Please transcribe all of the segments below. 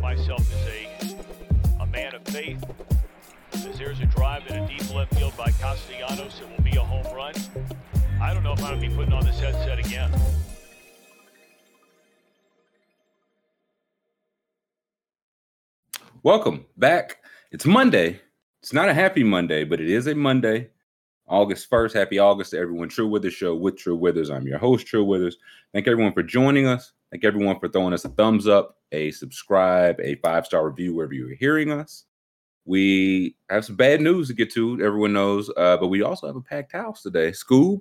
myself as a, a man of faith. As there's a drive in a deep left field by Castellanos, it will be a home run. I don't know if I'm going to be putting on this headset again. Welcome back. It's Monday. It's not a happy Monday, but it is a Monday. August 1st. Happy August to everyone. True Withers Show with True Withers. I'm your host, True Withers. Thank everyone for joining us. Thank everyone for throwing us a thumbs up, a subscribe, a five star review wherever you're hearing us. We have some bad news to get to, everyone knows, uh, but we also have a packed house today. Scoob,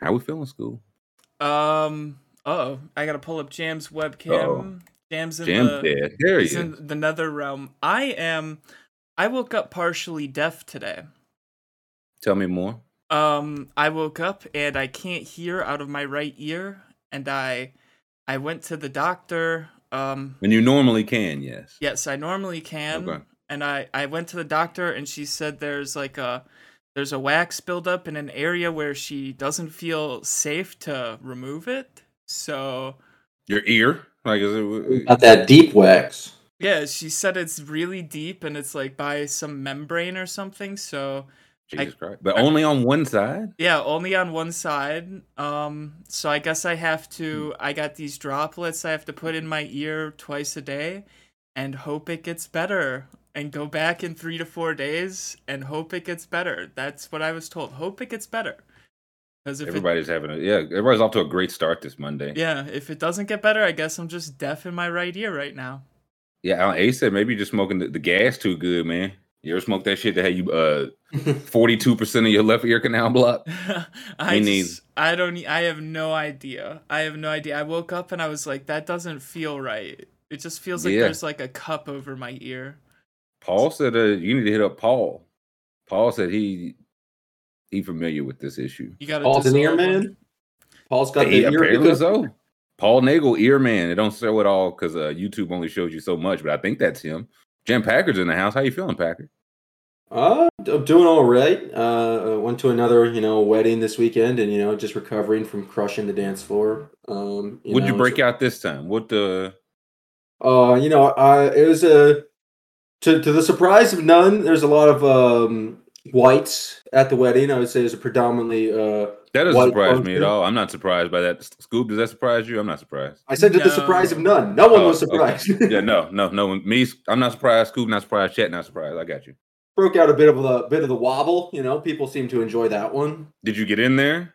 how we feeling, Scoob? Um. Oh, I gotta pull up Jam's webcam. Uh-oh. Jam's in Jam the dead. There he he's in the nether realm. I am. I woke up partially deaf today. Tell me more. Um, I woke up and I can't hear out of my right ear, and I, I went to the doctor. Um, When you normally can, yes. yes, I normally can, Okay. and I I went to the doctor and she said there's like a there's a wax buildup in an area where she doesn't feel safe to remove it. So Your ear? Like, is it? Got that deep wax. Yeah, she said it's really deep and it's like by some membrane or something. So Jesus Christ. But only on one side? yeah, only on one side. Um, so I guess I have Hmm. to. I got these droplets I have to put in my ear twice a day, and hope it gets better. And go back in three to four days and hope it gets better. That's what I was told. Hope it gets better. Because if it, Everybody's having a, yeah, everybody's off to a great start this Monday. yeah, if it doesn't get better, I guess I'm just deaf in my right ear right now. Yeah, Alan Ace said maybe you're just smoking the, the gas too good, man. You ever smoke that shit that had you uh 42% of your left ear canal blocked? I Me neither. just, I don't I have no idea. I have no idea. I woke up and I was like that doesn't feel right. It just feels like Yeah. there's like a cup over my ear. Paul said uh, you need to hit up Paul. Paul said he he familiar with this issue. You got to Paul's an ear man. Paul's got the ear apparently so. Paul Nagel, ear man. It don't show it all because uh, YouTube only shows you so much, but I think that's him. Jim Packard's in the house. How you feeling, Packard? Uh, I'm doing all right. Uh, went to another, you know, wedding this weekend, and you know, just recovering from crushing the dance floor. Um, What'd you know, break out this time? What the? Uh, you know, I it was a to to the surprise of none. There's a lot of um whites at the wedding. I would say was a predominantly uh. That doesn't surprise me at all. I'm not surprised by that. Scoop, does that surprise you? I'm not surprised. I said to the surprise of none. No one Oh, was okay. surprised. yeah, no, no, no. one- Me, I'm not surprised. Scoop, not surprised. Chat, not surprised. I got you. Broke out a bit of the bit of the wobble. You know, people seem to enjoy that one. Did you get in there?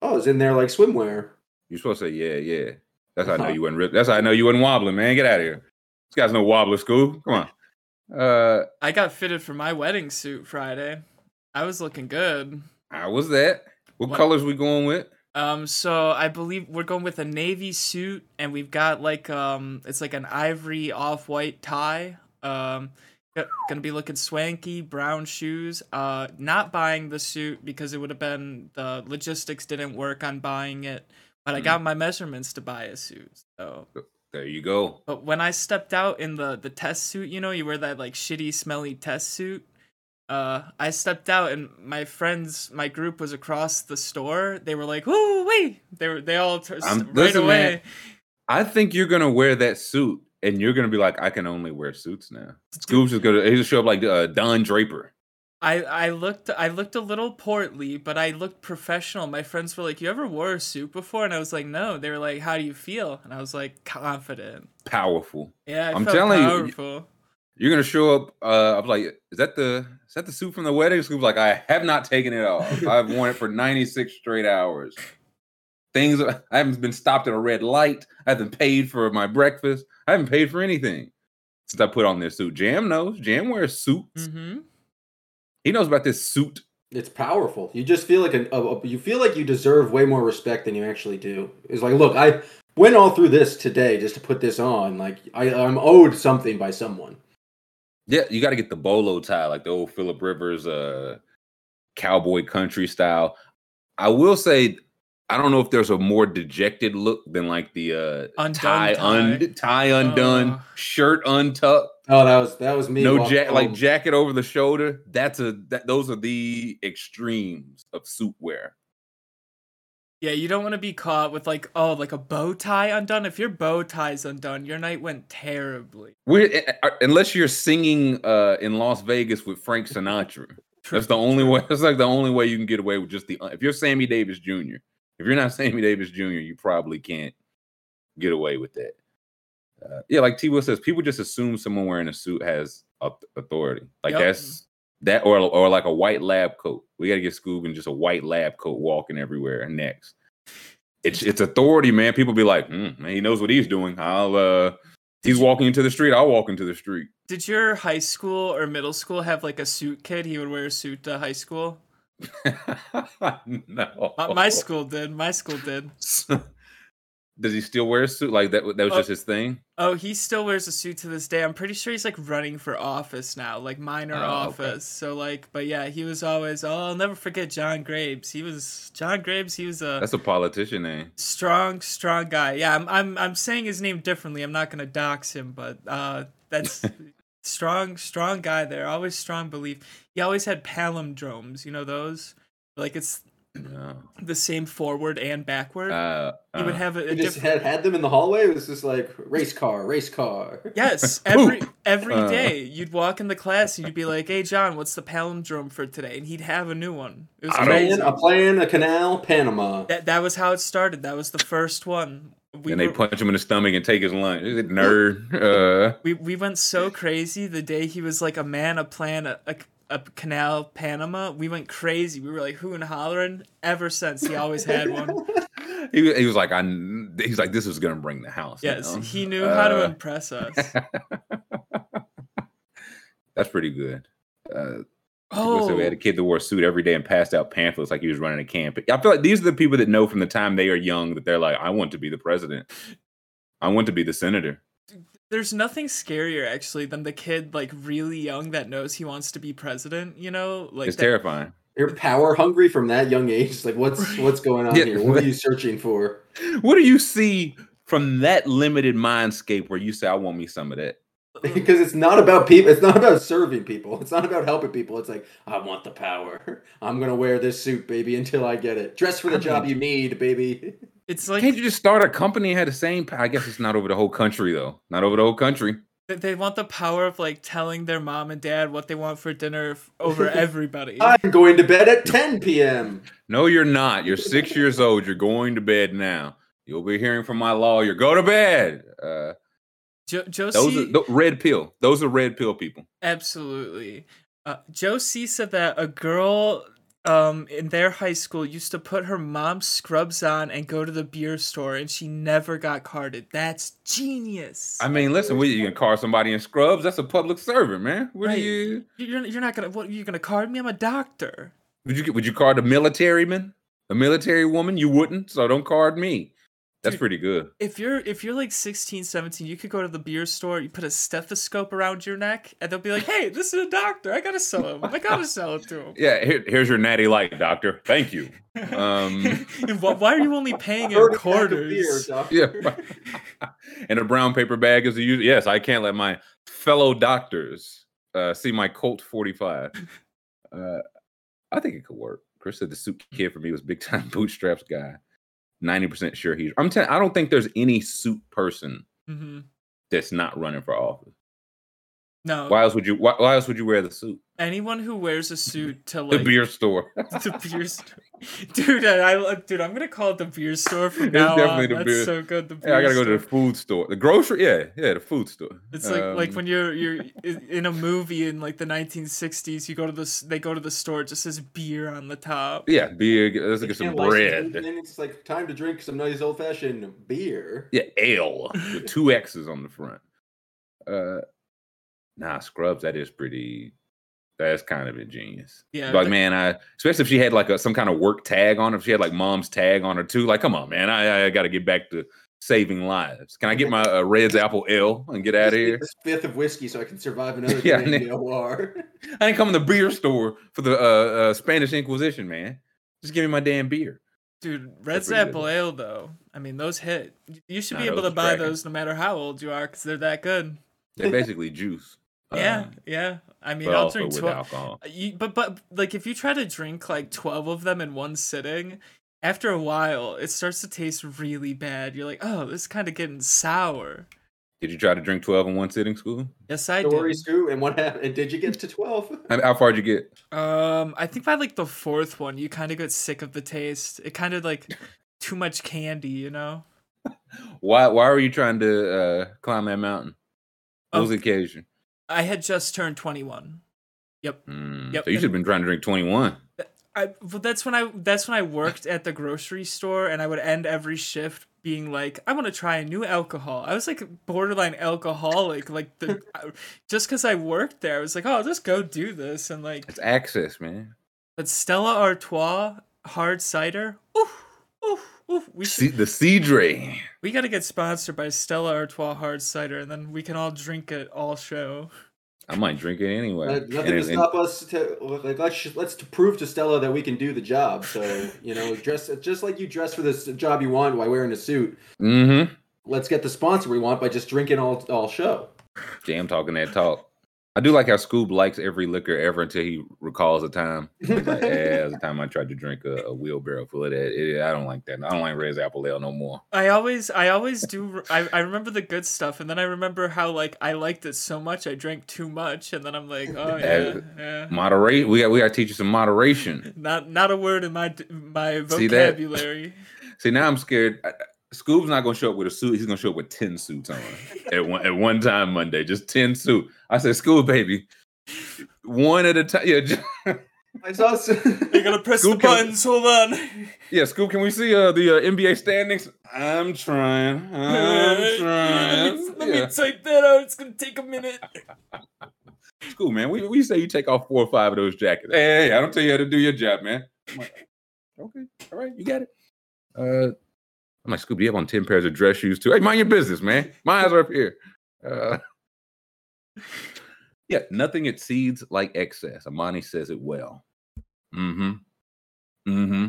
Oh, it's in there like swimwear. You're supposed to say, yeah, yeah. That's how I know you wasn't. Rip- That's how I know you wasn't wobbling, man. Get out of here. This guy's no wobbler, Scoop. Come on. Uh, I got fitted for my wedding suit Friday. I was looking good. how was that? What, What- colors we going with? Um, so I believe we're going with a navy suit, and we've got like um, it's like an ivory off-white tie. Um, gonna be looking swanky, brown shoes. Uh, not buying the suit because it would have been the logistics didn't work on buying it, but I Mm. got my measurements to buy a suit. So, There you go. but when I stepped out in the the test suit, you know, you wear that like shitty, smelly test suit. Uh, I stepped out and my friends, my group was across the store. They were like, "Woo wee!" They were they all t- right listen, away. man. I think you're gonna wear that suit, and you're gonna be like, I can only wear suits now. Scoop's just gonna he'll show up like uh, Don Draper. I I looked I looked a little portly, but I looked professional. My friends were like, "You ever wore a suit before?" And I was like, "No." They were like, "How do you feel?" And I was like, "Confident." Powerful. Yeah, I I'm felt telling you, powerful. You're gonna show up. Uh, I'm like, is that the is that the suit from the wedding? Scoop's like, I have not taken it off. I've worn it for 96 straight hours. Things I haven't been stopped at a red light. I haven't paid for my breakfast. I haven't paid for anything since I put on this suit. Jam knows. Jam wears suits. Mm-hmm. He knows about this suit. It's powerful. You just feel like an, a, a- you feel like you deserve way more respect than you actually do. It's like, look, I went all through this today just to put this on. Like, I, I'm owed something by someone. Yeah, you got to get the bolo tie, like the old Philip Rivers, uh, cowboy country style. I will say, I don't know if there's a more dejected look than like the uh, Undone tie, tie. un- tie undone, Oh. shirt untucked, Oh, that was that was me. no walking jacket, like jacket over the shoulder. That's a that. Those are the extremes of suit wear. Yeah, you don't want to be caught with like, oh, like a bow tie undone. If your bow tie's undone, your night went terribly. We, uh, uh, unless you're singing uh, in Las Vegas with Frank Sinatra, that's the only way. That's like the only way you can get away with just the. If you're Sammy Davis Jr., if you're not Sammy Davis Jr., you probably can't get away with that. Uh, yeah, like T. Will says, people just assume someone wearing a suit has authority. Like Yep. that's that, or or like a white lab coat. We got to get Scoob in just a white lab coat walking everywhere next. It's it's authority, man. People be like, hmm, man, he knows what he's doing. I'll uh, he's walking into the street. I'll walk into the street. Did your high school or middle school have like a suit kid? He would wear a suit to high school. no, Uh, my school did. My school did. Does he still wear a suit? Like that? That was Oh. just his thing. Oh, he still wears a suit to this day. I'm pretty sure he's like running for office now, like minor Oh, okay. office. So like, but yeah, he was always. Oh, I'll never forget John Graves. He was John Graves. He was a That's a politician name. strong, strong guy. Yeah, I'm, I'm, I'm saying his name differently. I'm not gonna dox him, but uh, that's strong, strong guy there. Always strong belief. He always had palindromes. You know those? Like it's No. the same forward and backward. Uh, he would uh, have a, a You just different. had, had them in the hallway. It was just like race car, race car. Yes, every Poop. every Uh. day you'd walk in the class and you'd be like, "Hey, John, what's the palindrome for today?" And he'd have a new one. It was I don't- crazy. Plan, a plan, a canal, Panama. That that was how it started. That was the first one. We and they were- punch him in the stomach and take his lunch. Is it nerd? Uh, we we went so crazy the day he was like a man, a plan, a, a, a canal, Panama. We went crazy. We were like who and hollering. Ever since he always had one. he, was- he was like, I. He's like, this was gonna bring the house. Yes, down." he knew how to Uh, impress us. That's pretty good. Uh, Oh, So we had a kid that wore a suit every day and passed out pamphlets like he was running a camp. I feel like these are the people that know from the time they are young that they're like, I want to be the president. I want to be the senator. There's nothing scarier actually than the kid like really young that knows he wants to be president. You know, like it's that- terrifying. You're power hungry from that young age. Like, what's what's going on Yeah. here? What are you searching for? What do you see from that limited mindscape where you say, I want me some of that? because it's not about people. It's not about serving people. It's not about helping people. It's like, I want the power. I'm gonna wear this suit, baby, until I get it. Dress for the job you need, baby. It's like Can't you just start a company and have the same? I guess it's not over the whole country though. Not over the whole country. they- they want the power of like telling their mom and dad what they want for dinner f- over everybody. I'm going to bed at 10 p.m. No, you're not. You're six years old. You're going to bed now. You'll be hearing from my lawyer. Go to bed. Uh, Jo- those Josie, are th- red pill. Those are red pill people. absolutely. Uh, Josie said that a girl um in their high school used to put her mom's scrubs on and go to the beer store, and she never got carded. That's genius. I mean, listen, we, you can card somebody in scrubs. That's a public servant, man. What Right. do you? You're you're not gonna what? You're gonna card me? I'm a doctor. Would you would you card a military man, a military woman? You wouldn't, so don't card me. That's Dude. pretty good. if you're if you're like 16 17 you could go to the beer store you put a stethoscope around your neck and they'll be like hey this is a doctor i gotta sell him i gotta sell it to him Yeah, here, here's your natty light, doctor. Thank you. Um, And why, why are you only paying in Heard a pack of beer, quarters doctor. Yeah. and a brown paper bag is a usual. Yes, I can't let my fellow doctors uh, see my Colt 45. Uh, I think it could work. Chris said the suit kid for me was big time bootstraps guy. 90% sure he's. I'm telling I don't think there's any suit person hmm that's not running for office. No Why else would you why, why else would you wear the suit? anyone who wears a suit to like The beer store. the beer store dude I, I dude i'm gonna call it the beer store from It's now definitely on the that's beer- so good the beer yeah, I gotta go to the food store. The grocery, yeah, yeah, the food store. It's like like Um, when you're you're in a movie in like the 1960s. You go to this, they go to the store. It just says beer on the top. yeah, beer. Let's They get some can't license It's like time to drink some nice old fashioned beer. Yeah, ale with two X's on the front. Uh, nah, Scrubs. That is pretty. That's kind of ingenious. Yeah, like man, I especially if she had like a some kind of work tag on her. If she had like mom's tag on her too. Like, come on, man, I, I got to get back to saving lives. Can I get my uh, Red's Apple Ale and get out of here? This fifth of whiskey so I can survive another Yeah, day in I OR. I ain't coming to the beer store for the uh, uh, Spanish Inquisition, man. Just give me my damn beer. Dude, Reds pretty good. Apple Ale though. I mean, those hit. You should Nah, be able to buy cracking. those no matter how old you are, because they're that good. They're basically juice. Yeah, um, yeah. I mean, but I'll also drink with twelve. alcohol. You, but but like if you try to drink like twelve of them in one sitting, after a while, it starts to taste really bad. You're like, oh, this is kind of getting sour. Did you try to drink 12 in one sitting, school? Yes, I Story, did. Scoot, and what happened? And did you get to twelve? How, how far did you get? Um, I think by like the fourth one, you kind of get sick of the taste. It kind of like too much candy, you know. Why Why were you trying to uh, climb that mountain? What was the occasion? I had just turned 21. Yep. Mm, yep, So you should have been trying to drink 21. I well, that's when I that's when I worked at the grocery store and I would end every shift being like I want to try a new alcohol. I was like borderline alcoholic like the just cuz I worked there I was like, "Oh, I'll just go do this." And like It's access, man. but Stella Artois hard cider. Oof. Oof. Oof. We See, should, the Cidre. we got to get sponsored by Stella Artois hard cider and then we can all drink it all show. I might drink it anyway. Uh, And nothing to it- and- stop us to like let's let's to prove to Stella that we can do the job. So you know, dress just like you dress for this job you want by wearing a suit. Mm-hmm. Let's get the sponsor we want by just drinking all all show. Damn, talking that talk. I do like how Scoob likes every liquor ever until he recalls a time. Like, yeah, the time I tried to drink a, a wheelbarrow full of that. It- I don't like that. I don't like Red's Apple Ale no more. I always, I always do. I, I remember the good stuff, and then I remember how like I liked it so much, I drank too much, and then I'm like, oh yeah, yeah. Moderate. We got we got to teach you some moderation. Not, not a word in my d- my See that? vocabulary. See, now I'm scared. I- I- Scoob's not gonna show up with a suit. He's gonna show up with ten suits on at one at one time Monday. Just ten suit. I said, Scoob, baby, one at a time. Yeah, just, I saw. s- I gotta press the Scoop can- buttons. Hold on. yeah. Scoob, can we see uh, the uh, NBA standings? I'm trying. I'm trying. Let Yeah. me type that out. It's gonna take a minute. Scoob, man. We, we say you take off four or five of those jackets. Hey, hey, I don't tell you how to do your job, man. I'm like, okay, all right, you got it. Uh, I'm like, Scoob, do you have on 10 pairs of dress shoes too? Hey, mind your business, man. My eyes are up here. Uh, yeah, nothing exceeds like excess. Amani says it well. Mm-hmm. Mm-hmm.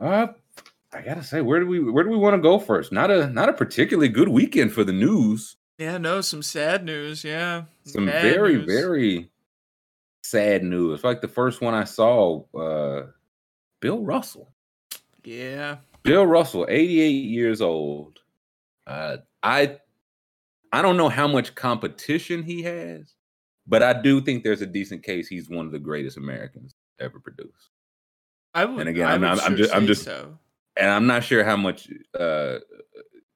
Uh, I gotta say, where do we where do we want to go first? Not a not a particularly good weekend for the news. Yeah, no, some sad news. Yeah, some Bad very news. very sad news like the first one i saw uh bill russell yeah. Bill russell 88 years old uh i i don't know how much competition he has but i do think there's a decent case he's one of the greatest americans ever produced I would. And again, I I'm not- I'm sure just- I'm just- so. and i'm not sure how much uh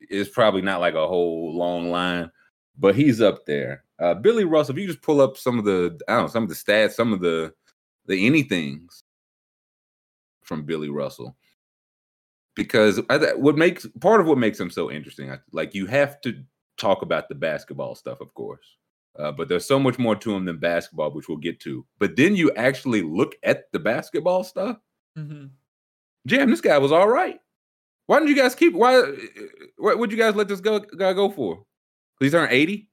it's probably not like a whole long line but he's up there uh billy russell if you just pull up some of the i don't know some of the stats some of the the anythings from billy russell because I, th- what makes part of what makes him so interesting I, like you have to talk about the basketball stuff of course uh, but there's so much more to him than basketball which we'll get to but then you actually look at the basketball stuff hmm Jam, this guy was all right. Why didn't you guys keep? Why? What would you guys let this go, guy go for? He's turned eighty.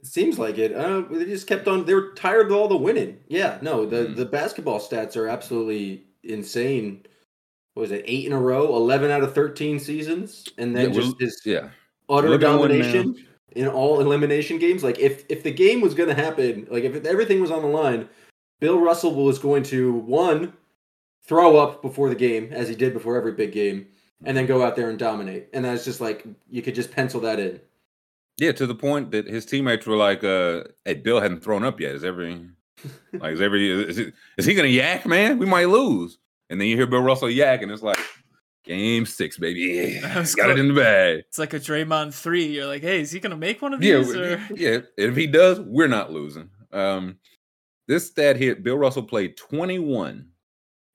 It seems like it. Uh, they just kept on. They were tired of all the winning. Yeah, no, the Mm. the basketball stats are absolutely insane. What was it? Eight in a row, eleven out of thirteen seasons, and then Yeah, just his Yeah, utter at domination in all elimination games. Like if if the game was going to happen, like if everything was on the line, Bill Russell was going to one throw up before the game as he did before every big game, and then go out there and dominate. And that's just like you could just pencil that in. yeah. To the point that his teammates were like, uh, "Hey, Bill hadn't thrown up yet. Is every like is every is, it, is he gonna yak, man? We might lose." And then you hear Bill Russell yak, and it's like, "Game six, baby. Was Got it in the bag." It's like a Draymond three. You're like, hey, is he gonna make one of Yeah, these? we- or? yeah. If he does, we're not losing. Um, this stat here: Bill Russell played 21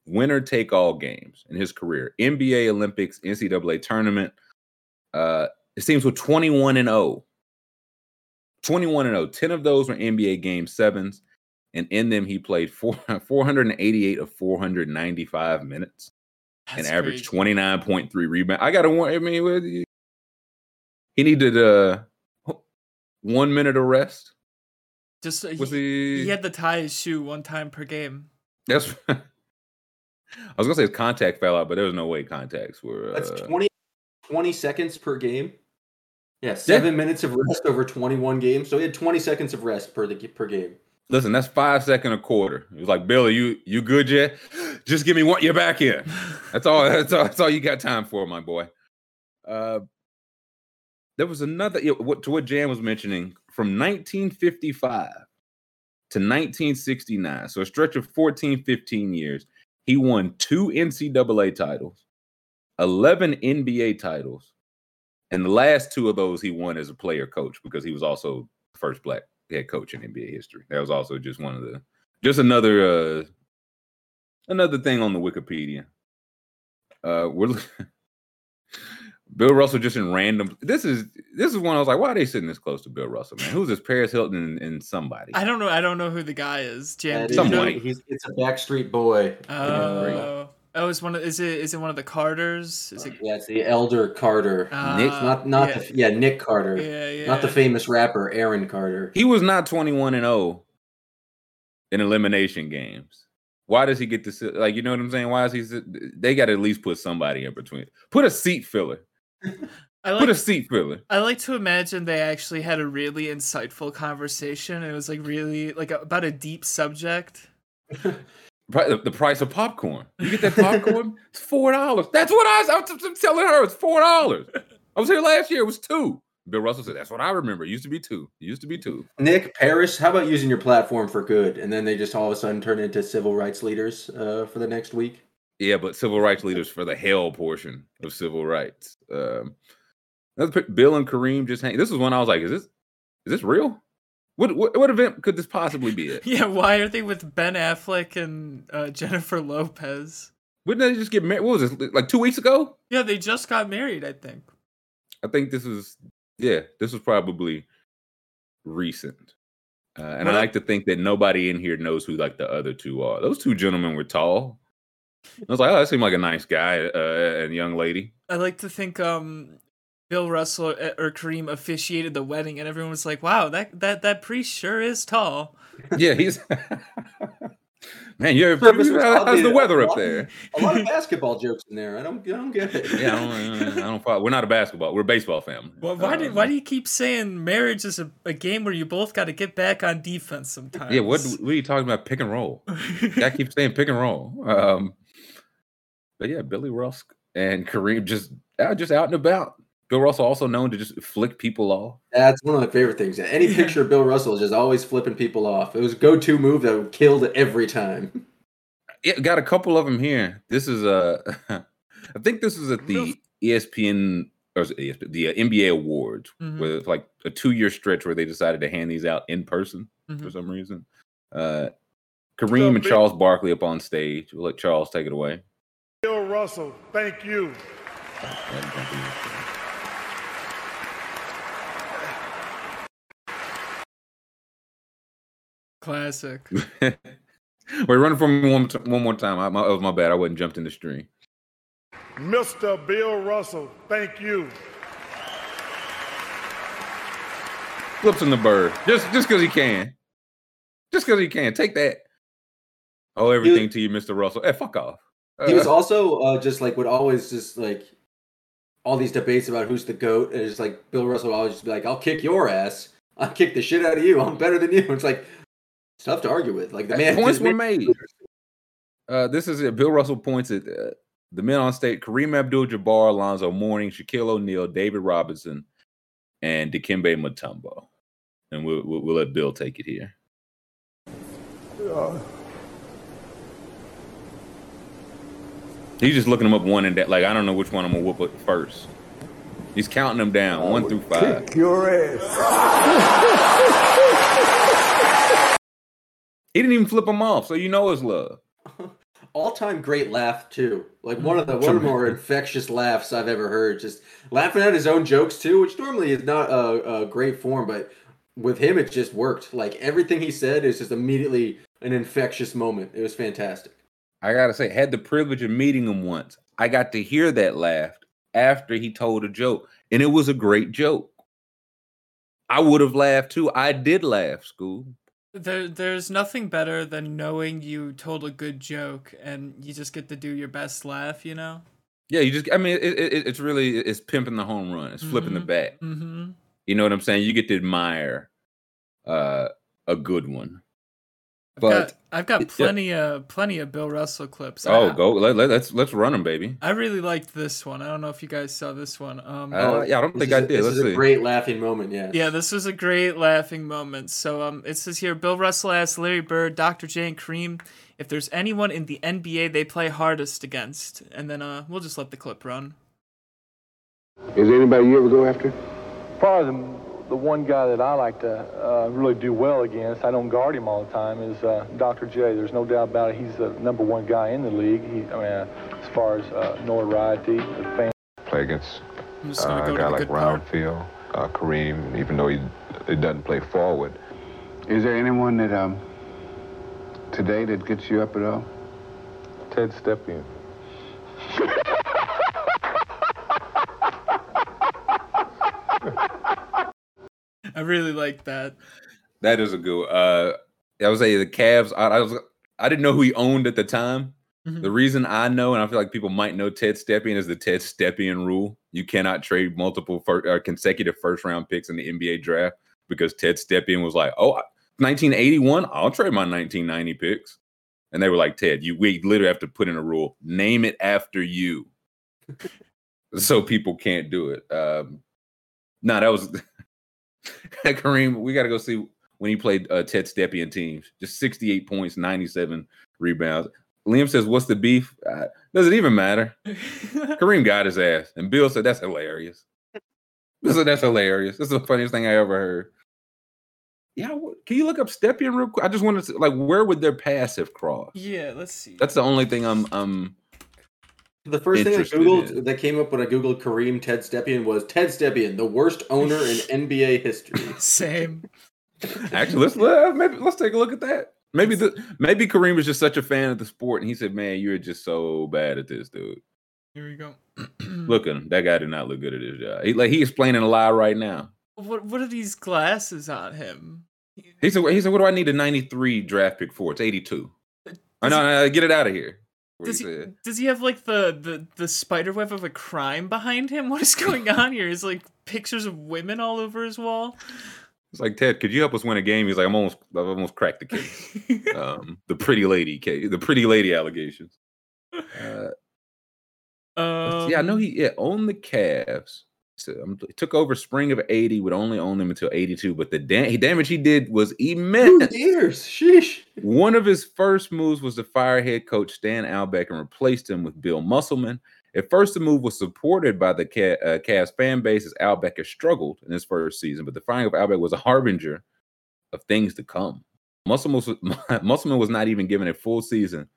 winner take all games in his career. NBA, Olympics, NCAA tournament. Uh, it seems with 21 and 0. 21 and 0. 10 of those were NBA game sevens, and in them he played four, 488 of 495 minutes and That's averaged crazy. 29.3 rebounds. I got to want. I mean, what- he needed uh one minute of rest. Just uh, Was he, he? he had to tie his shoe one time per game. That's. I was gonna say his contact fell out, but there was no way contacts were. That's Uh, 20, 20 seconds per game. Yeah, seven minutes of rest over 21 games. So he had 20 seconds of rest per the per game. Listen, that's five second a quarter. It was like, Billy, you you good yet? Just give me one. You're back in. That's all. That's all. That's all you got time for, my boy. Uh, there was another you know, what to what Jan was mentioning from 1955 to 1969. So a stretch of 14, 15 years. He won two NCAA titles, 11 NBA titles, and the last two of those he won as a player coach because he was also the first black head coach in NBA history. That was also just one of the just another uh another thing on the Wikipedia. Uh we're Bill Russell just in random. This is this is one I was like, why are they sitting this close to Bill Russell, man? Who's this Paris Hilton and, and somebody? I don't know. I don't know who the guy is. Jan, Yeah, do Some white. He's, it's a Backstreet Boy. Oh, oh, is one of is it is it one of the Carters? Is it? Yeah, it's the Elder Carter. Uh, Nick- not not yeah. the yeah Nick Carter. Yeah, yeah. Not the famous rapper Aaron Carter. He was not 21 and 0 in elimination games. Why does he get to sit? Like, you know what I'm saying? Why is he? They got to at least put somebody in between. Put a seat filler. I Put a seat filler. I like to imagine they actually had a really insightful conversation. It was like really like about a deep subject. Pri- The, the price of popcorn. You get that popcorn? it's four dollars. That's what I was, I was telling her. It's four dollars. I was here last year. It was two. Bill Russell said, "That's what I remember. It used to be two. It used to be two. Nick Paris, how about using your platform for good, and then they just all of a sudden turn into civil rights leaders uh, for the next week? Yeah, but civil rights leaders for the hell portion of civil rights. Um, another pic- Bill and Kareem just hang. This is when I was like, "Is this is this real? What what, what event could this possibly be at? Yeah, why are they with Ben Affleck and uh, Jennifer Lopez? Wouldn't they just get married? What was this like two weeks ago? Yeah, they just got married. I think. I think this is yeah, this was probably recent. Uh, and I like to think that nobody in here knows who like the other two are. Those two gentlemen were tall. I was like, oh, that seemed like a nice guy uh, and young lady. I like to think um Bill Russell uh, or Kareem officiated the wedding, and everyone was like, "Wow, that that that priest sure is tall." Yeah, he's man. You're Service was how's probably the weather up lot- there? A lot of basketball jokes in there. I don't, I don't get it. Yeah, I don't, I don't follow. We're not a basketball. We're a baseball family. Well, why did why Um, do you keep saying marriage is a, a game where you both got to get back on defense sometimes? Yeah, what what are you talking about? Pick and roll. I keep saying pick and roll. Um, but yeah, Billy Rusk and Kareem just out, just out and about. Bill Russell also known to just flick people off. That's one of my favorite things. Any Yeah. picture of Bill Russell is just always flipping people off. It was a go-to move that killed every time. Yeah, got a couple of them here. This is uh, I think this was at the ESPN or ESPN, the uh, NBA awards, Mhm. where it's like a two-year stretch where they decided to hand these out in person for Mhm. some reason. Uh, Kareem and Charles Barkley up on stage. We'll let Charles take it away. Bill Russell, thank you. Classic. Wait, run it for me one, t- one more time. I, my, that was my bad. I wasn't jumped in the stream. Mr. Bill Russell, thank you. Flips in the bird. Just just because he can. Just because he can. Take that. Oh, everything to you, Mr. Russell. Hey, fuck off. He was Uh, also uh, just like would always just like all these debates about who's the goat, and it's like Bill Russell would always just be like, "I'll kick your ass. I'll kick the shit out of you. I'm better than you." It's like it's tough to argue with. Like the man points were made- made. Uh, this is it. Bill Russell points at uh, the men on state: Kareem Abdul-Jabbar, Alonzo Mourning, Shaquille O'Neal, David Robinson, and Dikembe Mutombo. And we'll, we'll, we'll let Bill take it here. He's just looking them up one and that. Like I don't know which one I'm gonna whoop up first. He's counting them down one through five. Kick your ass. He didn't even flip them off, so you know it's love. all-time great laugh too. Like one of the one of the more infectious laughs I've ever heard. Just laughing at his own jokes too, which normally is not a, a great form, but with him it just worked. Like everything he said is just immediately an infectious moment. It was fantastic. I gotta say, had the privilege of meeting him once. I got to hear that laugh after he told a joke, and it was a great joke. I would have laughed too. I did laugh, school. There, there's nothing better than knowing you told a good joke and you just get to do your best laugh. You know. Yeah, you just. I mean, it, it, it's really it's pimping the home run. It's flipping the Mhm. bat. Mm-hmm. You know what I'm saying? You get to admire uh, a good one. I've But got, I've got yeah. plenty of plenty of Bill Russell clips. oh, I, go let, let, let's let's run them, baby. I really liked this one. I don't know if you guys saw this one. Um, Uh, yeah, I don't think I I a- did. This Let's is see. a great laughing moment. Yeah. Yeah, this was a great laughing moment. So um, it says here, Bill Russell asked Larry Bird, Dr. J, and Kareem if there's anyone in the NBA they play hardest against, and then uh, we'll just let the clip run. Is there anybody you ever go after? Probably the, the one guy that I like to uh, really do well against, I don't guard him all the time, is uh, Dr. J. There's no doubt about it. He's the number one guy in the league. He, I mean, uh, as far as uh, notoriety, the fan Play against uh, a guy like good part. Roundfield, uh, Kareem, even though he, he doesn't play forward. Is there anyone that um today that gets you up at all? Ted Stepien. I really like that. That is a good. Uh, I would say the Cavs. I, I was. I didn't know who he owned at the time. Mhm. The reason I know, and I feel like people might know Ted Stepien, is the Ted Stepien rule. You cannot trade multiple fir- uh, consecutive first round picks in the NBA draft because Ted Stepien was like, "Oh, 1981, I'll trade my 1990 picks," and they were like, "Ted, you we literally have to put in a rule. Name it after you." so people can't do it. Um, no, that was Kareem. We got to go see when he played uh, Ted Stepien teams. Just 68 points, 97 rebounds. Liam says, "What's the beef?" Uh, does it even matter? Kareem got his ass, and Bill said, "That's hilarious." Bill said, "That's hilarious. This is the funniest thing I ever heard." Yeah, can you look up Stepien real quick? I just wanted to like, where would their pass have crossed? yeah, let's see. That's the only thing I'm. I'm The first thing I googled in. that came up when I googled Kareem Ted Stepien was Ted Stepien, the worst owner in NBA history. Same. Actually, let's let, uh, maybe let's take a look at that. Maybe the maybe Kareem was just such a fan of the sport, and he said, "Man, you're just so bad at this, dude." Here we go. Look at him. That guy did not look good at his job. He, like he explaining a lie right now. What what are these glasses on him? He said, "He said, what do I need a '93 draft pick for? It's '82. I know. he- get it out of here." What Does he does he have like the, the the spider web of a crime behind him? What is going on here? Is like pictures of women all over his wall? It's like Ted. Could you help us win a game? He's like, I'm almost, I've almost cracked the case. um, the pretty lady case, the pretty lady allegations. Uh, um, yeah, I know he yeah, owned the Cavs. So, um, took over spring of '80, would only own them until '82. But the da- damage he did was immense. Two years. Sheesh. One of his first moves was to fire head coach Stan Albeck and replaced him with Bill Musselman. At first, the move was supported by the uh, Cavs fan base as Albeck has struggled in his first season, but the firing of Albeck was a harbinger of things to come. Musselman was, Musselman was not even given a full season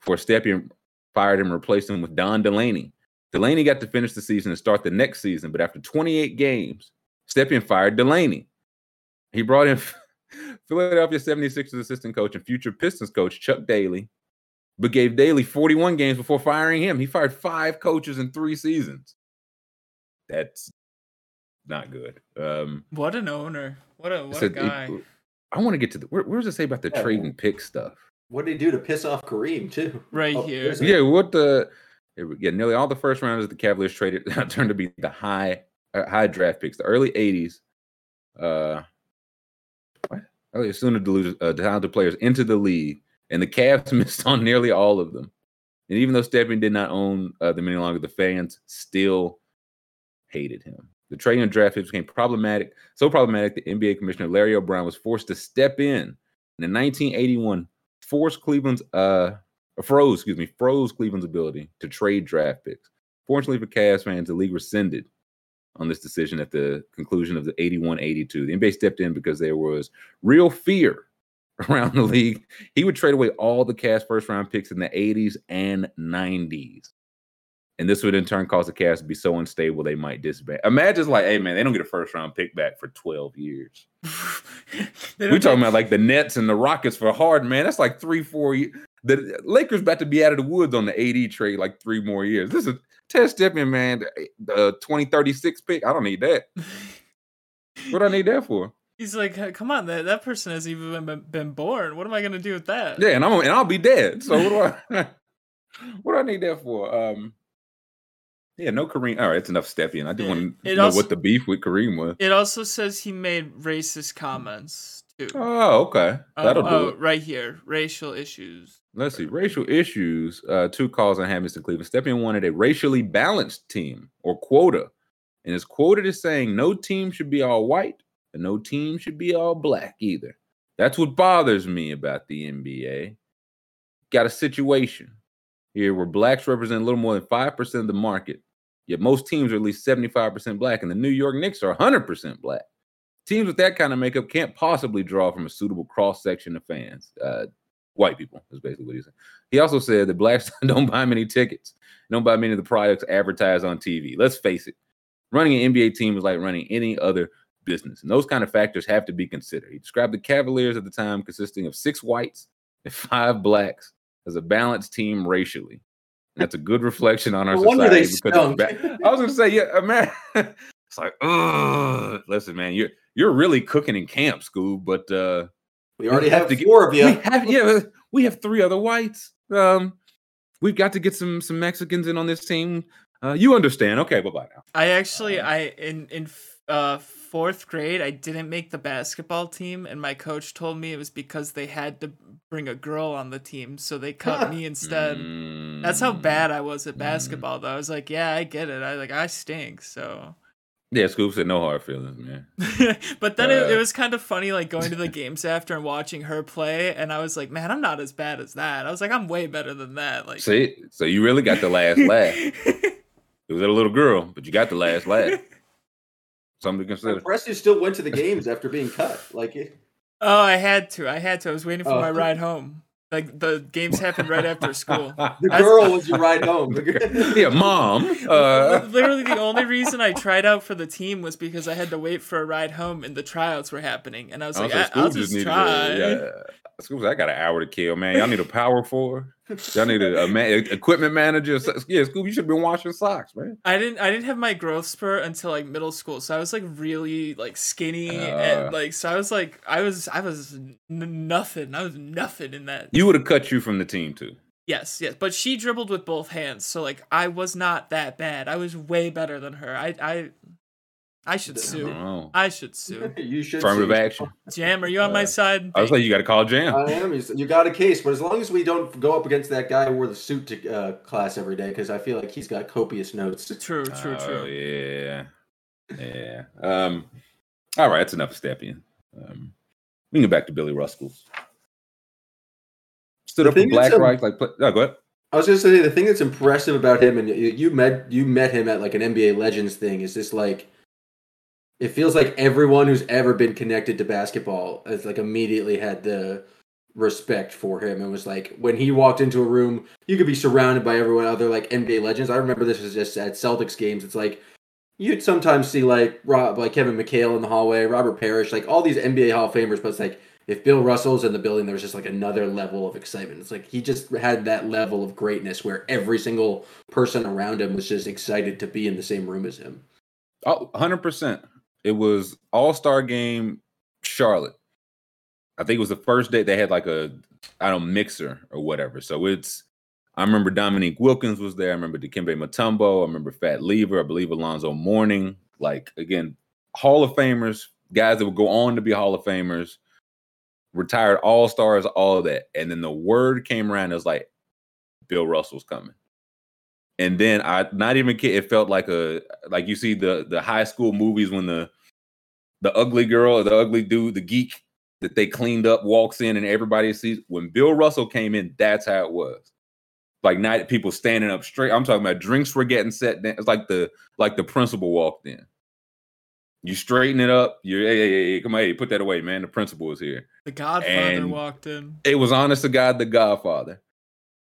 for Stepien fired him and replaced him with Don Delaney. Delaney got to finish the season and start the next season, but after 28 games, Stepien fired Delaney. He brought in Philadelphia 76ers assistant coach and future Pistons coach Chuck Daly, but gave Daly 41 games before firing him. He fired five coaches in three seasons. That's not good. Um, What an owner! What a what so a it- guy! I want to get to the where, where does it say about the Yeah, trade and pick stuff? What did he do to piss off Kareem too? Right Oh, here. Yeah, what the we- yeah, nearly all the first rounders the Cavaliers traded turned to be the high uh, high draft picks. The early 80s uh what? Early sooner diluted uh, talented players into the league, and the Cavs missed on nearly all of them. And even though Stepien did not own uh, them any longer, the fans still hated him. The trade and draft picks became problematic, so problematic that NBA Commissioner Larry O'Brien was forced to step in. And in 1981, forced Cleveland's uh froze, excuse me, froze Cleveland's ability to trade draft picks. Fortunately for Cavs fans, the league rescinded on this decision at the conclusion of the 81-82. The NBA stepped in because there was real fear around the league. He would trade away all the Cavs first round picks in the 80s and 90s. And this would in turn cause the Cavs to be so unstable they might disband. Imagine it's like, hey man, they don't get a first round pick back for 12 years. We're talking about like the Nets and the Rockets for hard, man. That's like three, four years. The Lakers about to be out of the woods on the AD trade like three more years. This is Ted Stepien, man. The 2036 pick. I don't need that. What do I need that for? He's like, "Uh, come on, that, that person hasn't even been, been born. What am I gonna do with that? Yeah, and I'm and I'll be dead. So what do I what do I need that for? Um yeah, no Kareem. All right, it's enough Stepien. I do want to know also- what the beef with Kareem was. It also says he made racist comments Two. Oh, okay. Oh, That'll do oh, it. right here. Racial issues. Let's see. Racial issues. Uh, two calls on Hamilton Cleveland. Stepien wanted a racially balanced team or quota. And his quoted as saying no team should be all white and no team should be all black either. That's what bothers me about the NBA. Got a situation here where blacks represent a little more than 5% of the market, yet most teams are at least 75% black, and the New York Knicks are 100% black. Teams with that kind of makeup can't possibly draw from a suitable cross section of fans. Uh, white people is basically what he said. He also said that blacks don't buy many tickets, don't buy many of the products advertised on TV. Let's face it, running an NBA team is like running any other business, and those kind of factors have to be considered. He described the Cavaliers at the time consisting of six whites and five blacks as a balanced team racially. That's a good reflection on our No society. because ba- I was gonna say, yeah, man. it's like, ugh. Listen, man, you're you're really cooking in camp, Scoob, but uh We already have have to get- four of you. we have yeah, we have three other whites. Um, we've got to get some some Mexicans in on this team. Uh, you understand? Okay, bye bye now. I actually, I in in uh fourth grade, I didn't make the basketball team, and my coach told me it was because they had to bring a girl on the team, so they cut me instead. That's how Mm, bad I was at basketball, though. I was like, yeah, I get it. I like I stink, so. Yeah, Scoob said no hard feelings, man. but then it, it Uh, was kind of funny, like going to the games after and watching her play, and I was like, man, I'm not as bad as that. I was like, I'm way better than that. Like, See, so you really got the last laugh. It was a little girl, but you got the last laugh. Something to I'm consider. impressed you still went to the games after being cut. Like, it- oh, I had to. I had to. I was waiting for Oh. my ride home. Like the games happened right after school. the I- girl was your ride home. yeah, mom. Uh, Literally, the only reason I tried out for the team was because I had to wait for a ride home and the tryouts were happening, and I was like, also, I- I'll Scoob just needed try. A, yeah. Scoob, said, I got an hour to kill, man. Y'all need a power four. Y'all need a, a man, equipment manager. Yeah, Scoob, you should have been washing socks, man. I didn't. I didn't have my growth spurt until like middle school, so I was like really like skinny Uh. and like so I was like I was I was n- nothing. I was nothing in that. You would have cut you from the team too. Yes, yes, but she dribbled with both hands, so like I was not that bad. I was way better than her. I I I should I sue. don't. I should sue. you should. Affirmative see. action. Jam, are you on my Uh, side? I was like, you got to call Jam. I am. You you got a case, but as long as we don't go up against that guy who wore the suit to uh, class every day, because I feel like he's got copious notes. True, true, Oh, true. yeah, yeah. Um, all right, that's enough of Stepien. Um, we can get back to Billy Ruskell's. Stood The up for Black that's, rights, like put, oh, go ahead. I was gonna say the thing that's impressive about him, and you, you met you met him at like an NBA Legends thing, is this like it feels like everyone who's ever been connected to basketball has like immediately had the respect for him and was like when he walked into a room, you could be surrounded by everyone other like NBA legends. I remember this was just at Celtics games. It's like you'd sometimes see like Rob, like Kevin McHale in the hallway, Robert Parish, like all these NBA Hall of Famers, but it's like if Bill Russell's in the building, there was just like another level of excitement. It's like he just had that level of greatness where every single person around him was just excited to be in the same room as him. Oh, 100%. It was All Star game, Charlotte. I think it was the first day they had like a, I don't know, mixer or whatever. So it's, I remember Dominique Wilkins was there. I remember Dikembe Mutombo. I remember Fat Lever. I believe Alonzo Mourning. Like, again, Hall of Famers, guys that would go on to be Hall of Famers, retired All Stars, all of that. And then the word came around, it was like, Bill Russell's coming. And then I not even kid, it felt like a like you see the the high school movies when the the ugly girl or the ugly dude, the geek that they cleaned up walks in and everybody sees when Bill Russell came in, that's how it was. Like night people standing up straight. I'm talking about drinks were getting set down. It's like the like the principal walked in. You straighten it up. You're hey, hey, hey, come on, hey, put that away, man. The principal is here The Godfather And- walked in. it was honest to God, the Godfather.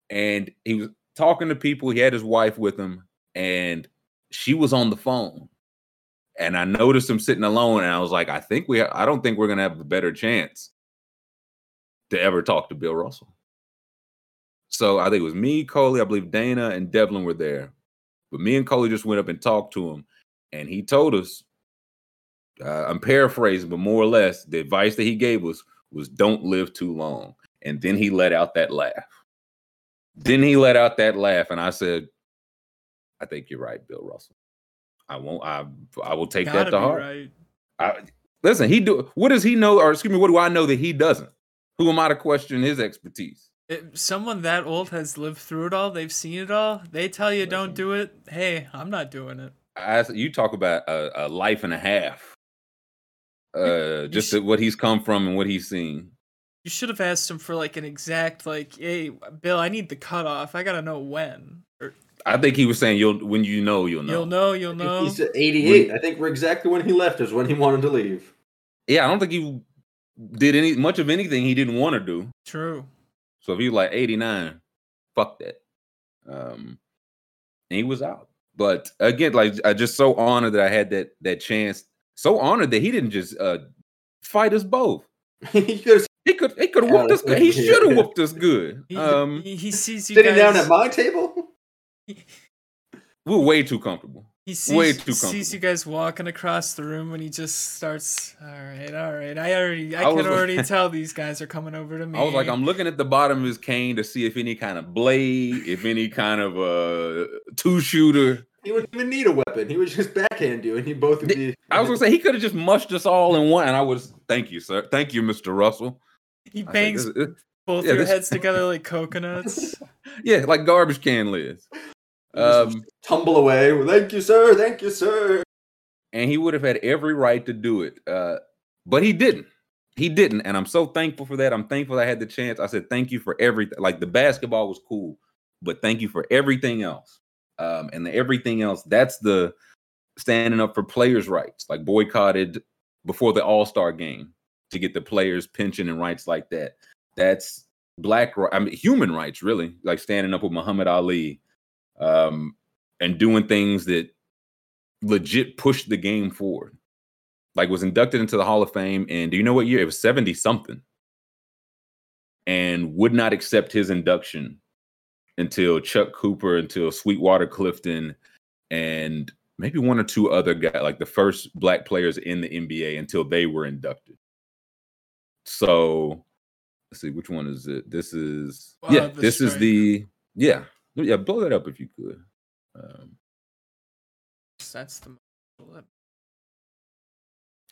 And he was talking to people. He had his wife with him, and she was on the phone. And I noticed him sitting alone, and I was like, I think we, I don't think we're gonna have a better chance to ever talk to Bill Russell. So I think it was me, Coley, I believe Dana and Devlin were there, but me and Coley just went up and talked to him, and he told us. Uh, I'm paraphrasing, but more or less, the advice that he gave us was don't live too long. And then he let out that laugh. Then he let out that laugh, and I said, "I think you're right, Bill Russell. I won't. I I will take that to heart. right. I, Listen, he do what does he know, or excuse me, what do I know that he doesn't? Who am I to question his expertise? If someone that old has lived through it all, they've seen it all. They tell you don't do it. Hey, I'm not doing it. I, you talk about a, a life and a half. Uh, just sh- what he's come from and what he's seen. You should have asked him for like an exact like, hey, Bill, I need the cutoff. I gotta know when. Or I think he was saying you'll when you know you'll know. you'll know, you'll know. He's at 88. I think we're exactly when he left is when he wanted to leave. Yeah, I don't think he did any much of anything he didn't want to do. True. So if he was like 89, fuck that. Um and he was out. But again, like I just so honored that I had that that chance. So honored that he didn't just uh fight us both. he could have He could he could have Yeah, whooped us. that's- He should have whooped us good. He, Um he, he sees you sitting guys. down at my table. we we're way too comfortable. He way sees, too sees you guys walking across the room when he just starts. All right, all right. I already, I, I was can like- already tell these guys are coming over to me. I was like, I'm looking at the bottom of his cane to see if any kind of blade, if any kind of uh two shooter. He wouldn't even need a weapon. He would just backhand you, and he both would be. I was gonna say he could have just mushed us all in one, and I was thank you, sir. Thank you, Mr. Russell. He bangs "This- this- both yeah, your this- heads together like coconuts. yeah, like garbage can lids. Um, tumble away. Thank you, sir. Thank you, sir. and he would have had every right to do it, uh, but he didn't. He didn't, and I'm so thankful for that. I'm thankful I had the chance. I said thank you for everything. Like the basketball was cool, but thank you for everything else. Um, and the everything else, that's the standing up for players' rights, like boycotted before the All Star game to get the players' pension and rights like that. That's black, I mean, human rights, really, like standing up with Muhammad Ali, um, and doing things that legit pushed the game forward. Like was inducted into the Hall of Fame, and do you know what year? It was seventy something, and would not accept his induction until Chuck Cooper, until Sweetwater Clifton, and maybe one or two other guys, like the first black players in the NBA, until they were inducted. So let's see, which one is it? This is Uh, yeah, the this is the yeah, yeah. Blow that up if you could. Um, That's the.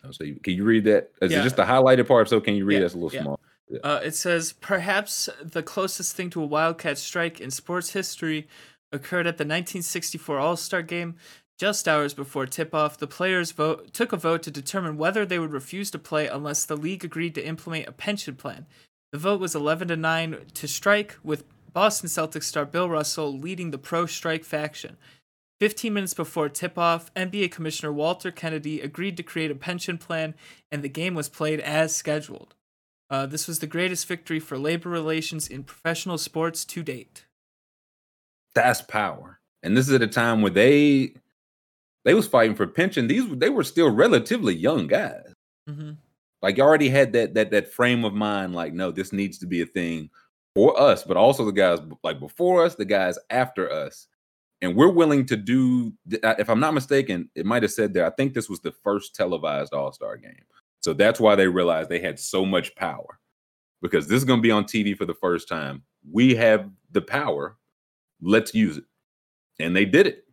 I'll say, can you read that? Is Yeah. it just the highlighted part? So can you read Yeah, that's a little yeah. small? Uh, it says perhaps the closest thing to a Wildcat strike in sports history occurred at the 1964 All Star Game. Just hours before tip off, the players vote, took a vote to determine whether they would refuse to play unless the league agreed to implement a pension plan. The vote was 11 to 9 to strike, with Boston Celtics star Bill Russell leading the pro strike faction. 15 minutes before tip off, NBA Commissioner Walter Kennedy agreed to create a pension plan, and the game was played as scheduled. Uh, this was the greatest victory for labor relations in professional sports to date. That's power. And this is at a time where they they was fighting for pension. These they were still relatively young guys. hmm Like you already had that that that frame of mind. Like, no, this needs to be a thing for us, but also the guys like before us, the guys after us, and we're willing to do. If I'm not mistaken, it might have said there. I think this was the first televised All Star game, so that's why they realized they had so much power because this is going to be on TV for the first time. We have the power. Let's use it, and they did it.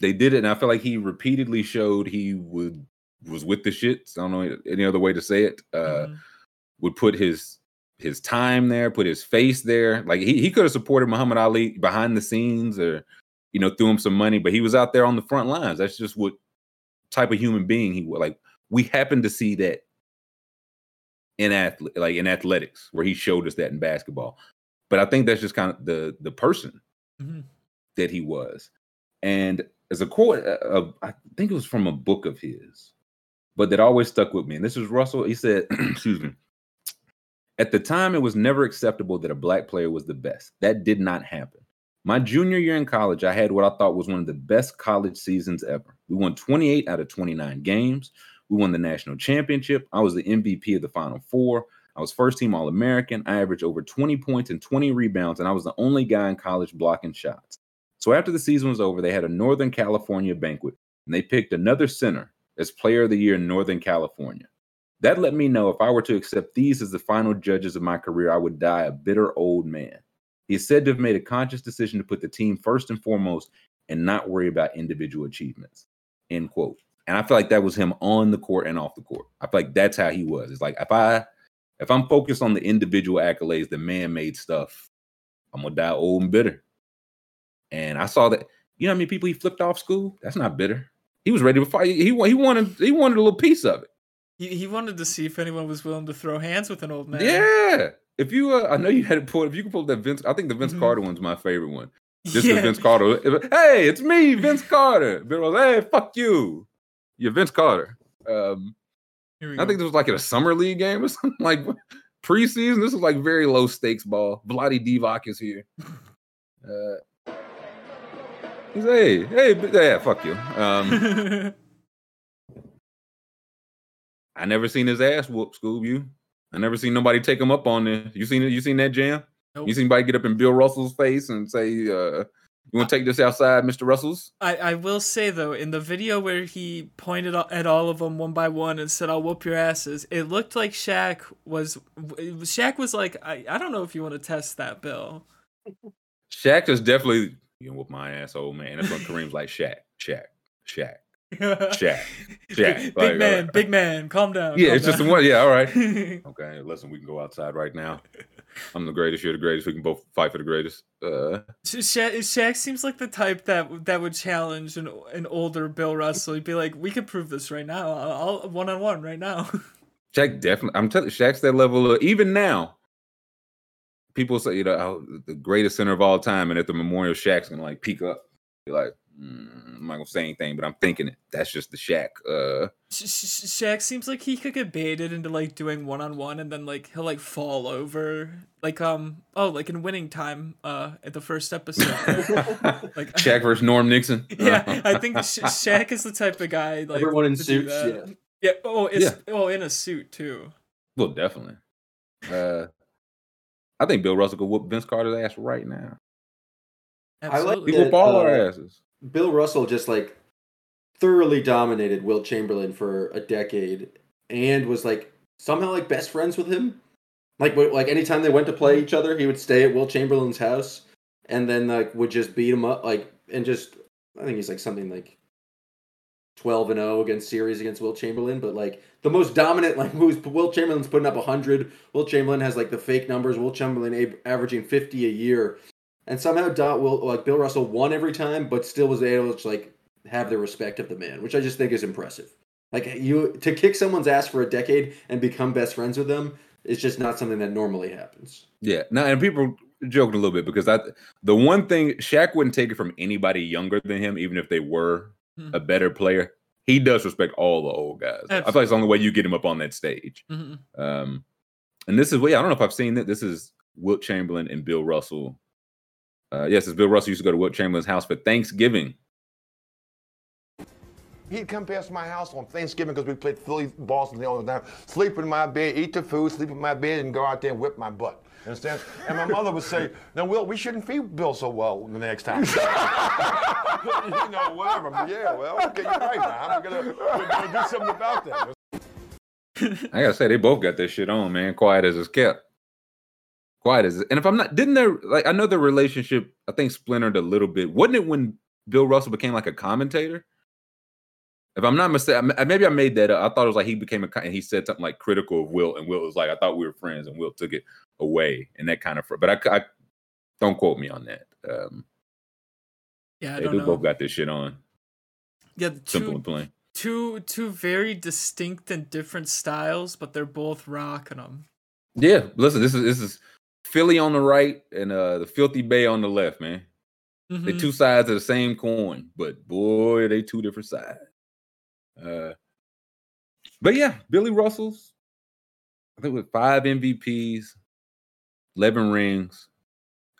They did it, and I feel like he repeatedly showed he would was with the shits. I don't know any other way to say it. Uh, Mhm. Would put his his time there, put his face there. Like he, he could have supported Muhammad Ali behind the scenes, or you know, threw him some money, but he was out there on the front lines. That's just what type of human being he was. Like we happened to see that in athlete, like in athletics, where he showed us that in basketball. But I think that's just kind of the the person Mhm. that he was. And as a quote, uh, I think it was from a book of his, but that always stuck with me. And this was Russell. He said, "Excuse me." At the time, it was never acceptable that a black player was the best. That did not happen. My junior year in college, I had what I thought was one of the best college seasons ever. We won 28 out of 29 games. We won the national championship. I was the MVP of the Final Four. I was first team All American. I averaged over 20 points and 20 rebounds, and I was the only guy in college blocking shots. So after the season was over, they had a Northern California banquet, and they picked another center as Player of the Year in Northern California. That let me know if I were to accept these as the final judges of my career, I would die a bitter old man. He is said to have made a conscious decision to put the team first and foremost and not worry about individual achievements. End quote. And I feel like that was him on the court and off the court. I feel like that's how he was. It's like if I if I'm focused on the individual accolades, the man-made stuff, I'm gonna die old and bitter. And I saw that, you know how many people he flipped off school? That's not bitter. He was ready to fight. He, he wanted he wanted a little piece of it. He, he wanted to see if anyone was willing to throw hands with an old man. Yeah. If you, uh, I know you had to pull. If you could pull that Vince, I think the Vince Mhm. Carter one's my favorite one. This yeah. the Vince Carter. Hey, it's me, Vince Carter. Bill was, hey, fuck you. You're Vince Carter. Um, I go. think this was like at a summer league game or something like preseason. This was like very low stakes ball. Vlade Divac is here. Uh, he's hey, hey, yeah, fuck you. Um, I never seen his ass whoop, Scoob. You, I never seen nobody take him up on this. You seen it? You seen that jam? Nope. You seen anybody get up in Bill Russell's face and say, uh, "You want to take this outside, Mister Russell's?" I, I will say though, in the video where he pointed at all of them one by one and said, "I'll whoop your asses," it looked like Shaq was. Shaq was like, "I, I don't know if you want to test that, Bill." Shaq is definitely you know whoop my ass, old man. That's when Kareem's like Shaq, Shaq, Shaq, Shaq, Shaq. big, Like, man, uh, big man, calm down. Yeah, calm it's just the one. Yeah, all right. Okay, listen, we can go outside right now. I'm the greatest. You're the greatest. We can both fight for the greatest. Uh, Sha- Shaq, seems like the type that that would challenge an an older Bill Russell. He'd be like, "We could prove this right now. I'll one on one right now." Shaq definitely. I'm telling you, Shaq's that level. Of, even now, people say you know the greatest center of all time, and at the memorial, Shaq's gonna like peek up, be like, mm, I'm not gonna say anything, but I'm thinking it. That's just the Shaq. Uh, Sh- Sh- Shaq seems like he could get baited into like doing one on one, and then like he'll like fall over, like um oh like in Winning Time, uh at the first episode. like Shaq versus Norm Nixon. yeah, I think Sh- Shaq is the type of guy like Everyone in to do suits, yeah. Yeah. Oh, it's Yeah. oh in a suit too. well, definitely. Uh, I think Bill Russell could whoop Vince Carter's ass right now. I like Absolutely. He Yeah, whoop all our uh, asses. Bill Russell just like thoroughly dominated Wilt Chamberlain for a decade and was like somehow like best friends with him. Like wh- like anytime they went to play each other, he would stay at Wilt Chamberlain's house and then like would just beat him up like and just I think he's like something like 12 and 0 against series against Wilt Chamberlain, but like the most dominant like who's Wilt Chamberlain's putting up 100. Wilt Chamberlain has like the fake numbers. Wilt Chamberlain averaging 50 a year. And somehow Dot will like Bill Russell won every time, but still was able to like have the respect of the man, which I just think is impressive. Like you to kick someone's ass for a decade and become best friends with them is just not something that normally happens. Yeah. Now, and people joking a little bit because I, the one thing Shaq wouldn't take it from anybody younger than him, even if they were Hmm. a better player. He does respect all the old guys. I feel like it's the only way you get him up on that stage. Mhm. Um, and this is, well, yeah, I don't know if I've seen it. This is Wilt Chamberlain and Bill Russell. Uh, yes, it's Bill Russell used to go to Wilt Chamberlain's house for Thanksgiving. He'd come past my house on Thanksgiving because we played Philly Boston all the time. Sleep in my bed, eat the food, sleep in my bed, and go out there and whip my butt. Understand? And my mother would say, "No, Will, we shouldn't feed Bill so well the next time." you know, whatever. Yeah, well, okay, you're right. Now I'm gonna, gonna do something about that. I gotta say, they both got this shit on, man. Quiet as it's kept. Quiet as and if I'm not, didn't their like I know their relationship, I think splintered a little bit. Wasn't it when Bill Russell became like a commentator? If I'm not mistaken, maybe I made that up. I thought it was like he became a and he said something like critical of Will, and Will was like, I thought we were friends, and Will took it away, and that kind of. But I, I don't quote me on that. Um, Yeah, I they don't do know. both got this shit on. yeah, the Simple two and plain. two two very distinct and different styles, but they're both rocking them. Yeah, listen, this is this is Philly on the right and uh the Filthy Bay on the left, man. They Mhm. two sides of the same coin, but boy, they two different sides. Uh, but yeah, Billy Russell's, I think with five MVPs, eleven rings.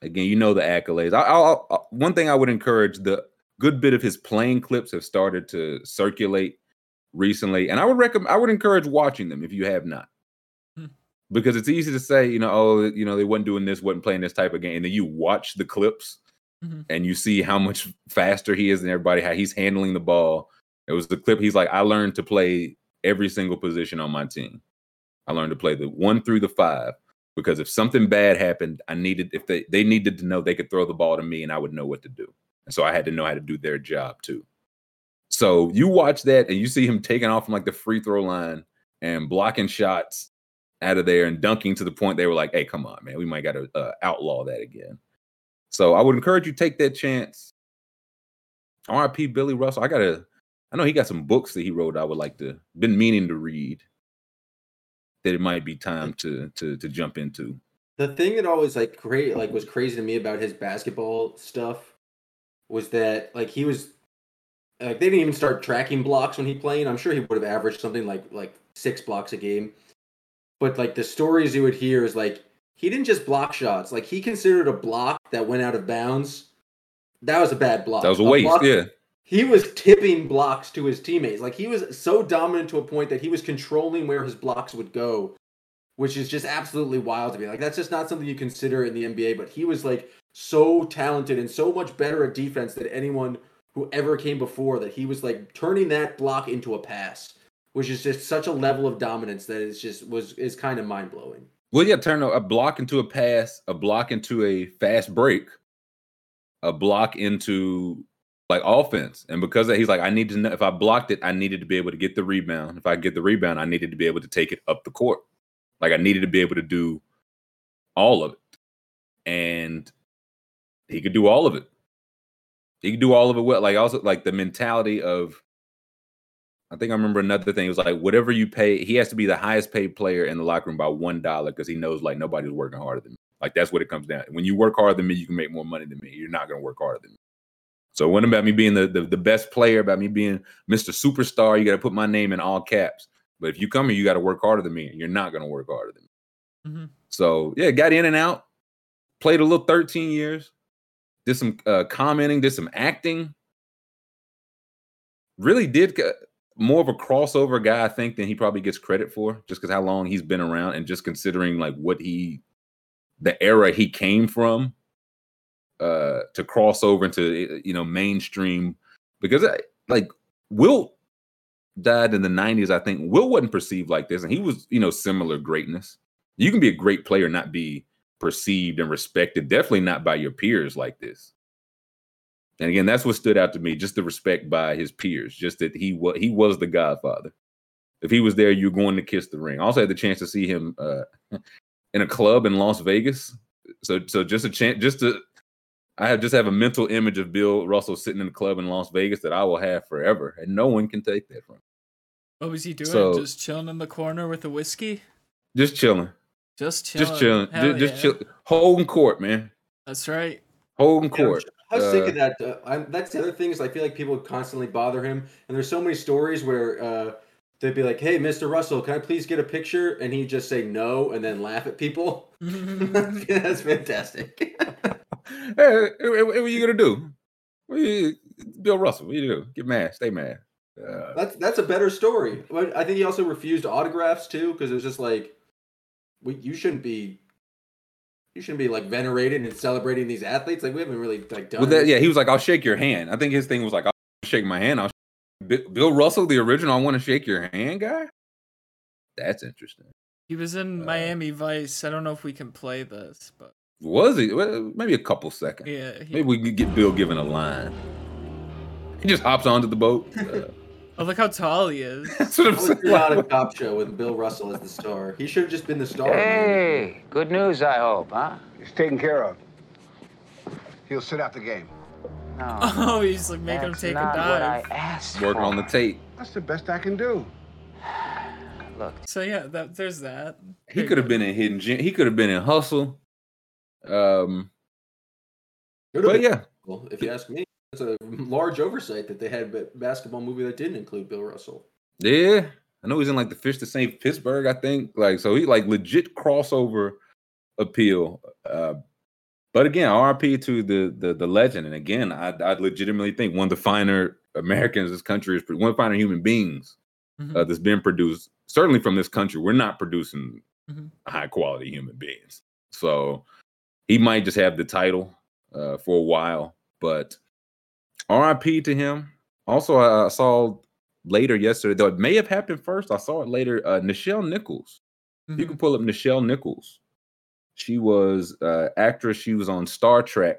Again, you know the accolades. I, I'll, i one thing I would encourage: the good bit of his playing clips have started to circulate recently, and I would recommend. I would encourage watching them if you have not, Hmm. because it's easy to say, you know, oh, you know, they wasn't doing this, wasn't playing this type of game, and then you watch the clips Mhm. and you see how much faster he is than everybody, how he's handling the ball. It was the clip. He's like, I learned to play every single position on my team. I learned to play the one through the five because if something bad happened, I needed if they they needed to know they could throw the ball to me and I would know what to do. And so I had to know how to do their job too. So you watch that and you see him taking off from like the free throw line and blocking shots out of there and dunking to the point they were like, "Hey, come on, man, we might got to uh, outlaw that again." So I would encourage you take that chance. R.I.P. Billy Russell. I gotta. I know he got some books that he wrote. I would like to. Been meaning to read. That it might be time to to to jump into. The thing that always like great like was crazy to me about his basketball stuff was that like he was like they didn't even start tracking blocks when he played. I'm sure he would have averaged something like like six blocks a game. But like the stories you would hear is like he didn't just block shots. Like he considered a block that went out of bounds. That was a bad block. That was a waste. block- yeah. He was tipping blocks to his teammates. Like he was so dominant to a point that he was controlling where his blocks would go, which is just absolutely wild to me. Like that's just not something you consider in the NBA. But he was like so talented and so much better at defense than anyone who ever came before. That he was like turning that block into a pass, which is just such a level of dominance that is just was is kind of mind blowing. Well, yeah, turn a block into a pass, a block into a fast break, a block into like offense. And because that, he's like, I need to know if I blocked it, I needed to be able to get the rebound. If I get the rebound, I needed to be able to take it up the court. Like I needed to be able to do all of it. And he could do all of it. He could do all of it well. Like also like the mentality of I think I remember another thing. It was like whatever you pay, he has to be the highest paid player in the locker room by one dollar because he knows like nobody's working harder than me. Like that's what it comes down. When you work harder than me, you can make more money than me. You're not gonna work harder than me. So it wasn't about me being the, the, the best player, about me being Mr. Superstar. You got to put my name in all caps. But if you come here, you got to work harder than me. And you're not gonna work harder than me. Mhm. So yeah, got in and out, played a little 13 years, did some uh, commenting, did some acting. Really did more of a crossover guy, I think, than he probably gets credit for, just because how long he's been around and just considering like what he, the era he came from, uh, to cross over into uh, you know mainstream. Because I, like Wilt died in the 90s, I think Will wasn't perceived like this, and he was you know similar greatness. You can be a great player, not be perceived and respected. Definitely not by your peers like this. And again, that's what stood out to me, just the respect by his peers, just that he was he was the godfather. If he was there, you're going to kiss the ring. I also had the chance to see him uh, in a club in Las Vegas. So so just a chance, just to I have just have a mental image of Bill Russell sitting in a club in Las Vegas that I will have forever, and no one can take that from. me. What was he doing? So- just chilling in the corner with a whiskey? Just chilling, Just chilling. just chilling, Hell just, just yeah. chill, holding court, man, That's right. holding Yeah, court. I was Uh, thinking that uh, I'm, that's the other thing is I feel like people constantly bother him, and there's so many stories where uh, they'd be like, "Hey, Mr. Russell, can I please get a picture?" and he'd just say no and then laugh at people. that's fantastic. hey, what, what are you gonna do? What you, Bill Russell, what you do? Get mad, stay mad. Uh, that's that's a better story. But I think he also refused autographs too because it was just like, we, you shouldn't be. You shouldn't be like venerated and celebrating these athletes. Like we haven't really like done. well, that, yeah, he was like, "I'll shake your hand." I think his thing was like, "I'll shake my hand." I'll Bi- Bill Russell, the original. I want to shake your hand, guy. That's interesting. He was Uh, in Miami Vice. I don't know if we can play this, but Was he? Well, maybe a couple seconds. yeah. He, Maybe we could get Bill given a line. He just hops onto the boat. Uh, oh, look how tall he is. that's what I'm saying. not a cop show with Bill Russell as the star. He should have just been the star. Hey, good news, I hope, huh? He's taken care of. He'll sit out the game. No. Oh, he's like making him that's take a not what I dive. asked Working for. on the tape. That's the best I can do. Look, So yeah, that there's that. He could have been in Hidden Gem. He could have been in Hustle. Um, but yeah, Well, if you ask me, it's a large oversight that they had a basketball movie that didn't include Bill Russell. Yeah, I know he's in like the Fish That Saved Pittsburgh. I think like so he like legit crossover appeal. Uh, but again, RP to the the the legend. And again, I I legitimately think one of the finer Americans this country is one of the finer human beings Mhm. uh, that's been produced. Certainly from this country, we're not producing Mhm. high quality human beings. So he might just have the title uh, for a while, but RIP to him. Also, I saw later yesterday, though it may have happened first. I saw it later. Uh, Nichelle Nichols. You Mhm. can pull up Nichelle Nichols. She was uh, actress. She was on Star Trek,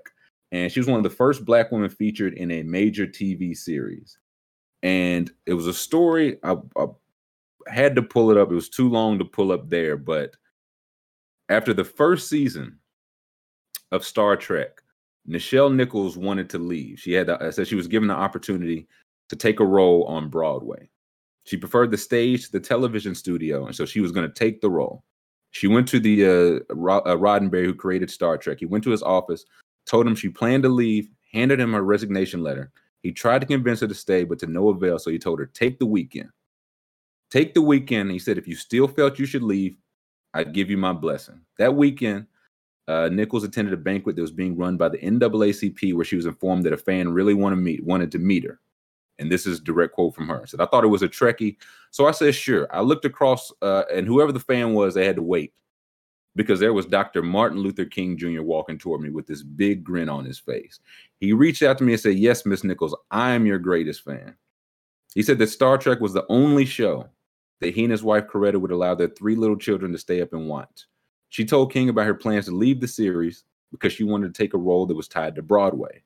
and she was one of the first black women featured in a major TV series. and it was a story. I, I had to pull it up. It was too long to pull up there, but after the first season of Star Trek, Nichelle Nichols wanted to leave. She had I said she was given the opportunity to take a role on Broadway. She preferred the stage to the television studio, and so she was going to take the role. She went to the uh, uh, Roddenberry, who created Star Trek. He went to his office, told him she planned to leave, handed him her resignation letter. He tried to convince her to stay, but to no avail. So he told her, "Take the weekend. Take the weekend." He said, "If you still felt you should leave, I'd give you my blessing." That weekend, uh, Nichols attended a banquet that was being run by the NAACP, where she was informed that a fan really wanted meet wanted to meet her. And this is direct quote from her. Said, "I thought it was a Trekkie, so I said sure." I looked across, uh, and whoever the fan was, they had to wait because there was Dr. Martin Luther King Jr. walking toward me with this big grin on his face. He reached out to me and said, "Yes, Miss Nichols, I am your greatest fan." He said that Star Trek was the only show that he and his wife Coretta would allow their three little children to stay up and watch. She told King about her plans to leave the series because she wanted to take a role that was tied to Broadway.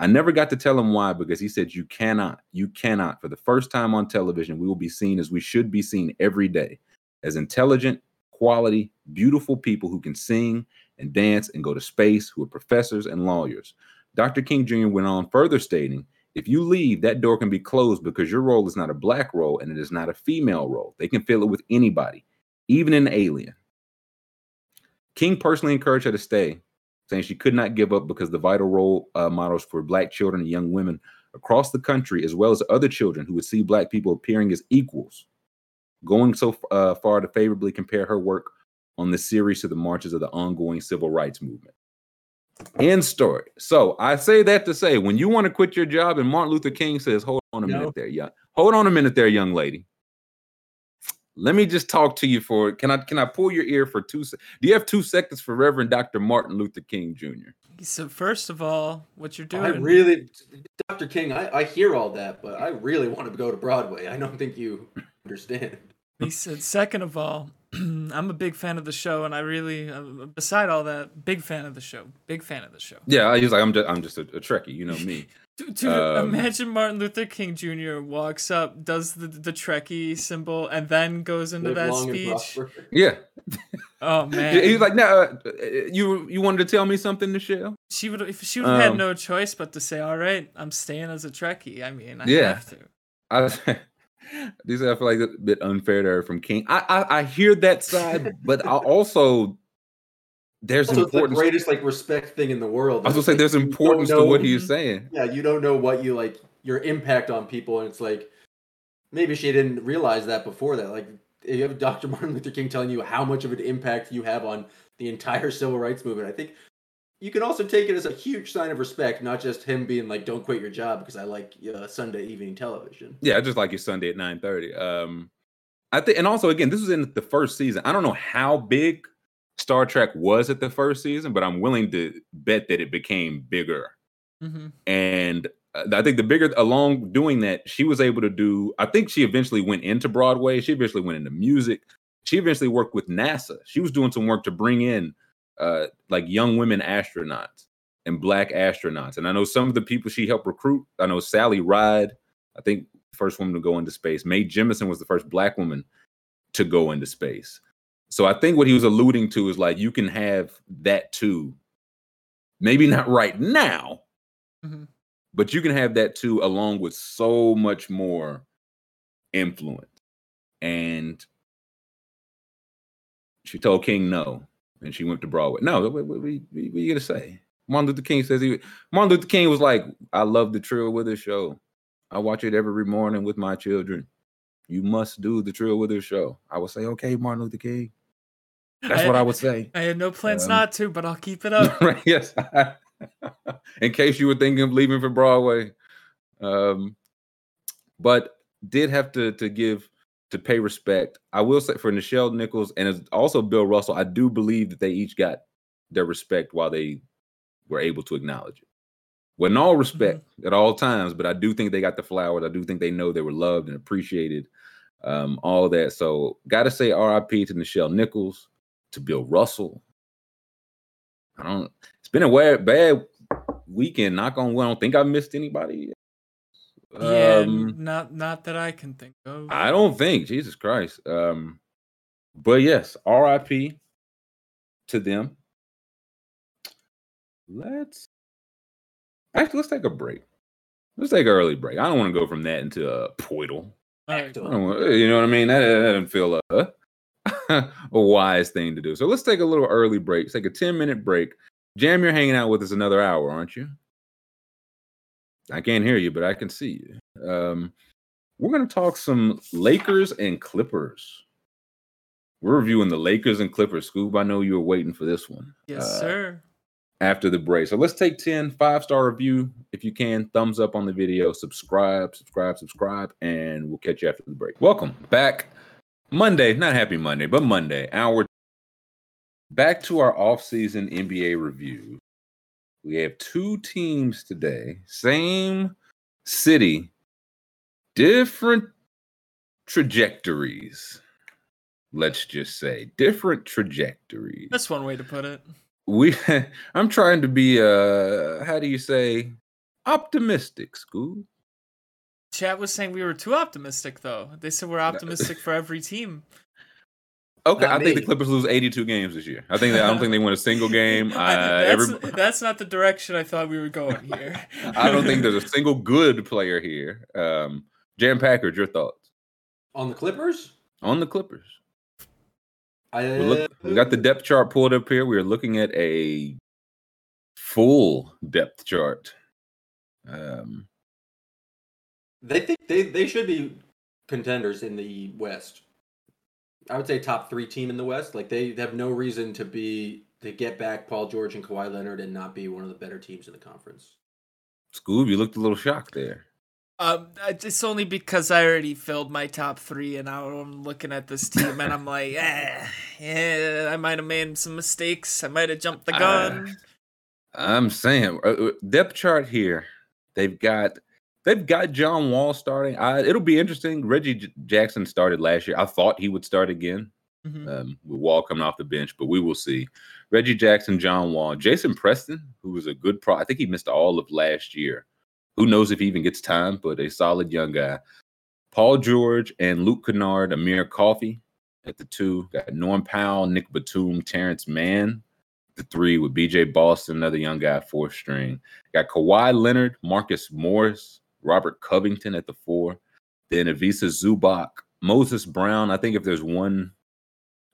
I never got to tell him why because he said, You cannot, you cannot. For the first time on television, we will be seen as we should be seen every day as intelligent, quality, beautiful people who can sing and dance and go to space, who are professors and lawyers. Dr. King Jr. went on further stating, if you leave, that door can be closed because your role is not a black role and it is not a female role. They can fill it with anybody, even an alien. King personally encouraged her to stay, saying she could not give up because the vital role uh, models for black children and young women across the country, as well as other children who would see black people appearing as equals, going so uh, far to favorably compare her work on the series to the marches of the ongoing civil rights movement. End story. So I say that to say, when you want to quit your job, and Martin Luther King says, "Hold on a No. minute there, young. Hold on a minute there, young lady. Let me just talk to you for. Can I can I pull your ear for two? se- Do you have two seconds for Reverend Dr. Martin Luther King Jr.? So first of all, what you're doing? I really, Dr. King, I, I hear all that, but I really want to go to Broadway. I don't think you understand. He said, second of all, I'm a big fan of the show, and I really, uh, beside all that, big fan of the show. Big fan of the show. Yeah, I was like, I'm just I'm just a, a Trekkie, you know me. Dude, dude, Um, imagine Martin Luther King Jr. walks up, does the the Trekkie symbol, and then goes into that speech. Yeah, Oh man, he was like, "No, uh, you you wanted to tell me something, Nichelle?" she would if she would have had um, no choice but to say, "All right, I'm staying as a Trekkie." I mean, I Yeah. have to. I these I feel like a bit unfair to her from King. I I, I hear that side, but I also there's Also, it's the greatest like respect thing in the world. I was gonna say Like, there's importance to know- what he's saying. Yeah, you don't know what you like your impact on people, and it's like maybe she didn't realize that before that. Like if you have Dr. Martin Luther King telling you how much of an impact you have on the entire civil rights movement. I think you can also take it as a huge sign of respect, not just him being like, "Don't quit your job because I like uh, Sunday evening television." Yeah, just like your Sunday at nine thirty. Um, I think, and also again, this was in the first season. I don't know how big Star Trek was at the first season, but I'm willing to bet that it became bigger. hmm And uh, I think the bigger along doing that, she was able to do. I think she eventually went into Broadway. She eventually went into music. She eventually worked with NASA. She was doing some work to bring in uh, like young women astronauts and black astronauts. And I know some of the people she helped recruit. I know Sally Ride, I think first woman to go into space. Mae Jemison was the first black woman to go into space. So I think what he was alluding to is like you can have that too. Maybe not right now, Mhm. but you can have that too, along with so much more influence. And she told King no, and she went to Broadway. No, what, what, what, what you- what you gonna say? Martin Luther King says he. Martin Luther King was like, "I love the Trill Withers show. I watch it every morning with my children. You must do the Trill Withers show." I would say, "Okay, Martin Luther King." That's what I would say. I had no plans Um, not to, but I'll keep it up. right? Yes. In case you were thinking of leaving for Broadway, um, but did have to to give to pay respect. I will say for Nichelle Nichols and also Bill Russell, I do believe that they each got their respect while they were able to acknowledge it. With all respect at all times, but I do think they got the flowers. I do think they know they were loved and appreciated. Um, all of that. So gotta say RIP to Nichelle Nichols, to Bill Russell. I don't it's been a bad weekend. Knock on wood. I don't think I missed anybody. Yeah, Um, not not that I can think of. I don't think. Jesus Christ. Um, but yes, RIP to them. Let's actually let's take a break. Let's take an early break. I don't want to go from that into a poidle. Alright. I don't want- you know what I mean? That, that doesn't feel a, a wise thing to do. So let's take a little early break. Let's take a 10 minute break. Jam, you're hanging out with us another hour, aren't you? I can't hear you, but I can see you. Um, we're going to talk some Lakers and Clippers. We're reviewing the Lakers and Clippers. Scoob, I know you were waiting for this one. Yes, Uh, sir. after the break. So let's take 10 five star review if you can. Thumbs up on the video, subscribe, subscribe, subscribe, and we'll catch you after the break. Welcome back. Monday, not happy Monday, but Monday, hour back to our off-season NBA review. We have two teams today, same city, different trajectories. Let's just say different trajectories That's one way to put it. we i'm trying to be uh how do you say optimistic Scoob Chat was saying we were too optimistic, though. They said we're optimistic for every team. okay Not i think the clippers lose 82 games this year. I think that i don't think they win a single game. Uh, that's, every, that's not the direction I thought we were going here. i don't think there's a single good player here. Um Jam Packer your thoughts? On the Clippers, on the clippers. I we, look, we got the depth chart pulled up here. We're looking at a full depth chart. Um They think they they should be contenders in the West. I would say top three team in the West. Like they have no reason to be to get back Paul George and Kawhi Leonard and not be one of the better teams in the conference. Scoob, you looked a little shocked there Um, it's only because I already filled my top three, and now I'm looking at this team, and I'm like, eh, yeah, I might have made some mistakes. I might have jumped the gun. I'm saying uh, uh, depth chart here. They've got they've got John Wall starting. I, it'll be interesting. Reggie J- Jackson started last year. I thought he would start again Mhm. um, with Wall coming off the bench, but we will see. Reggie Jackson, John Wall, Jason Preston, who was a good pro. I think he missed all of last year. Who knows if he even gets time, but a solid young guy. Paul George and Luke Kennard, Amir Coffey at the two. Got Norm Powell, Nick Batum, Terance Mann. The three with BJ Boston, another young guy, fourth string. Got Kawhi Leonard, Marcus Morris, Robert Covington at the four. Then Ivica Zubac, Moses Brown. I think if there's one,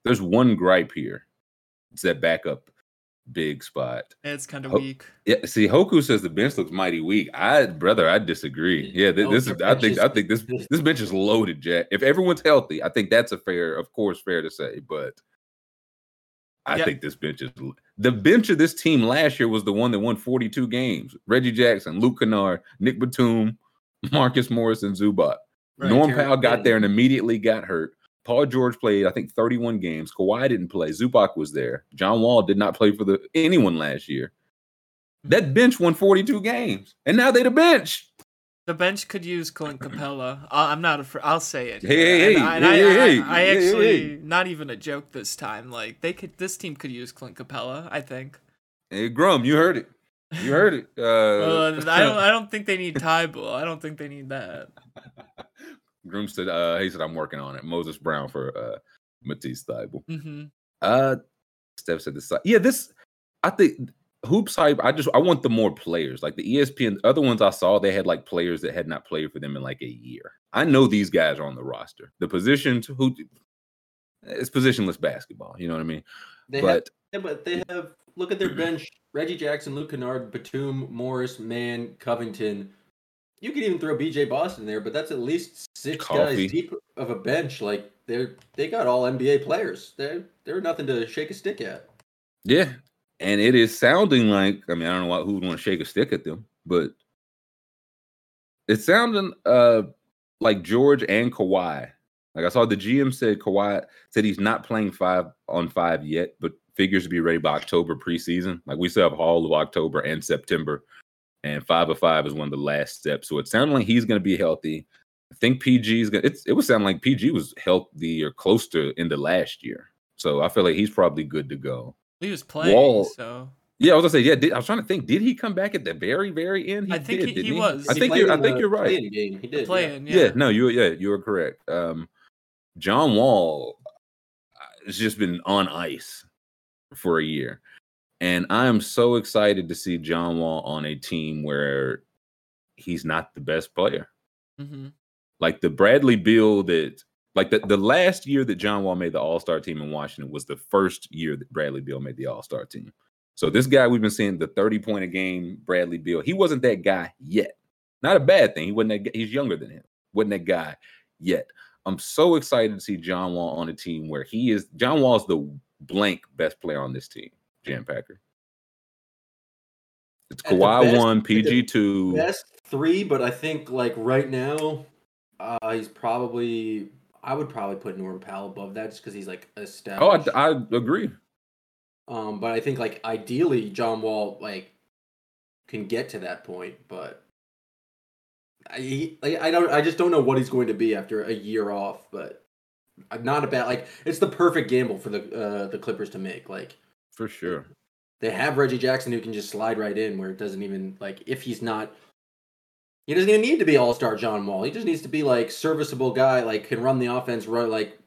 there's one gripe here. It's that backup big spot. It's kind of Ho- weak. Yeah, see, Hoku says the bench looks mighty weak. I, brother, I disagree. Yeah, thi- No, this is. I think. is- I think this this bench is loaded, Jack. If everyone's healthy, I think that's a fair, of course, fair to say. But I Yeah. think this bench is the bench of this team last year was the one that won 42 games. Reggie Jackson, Luke Kennard, Nick Batum, Marcus Morris, and Zubac. Right, Norm Powell got there and immediately got hurt. Paul George played, I think, 31 games. Kawhi didn't play. Zubac was there. John Wall did not play for the anyone last year. That bench won 42 games, and now they the bench. The bench could use Clint Capella. I- I'm not afraid. I'll say it. Hey, hey, And hey, I, and I, hey, I- hey, I hey, hey, actually, not even a joke this time. Like they could, this team could use Clint Capela. I think. Hey, Grum, you heard it. You heard it. Uh, Uh, I don't. I don't think they need Thybulle. I don't think they need that. Grum said, uh, he said, I'm working on it. Moses Brown for uh, Matisse Thybulle. hmm Uh, Steph said this. Yeah, this. I think hoops hype. I just I want the more players. Like the ESPN other ones I saw, they had like players that had not played for them in like a year. I know these guys are on the roster. The positions who it's positionless basketball. You know what I mean? They have, but yeah, but they have look at their bench: Reggie Jackson, Luke Kennard, Batum, Morris, Mann, Covington. You could even throw BJ Boston there, but that's at least six Coffey. guys deep of a bench. Like they're they got all NBA players. They're they're nothing to shake a stick at. yeah, and it is sounding like I mean I don't know who would want to shake a stick at them, but it's sounding uh like George and Kawhi. Like I saw the GM said Kawhi said he's not playing five on five yet, but figures to be ready by October preseason. Like we still have all of October and September, and five of five is one of the last steps. So it sounded like he's going to be healthy. I think PG is going. to It would sound like PG was healthy or close to in the last year. So I feel like he's probably good to go. He was playing, Wall- so Yeah, I was gonna say, yeah. Did, I was trying to think. Did he come back at the very, very end? He I think did, he- didn't he was. I think played you're. I think you're right. play-in game. He did. Playing, Yeah. yeah. no, you. Yeah, you are correct. Um, John Wall uh, has just been on ice for a year, and I am so excited to see John Wall on a team where he's not the best player. hmm Like the Bradley Beal that, like the, the last year that John Wall made the All Star team in Washington was the first year that Bradley Beal made the All Star team. So this guy we've been seeing the 30 point a game, Bradley Beal, he wasn't that guy yet. Not a bad thing. He wasn't that, he's younger than him. Wasn't that guy yet. I'm so excited to see John Wall on a team where he is John Wall's the blank best player on this team, Jam Packer. It's At Kawhi best, one, PG two. Best three, but I think like right now, uh, he's probably. I would probably put Norm Powell above that just because he's like a step Oh. I, I agree. Um, but I think like ideally John Wall like can get to that point, but I like, I don't I just don't know what he's going to be after a year off. But I'm not a bad like it's the perfect gamble for the uh, the Clippers to make. Like For sure. they have Reggie Jackson who can just slide right in where it doesn't even like if he's not. He doesn't even need to be All Star John Wall. He just needs to be like serviceable guy, like can run the offense, run like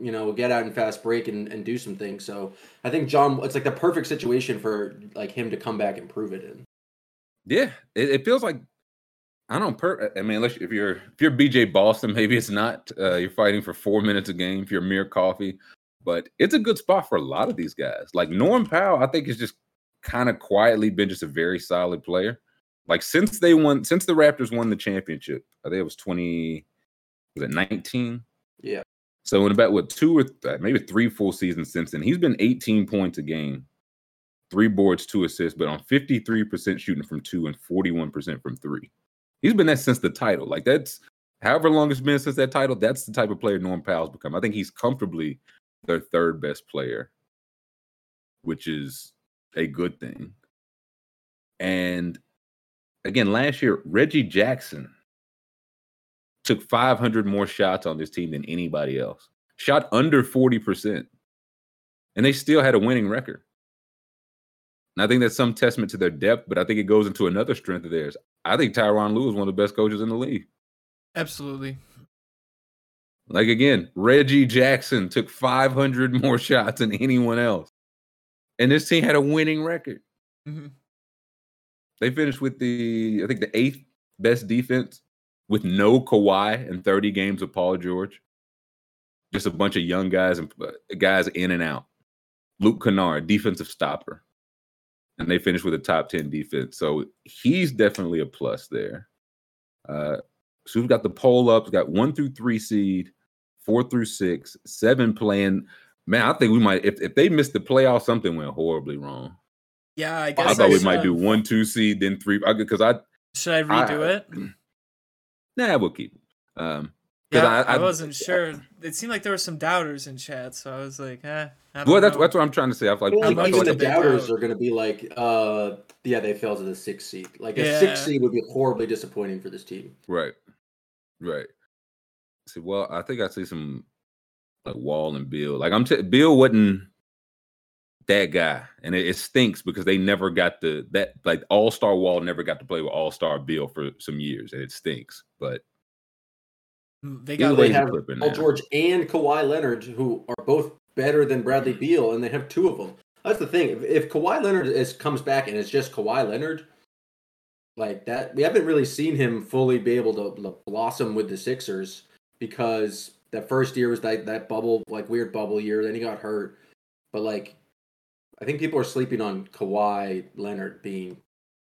you know, get out in fast break and, and do some things. So I think John, it's like the perfect situation for like him to come back and prove it in. Yeah, it, it feels like I don't. Per, I mean, unless if you're if you're BJ Boston, maybe it's not. Uh, you're fighting for four minutes a game. If you're Mir Coffey, but it's a good spot for a lot of these guys. Like Norm Powell, I think has just kind of quietly been just a very solid player. Like since they won, since the Raptors won the championship, I think it was twenty, was it nineteen? Yeah. So in about what two or th- maybe three full seasons since then, he's been 18 points a game, three boards, two assists, but on 53% shooting from two and 41% from three. He's been that since the title. Like that's however long it's been since that title. That's the type of player Norm Powell's become. I think he's comfortably their third best player, which is a good thing. And again, last year, Reggie Jackson took 500 more shots on this team than anybody else. Shot under 40%. And they still had a winning record. And I think that's some testament to their depth, but I think it goes into another strength of theirs. I think Tyronn Lue is one of the best coaches in the league. Absolutely. Like again, Reggie Jackson took 500 more shots than anyone else. And this team had a winning record. Mhm. They finished with the, I think, the eighth best defense with no Kawhi and 30 games of Paul George. Just a bunch of young guys and uh, guys in and out. Luke Kennard, defensive stopper. And they finished with a top 10 defense. So he's definitely a plus there. Uh, so we've got the poll up. We've got one through three seed, four through six, seven playing. Man, I think we might, if, if they missed the playoffs, something went horribly wrong. Yeah, I guess I thought we might do one, two seed, then three. Because I, Should I redo I- it? nah, we'll keep it. Um, 'cause Yeah, I, I- wasn't sure. It seemed like there were some doubters in chat, so I was like, eh. Well, that's know. that's what I'm trying to say. I feel like, I feel I like feel even like the doubters doubt. are going to be like, uh, yeah, they fell to the sixth seed. Like a Yeah. sixth seed would be horribly disappointing for this team. Right. Right. See, well, I think I see some like Wall and Bill. Like I'm t- Bill wasn't that guy, and it, it stinks because they never got the that like All Star Wall never got to play with All Star Bill for some years, and it stinks. But mm, They got way, They have Paul now. George and Kawhi Leonard, who are both better than Bradley mm. Beal, and they have two of them. That's the thing. If, if Kawhi Leonard is comes back and it's just Kawhi Leonard, like that, we haven't really seen him fully be able to, to blossom with the Sixers because that first year was that that bubble, like weird bubble year. Then he got hurt, but like, I think people are sleeping on Kawhi Leonard being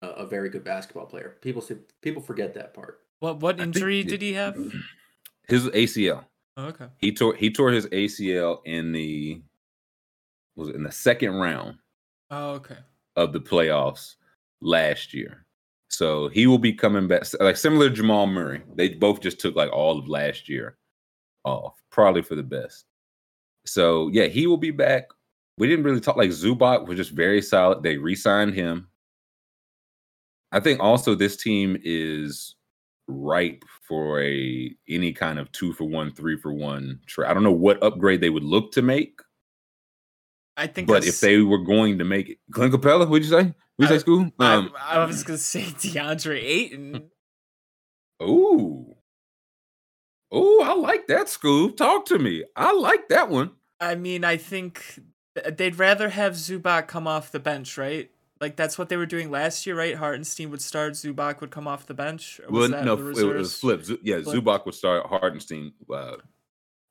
a, a very good basketball player. People say, people forget that part. what what I think injury did he have? his ACL, Oh, okay. he tore he tore his ACL in the was it in the second round Oh, okay. of the playoffs last year. So he will be coming back like similar to Jamal Murray. They both just took like all of last year off, probably for the best. So yeah, he will be back. We didn't really talk like Zubac was just very solid. They re-signed him. I think also this team is ripe for a any kind of two for one, three for one trade. I don't know what upgrade they would look to make, I think. But if they were going to make it, Clint Capela, what'd you say? What'd you say, Scoob? I, Um, I was gonna say DeAndre Ayton. ooh, ooh, I like that, Scoob. Talk to me. I like that one. I mean, I think th- they'd rather have Zubac come off the bench, right? Like that's what they were doing last year, right? Hartenstein would start, Zubac would come off the bench. Well, no, it was flipped. Yeah, Flipped? Zubac would start. Hartenstein uh,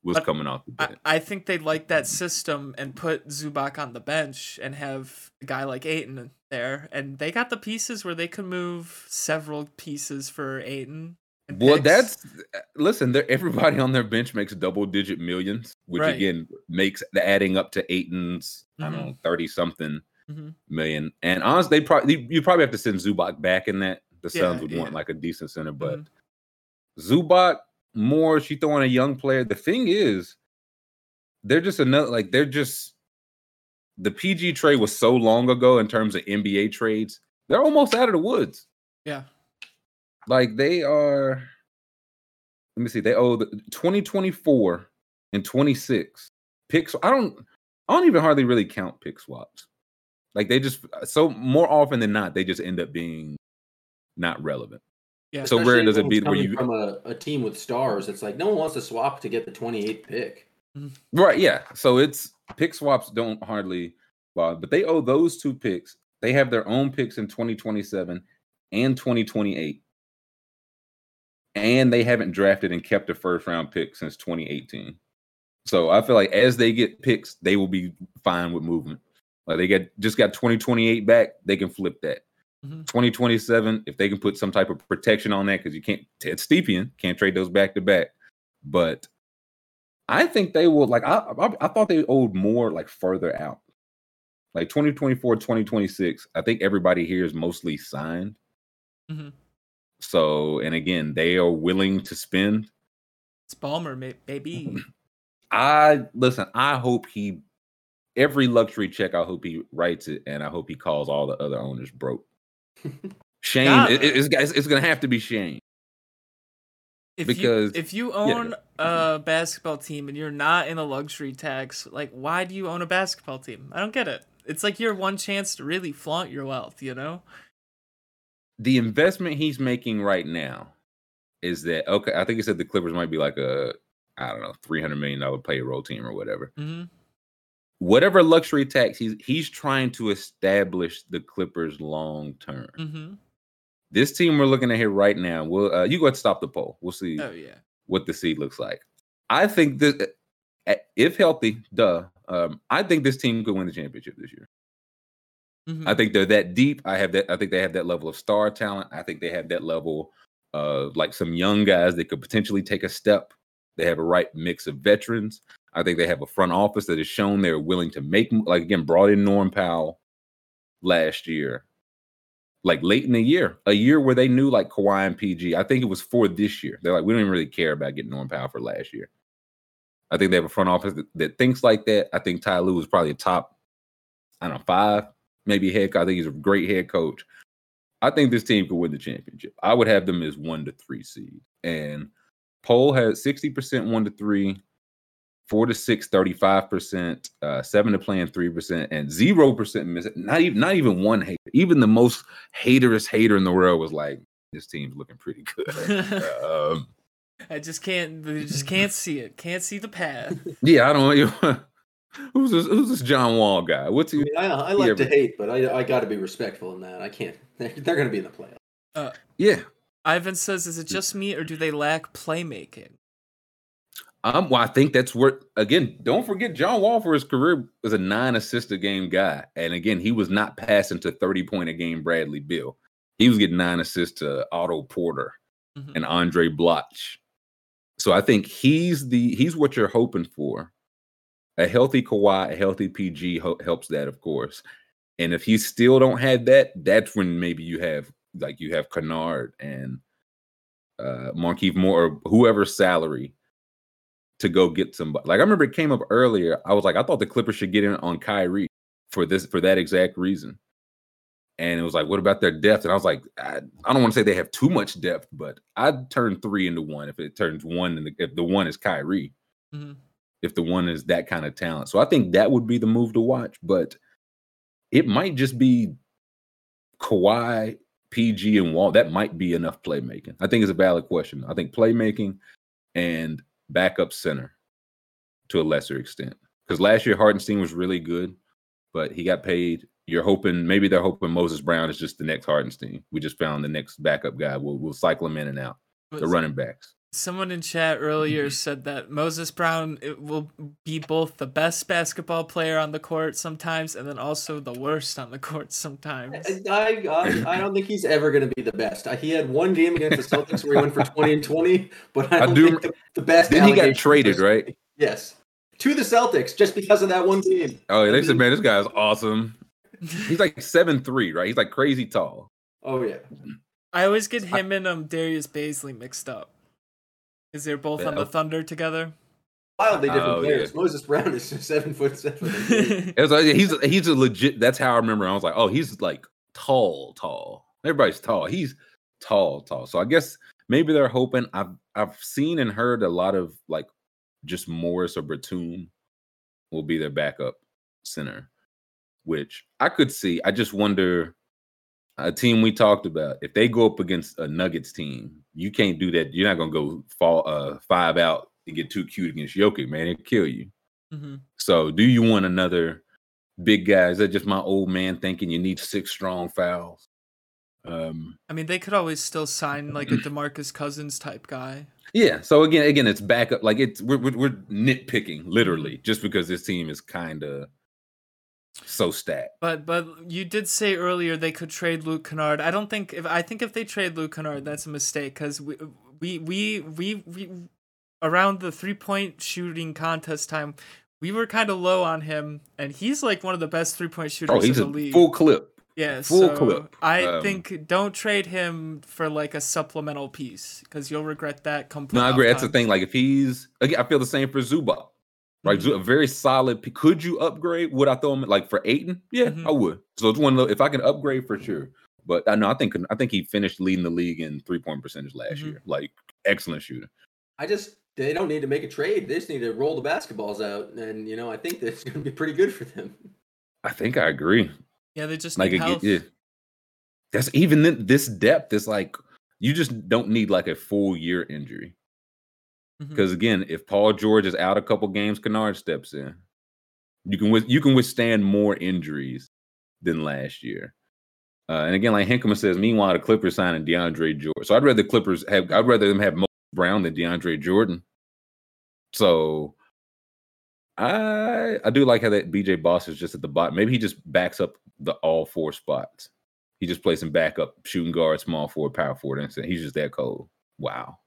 was But coming off the I. I think they'd like that system and put Zubac on the bench and have a guy like Ayton there. And they got the pieces where they could move several pieces for Ayton. Well, that's listen. Everybody on their bench makes double digit millions, which Right. again makes the adding up to Ayton's I don't know thirty something Mhm. million. And honestly, they probably you probably have to send Zubac back in that. The Yeah, Suns would want like a decent center, but Mhm. Zubac more. She throwing a young player. The thing is, they're just another like they're just the PG trade was so long ago in terms of NBA trades. They're almost out of the woods. yeah. Like they are. Let me see. They owe the 2024 and 26 picks. I don't. I don't even hardly really count pick swaps. Like they just uh, so more often than not they just end up being not relevant. Yeah. So rare does it be it's where you from a, a team with stars. It's like no one wants to swap to get the 28th pick. Mm. Right, yeah. So it's pick swaps don't hardly bother, but they owe those two picks. They have their own picks in 2027 and 2028. And they haven't drafted and kept a first round pick since 2018. So I feel like as they get picks, they will be fine with movement. Like they get just got 2028 back, they can flip that. Mhm. 2027, if they can put some type of protection on that, because you can't Ted Stepien can't trade those back to back. But I think they will like I, I I thought they owed more like further out. Like 2024, 2026. I think everybody here is mostly signed. Mhm. So, and again, they are willing to spend. It's Ballmer, baby. I listen, I hope he every luxury check, I hope he writes it and I hope he calls all the other owners broke. Shane, Gotta. it- it's, it's, gonna have to be Shane. if Because- you if you yeah, own a basketball team and you're not in a luxury tax, like why do you own a basketball team? I don't get it. It's like your one chance to really flaunt your wealth, you know? The investment he's making right now is that okay? I think he said the Clippers might be like a I don't know, three hundred million dollar payroll team or whatever. hmm Whatever luxury tax he's he's trying to establish the Clippers long term. hmm This team we're looking at here right now. We'll uh, you go ahead and stop the poll. We'll see Oh yeah. what the seed looks like. I think that uh, if healthy, duh. Um, I think this team could win the championship this year. Mhm. I think they're that deep. I have that. I think they have that level of star talent. I think they have that level of like some young guys that could potentially take a step. They have a right mix of veterans. I think they have a front office that has shown they're willing to make like again brought in Norm Powell last year, like late in the year, a year where they knew like Kawhi and PG. I think it was for this year. They're like we don't even really care about getting Norm Powell for last year. I think they have a front office that, that thinks like that. I think Ty Lue is probably a top, I don't know, five, maybe head. coach. I think he's a great head coach. I think this team could win the championship. I would have them as one to three seed. And Poll has 60% one to three, four to six, 35%, uh, seven to playing 3%, and zero percent miss it. Not even not even one hater. Even the most haterous hater in the world was like, this team's looking pretty good. um, I just can't. Just can't see it. Can't see the path. yeah, I don't who's this who's this John Wall guy? What's I he mean, I, I he like ever- to hate, but I I got to be respectful in that. I can't. They're, they're going to be in the playoffs. Uh, Yeah. Ivan says, "Is it just me, or do they lack playmaking?" Um, well, I think that's where again, don't forget John Wall for his career was a nine assist a game guy. And again, he was not passing to 30 point a game Bradley Beal. He was getting nine assists to Otto Porter Mhm. and Andray Blatche. So I think he's the he's what you're hoping for. A healthy Kawhi, a healthy PG ho- helps that, of course. And if you still don't have that, that's when maybe you have like you have Kennard and uh Marcus Morris or whoever's salary to go get somebody. Like I remember it came up earlier. I was like, I thought the Clippers should get in on Kyrie for this for that exact reason. And it was like, what about their depth? And I was like, I, I don't want to say they have too much depth, but I'd turn three into one if it turns one and if the one is Kyrie. Mhm. If the one is that kind of talent. So I think that would be the move to watch, but it might just be Kawhi, PG, and Wall. That might be enough playmaking. I think it's a valid question. I think playmaking and backup center to a lesser extent. Because last year Hartenstein was really good, but he got paid. You're hoping maybe they're hoping Moses Brown is just the next Hartenstein. We just found the next backup guy. We'll we'll cycle him in and out. The running backs. Someone in chat earlier said that Moses Brown it will be both the best basketball player on the court sometimes and then also the worst on the court sometimes. I, I I don't think he's ever going to be the best. He had one game against the Celtics where he went for twenty and twenty, but I I don't do- think the, the best. Then he got traded, right? Yes, to the Celtics just because of that one team. Oh, yeah, they said, man, this guy's awesome. He's like seven three, right? He's like crazy tall. Oh yeah, I always get him and um Darius Bazley mixed up. Because they're both on the oh. Thunder together. wildly oh, different Oh, players. yeah. Moses Brown is just seven foot seven. It was like, he's he's a legit. That's how I remember. I was like, oh, he's like tall, tall. Everybody's tall. He's tall, tall. So I guess maybe they're hoping. I've I've seen and heard a lot of like just Morris or Batum will be their backup center, which I could see. I just wonder a team we talked about if they go up against a Nuggets team, you can't do that. You're not gonna go fall uh five out and get too cute against Jokic, man. It'll kill you. hmm So, do you want another big guy? Is that just my old man thinking you need six strong fouls? Um, I mean, they could always still sign like a DeMarcus Cousins type guy. yeah. So again, again, it's backup. Like it's we're we're, we're nitpicking literally just because this team is kind of so stacked. But but you did say earlier they could trade Luke Kennard. I don't think if I think if they trade Luke Kennard, that's a mistake because we, we we we we around the three point shooting contest time, we were kind of low on him, and he's like one of the best three point shooters Oh, he's in a the league. full clip. yeah, full so clip. I Um, think don't trade him for like a supplemental piece because you'll regret that. Come No, I agree. That's the thing. Like if he's again, I feel the same for Zubac. Like Mhm. A very solid. Could you upgrade? Would I throw him like for Ayton? Yeah, Mhm. I would. So it's one of the, if I can upgrade for sure. But I know I think I think he finished leading the league in three point percentage last Mhm. year. Like excellent shooter. I just they don't need to make a trade. They just need to roll the basketballs out, and you know I think that's going to be pretty good for them. I think I agree. Yeah, they just Like need again, yeah. That's even then, this depth is like you just don't need like a full year injury. Mhm. Because again, if Paul George is out a couple games, Kennard steps in. You can you can withstand more injuries than last year. Uh, and again, like Hinkman says, meanwhile the Clippers signing DeAndre Jordan. So I'd rather the Clippers have I'd rather them have Mo Brown than DeAndre Jordan. So I I do like how that BJ Boss is just at the bottom. Maybe he just backs up the all four spots. He just plays some backup shooting guard, small forward, power forward, and he's just that cold. Wow.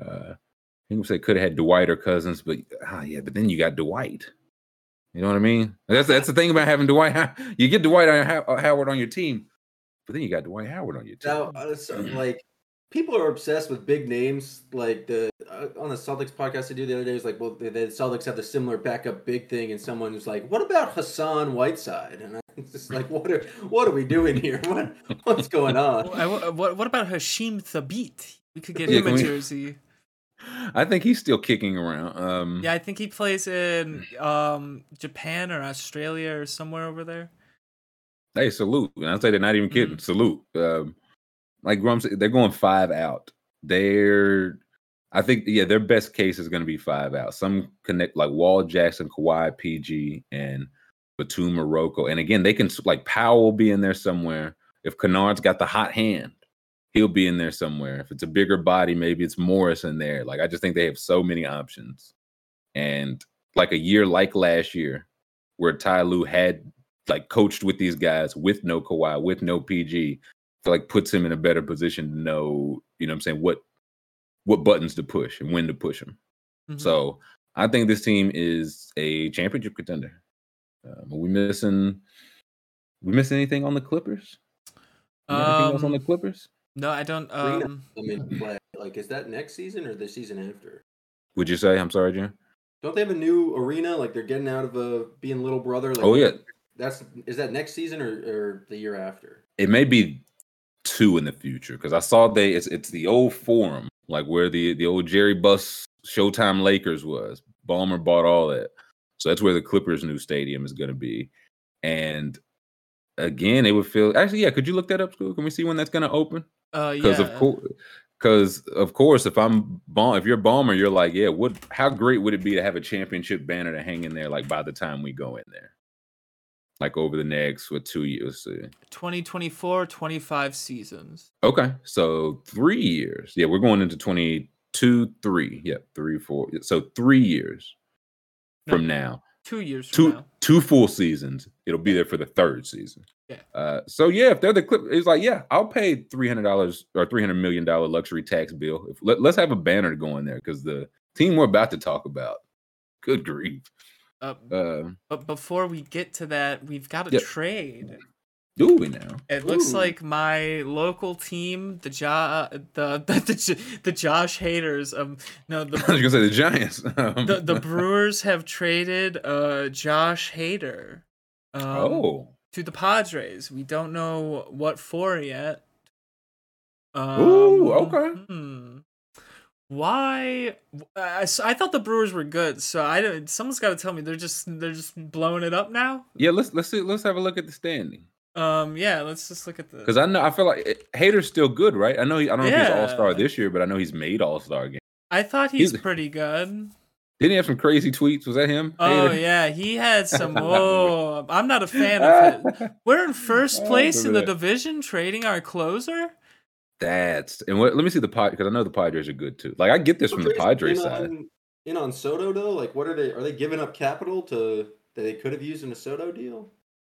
Uh, People say could have had Dwight or Cousins, but ah, yeah, but then you got Dwight. You know what I mean? That's that's the thing about having Dwight. You get Dwight on uh, Howard on your team, but then you got Dwight Howard on your team. Now, uh, so, like people are obsessed with big names. Like the uh, on the Celtics podcast I do the other day was like, well, the, the Celtics have the similar backup big thing, and someone was like, what about Hassan Whiteside? And I'm just like, what are what are we doing here? What what's going on? I- I- what what about Hasheem Thabeet? We could get Yeah, him can a we- jersey. I think he's still kicking around. Um, Yeah, I think he plays in um Japan or Australia or somewhere over there. Hey, salute. And I'll say they're not even kidding. Salute. Um, like Grum they're going five out. They're, I think, yeah, their best case is going to be five out. Some connect like Wall Jackson, Kawhi, PG, and Batum Morocco. And again, they can like Powell will be in there somewhere. If Kennard's got the hot hand, he'll be in there somewhere. If it's a bigger body, maybe it's Morris in there. Like I just think they have so many options. And like a year like last year, where Ty Lue had like coached with these guys with no Kawhi, with no PG, like puts him in a better position to know, you know what I'm saying, what what buttons to push and when to push them. Mhm. So I think this team is a championship contender. Um, are we missing we missing anything on the Clippers? Got anything else on the Um, Clippers? No, I don't. Um, I mean, play. like, is that next season or the season after? Would you say? I'm sorry, Jim. Don't they have a new arena? Like they're getting out of uh, being little brother. Like, Oh, yeah. That's is that next season or, or the year after? It may be two in the future because I saw they it's it's the old forum, like where the the old Jerry Buss Showtime Lakers was, Ballmer bought all that. So that's where the Clippers' new stadium is going to be. And again, it would feel actually, yeah. Could you look that up, school? Can we see when that's going to open? Uh, Because yeah. of course, because of course, if I'm Ball, if you're Ballmer, you're like, yeah. What? How great would it be to have a championship banner to hang in there? Like by the time we go in there, like over the next what two years? uh, 2024, 25 seasons. Okay, so three years. Yeah, we're going into 22, three. Yeah, three, four. So three years from now, Two years from two now. two full seasons. It'll be there for the third season. Yeah. Uh, so yeah, if they're the clip, it's like yeah, I'll pay three hundred dollars or three hundred million dollar luxury tax bill. If, let, let's have a banner go in there because the team we're about to talk about, good grief. Uh, Uh, but before we get to that, we've got a Yep. trade. Do we now? It looks Ooh. like my local team, the jo- the the the, the Josh haters. Um, no, the, I was gonna say the Giants. Um, the, the Brewers have traded uh Josh Hader. Um, oh, to the Padres. We don't know what for yet. Um, Ooh, okay. hmm. Why? I, I thought the Brewers were good, so I don't. Someone's got to tell me they're just they're just blowing it up now. yeah. Let's let's see. Let's have a look at the standing. Um, yeah. Let's just look at the. Because I know I feel like Hader's still good, right? I know he, I don't know if he's All Star this year, but I know he's made All Star again. I thought he's he's- pretty good. Didn't he have some crazy tweets? Was that him? Oh Hader? yeah, he had some. Whoa, I'm not a fan of it. We're in first place in the division, trading our closer. That's and what? Let me see the pod because I know the Padres are good too. Like I get this from the Crazy Padres in side. on, in on Soto though. Like, what are they? Are they giving up capital to that they could have used in a Soto deal?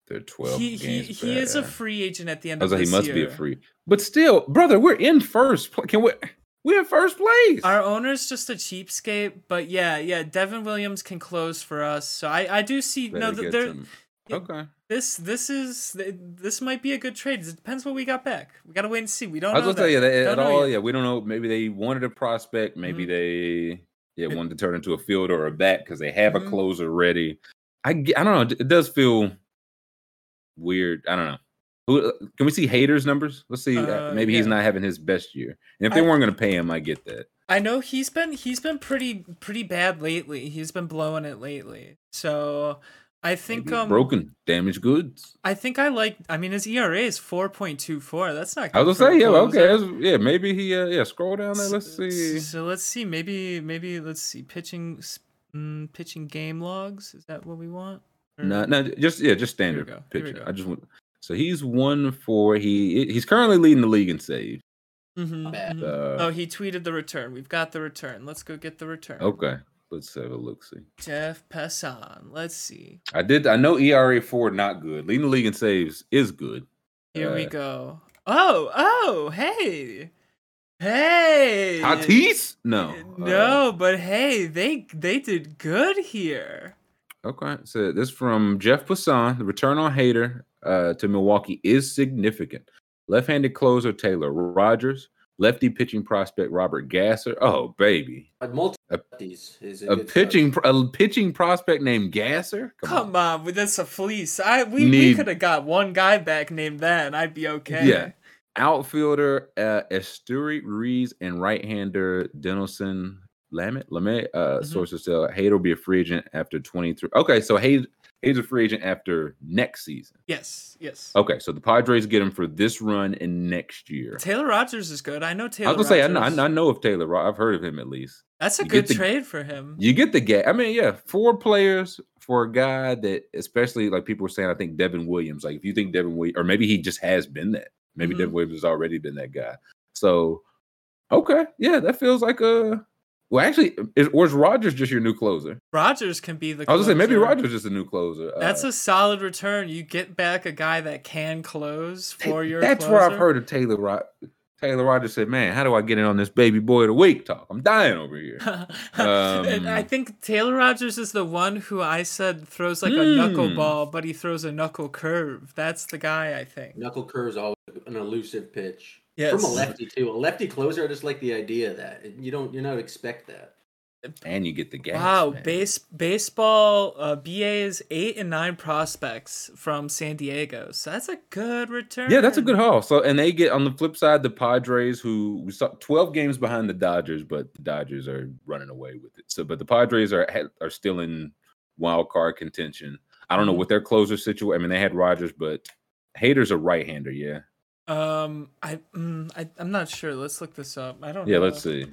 They're twelve He he, games. he is a free agent at the end I was of like, he must be a free, but still, brother, we're in first. Can we? We're in first place. Our owner's just a cheapskate, but yeah, yeah. Devin Williams can close for us, so I I do see no. Better th- get There, some- Okay. this this is this might be a good trade. It depends what we got back. We gotta wait and see. We don't. I was gonna say yeah, that. At all. yet. Yeah, we don't know. Maybe they wanted a prospect. Maybe they yeah wanted to turn into a fielder or a bat because they have Mhm. a closer ready. I I don't know. It does feel weird. I don't know. Who can we see Hader's numbers? Let's see. uh, Uh, maybe he's not having his best year. And if they I- weren't going to pay him, I get that. I know he's been he's been pretty pretty bad lately. He's been blowing it lately. So I think um broken, damaged goods. I think I like. I mean, his ERA is four point two four. That's not. I was gonna say yeah, okay, yeah. Maybe he uh, yeah. Scroll down there. Let's see. So let's see. Maybe maybe let's see. Pitching mm, pitching game logs. Is that what we want? Or- No, no, just yeah, just standard go, here we pitching. go. I just want. So he's one for he he's currently leading the league in save. Mhm, bad. mhm. Uh, oh, he tweeted the return. We've got the return. Let's go get the return. Okay, let's have a look. See, Jeff Passan. Let's see. I did. I know ERA four not good. Leading the league in saves is good. Here we Uh, go. Oh, oh, hey, hey. Tatis? No, uh, No, but hey, they they did good here. Okay, so this from Jeff Passan. The return on Hader uh, to Milwaukee is significant. Left-handed closer Taylor Rogers, lefty pitching prospect Robert Gasser. Oh baby, But multi A- is a, a pitching pro- a pitching prospect named Gasser. Come on, but that's a fleece. I we, we could have got one guy back named that, and I'd be okay. Yeah. Outfielder uh, Esteury Ruiz and right-hander Dinelson Lamet. Lamet uh, Mhm. sources tell Hayes will be a free agent after 23. Okay, so Hayes Hayes a free agent after next season. Yes. Yes. Okay, so the Padres get him for this run and next year. Taylor Rogers is good. I know Taylor. I was gonna say I know, Rogers. I know of Taylor. I've heard of him at least. That's a you good the- trade for him. You get the gap. I mean, yeah, four players for a guy that, especially like people were saying, I think Devin Williams. Like, if you think Devin Williams, or maybe he just has been that. Maybe Mhm. Devin Williams has already been that guy. So, okay, yeah, that feels like a. Well, actually, is, or is Rogers just your new closer? Rogers can be the. I was gonna say maybe. Rogers is just a new closer. That's Uh, a solid return. You get back a guy that can close for your. That's where I've heard of Taylor. Ro- Taylor Rogers said, "Man, how do I get in on this baby boy of the week talk? I'm dying over here." And I Um, think Taylor Rogers is the one who I said throws like a Hmm. knuckleball, but he throws a knuckle curve. That's the guy I think. Knuckle curve's always an elusive pitch. Yes. From a lefty too. A lefty closer, I just like the idea of that. You don't you're not expect that. and you get the gas. wow, man. base baseball uh, BA's eight and nine prospects from San Diego. So that's a good return. Yeah, that's a good haul. So, and they get on the flip side the Padres, who we saw 12 games behind the Dodgers, but the Dodgers are running away with it. So, but the Padres are are still in wild card contention. I don't know Mhm. what their closer situation. I mean, they had Rogers, but Hader's a right hander. Yeah, Um, I, mm, I I'm not sure. Let's look this up. I don't. yeah. know. Let's see.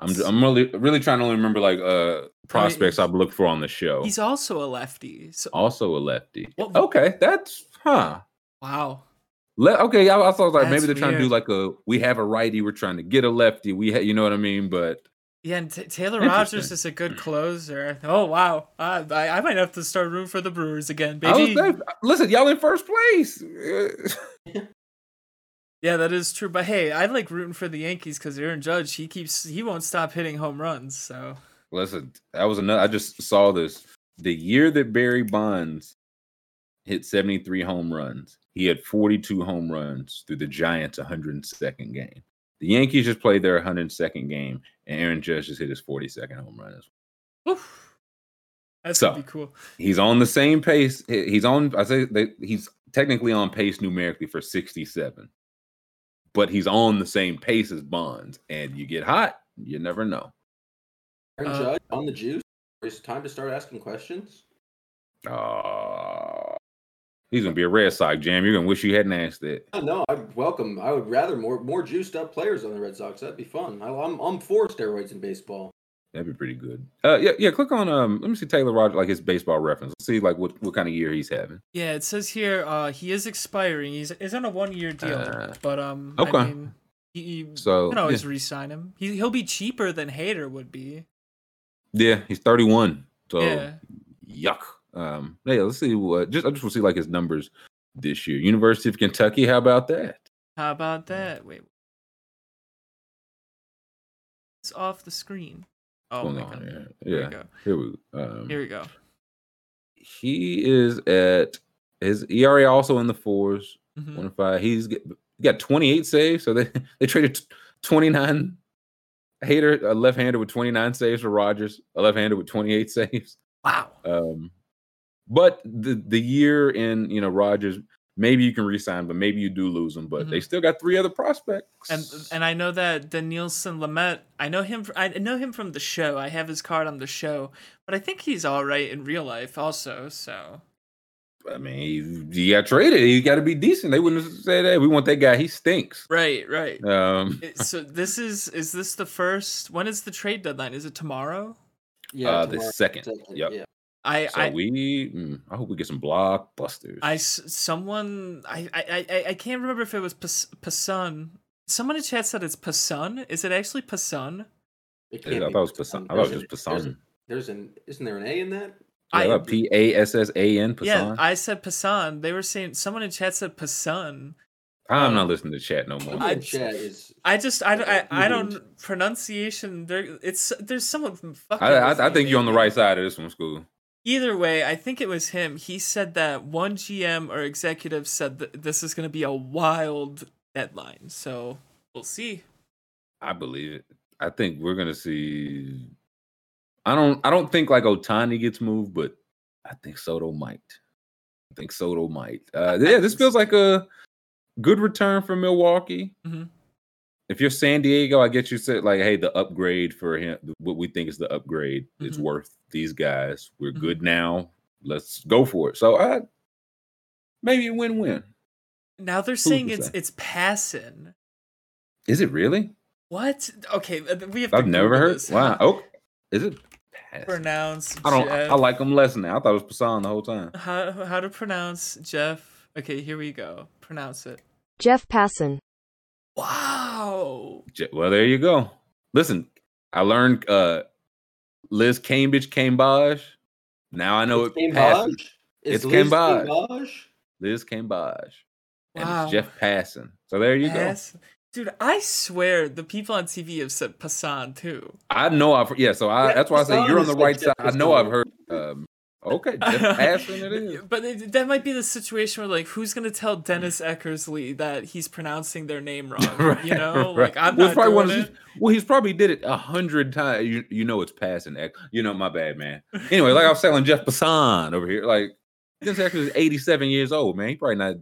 I'm I'm really really trying to only remember like uh prospects I've looked for on the show. He's also a lefty. So also a lefty. What- Okay, that's huh. wow. Le- okay, I, I thought like maybe they're trying to do like a we have a righty, we're trying to get a lefty. We ha- you know what I mean, but Yeah, and T- Taylor Rogers is a good closer. Oh wow, I, I I might have to start rooting for the Brewers again, baby. saying, uh, listen, y'all in first place. Yeah, that is true. But hey, I like rooting for the Yankees because Aaron Judge he keeps he won't stop hitting home runs. So listen, that was another. I just saw this. The year that Barry Bonds hit 73 home runs, he had 42 home runs through the Giants' 102nd game. The Yankees just played their 102nd game, and Aaron Judge just hit his 42nd home run. as well. oof, that's So, be cool. He's on the same pace. He's on. I say they, he's technically on pace numerically for 67, but he's on the same pace as Bonds. And you get hot, you never know. Aaron Uh, Judge on the juice. It's time to start asking questions. Oh, he's gonna be a Red Sox jam. You're gonna wish you hadn't asked that. No, I'd welcome. I would rather more more juiced up players on the Red Sox. That'd be fun. I, I'm I'm for steroids in baseball. That'd be pretty good. Uh, yeah, yeah. Click on um. Let me see Taylor Rogers, like his baseball reference. Let's see like what what kind of year he's having. Yeah, it says here uh he is expiring. He's is on a one year deal, Uh, but um okay. I mean, he, you So, can always yeah. re-sign him. He he'll be cheaper than Hader would be. Yeah, he's 31. So Yeah. yuck. Um, yeah, let's see what just I just want to see like his numbers this year. University of Kentucky, how about that? How about that? Wait. It's off the screen. Oh my on god. here. Here we Yeah. go. Here we um Here we go. he is at his ERA also in the 4s Mhm. one five. He's got 28 saves, so they they traded 29 Hader a left-hander with 29 saves for Rogers, a left-hander with 28 saves. Wow. Um, but the the year in you know Rogers, maybe you can resign, but maybe you do lose him. But they still got three other prospects. And and I know that Dinelson Lamet. I know him. I know him from the show. I have his card on the show, but I think he's all right in real life also. So I mean, he, he got traded. He got to be decent. They wouldn't have said that. We want that guy. He stinks. right, right. Um, so this is is this the first? When is the trade deadline? Is it tomorrow? uh, the second. Yep. Yeah. I So I we, mm, I hope we get some blockbusters. I s- someone I I I, I can't remember if it was Pas- Pasun. Someone in chat said it's Pasun. Is it actually Pasun? It Yeah, can't I thought it was Passan. Passan. I thought it There's was an- there's an- isn't there an A in that? Yeah, I- P A S S A N. Yeah, I said Pasan. They were saying someone in chat said Pasun. I'm not listening to chat no more. Someone in chat is I just I don't- I, I don't pronunciation there it's there's someone from fucking I, I, I think you're on the right side of this one, school. Either way, I think it was him. He said that one GM or executive said that this is going to be a wild deadline. So we'll see. I believe it. I think we're gonna see. I don't. I don't think like Ohtani gets moved, but I think Soto might. I think Soto might. Uh, yeah, this feels like a good return for Milwaukee. Mhm. If you're San Diego, I get you said like, hey, the upgrade for him, what we think is the upgrade, is Mhm. worth these guys. We're Mhm. good now. Let's go for it. So I maybe a win-win. Now they're to saying it's say? it's passing. Is it really? What? Okay, we have I've never heard. this. Wow. Oh, is it? Pass? Pronounce I don't. Jeff. I like them less now. I thought it was Passan the whole time. how how to pronounce Jeff. Okay, here we go. Pronounce it. Jeff Passan. Wow. Well, there you go. Listen, I learned uh Liz Cambridge Cambage. Now I know it's it Cambage? passes. Is It's Liz Cambage. Cambage? Liz Cambage. And Wow. it's Jeff Passon. So there you go. Dude, I swear the people on TV have said Passan too. I know I've yeah, so I Yeah, that's why I say you're on the like right Jeff side. I know I've heard um Okay, just passing it is. But it, that might be the situation where, like, who's gonna tell Dennis Eckersley that he's pronouncing their name wrong? right, you know, right. like I'm well, not it's probably one doing of it. those- well, he's probably did it a hundred times. You, you know, it's passing. Ec- You know, my bad, man. Anyway, like I was telling Jeff Passan over here, like Dennis actually is 87 years old, man. He probably not.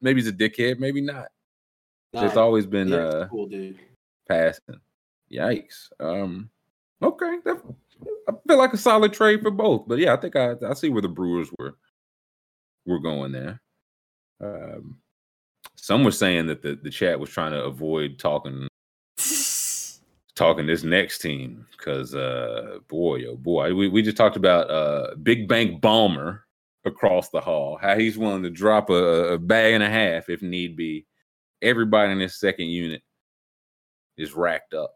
Maybe he's a dickhead, maybe not. It's always been yeah, uh cool dude. passing. Yikes. Um. Okay, that, I feel like a solid trade for both, but yeah, I think I I see where the Brewers were were going there. Um. Some were saying that the, the chat was trying to avoid talking talking this next team because uh boy oh boy we, we just talked about uh big bank bomber across the hall how he's willing to drop a, a bag and a half if need be everybody in this second unit is racked up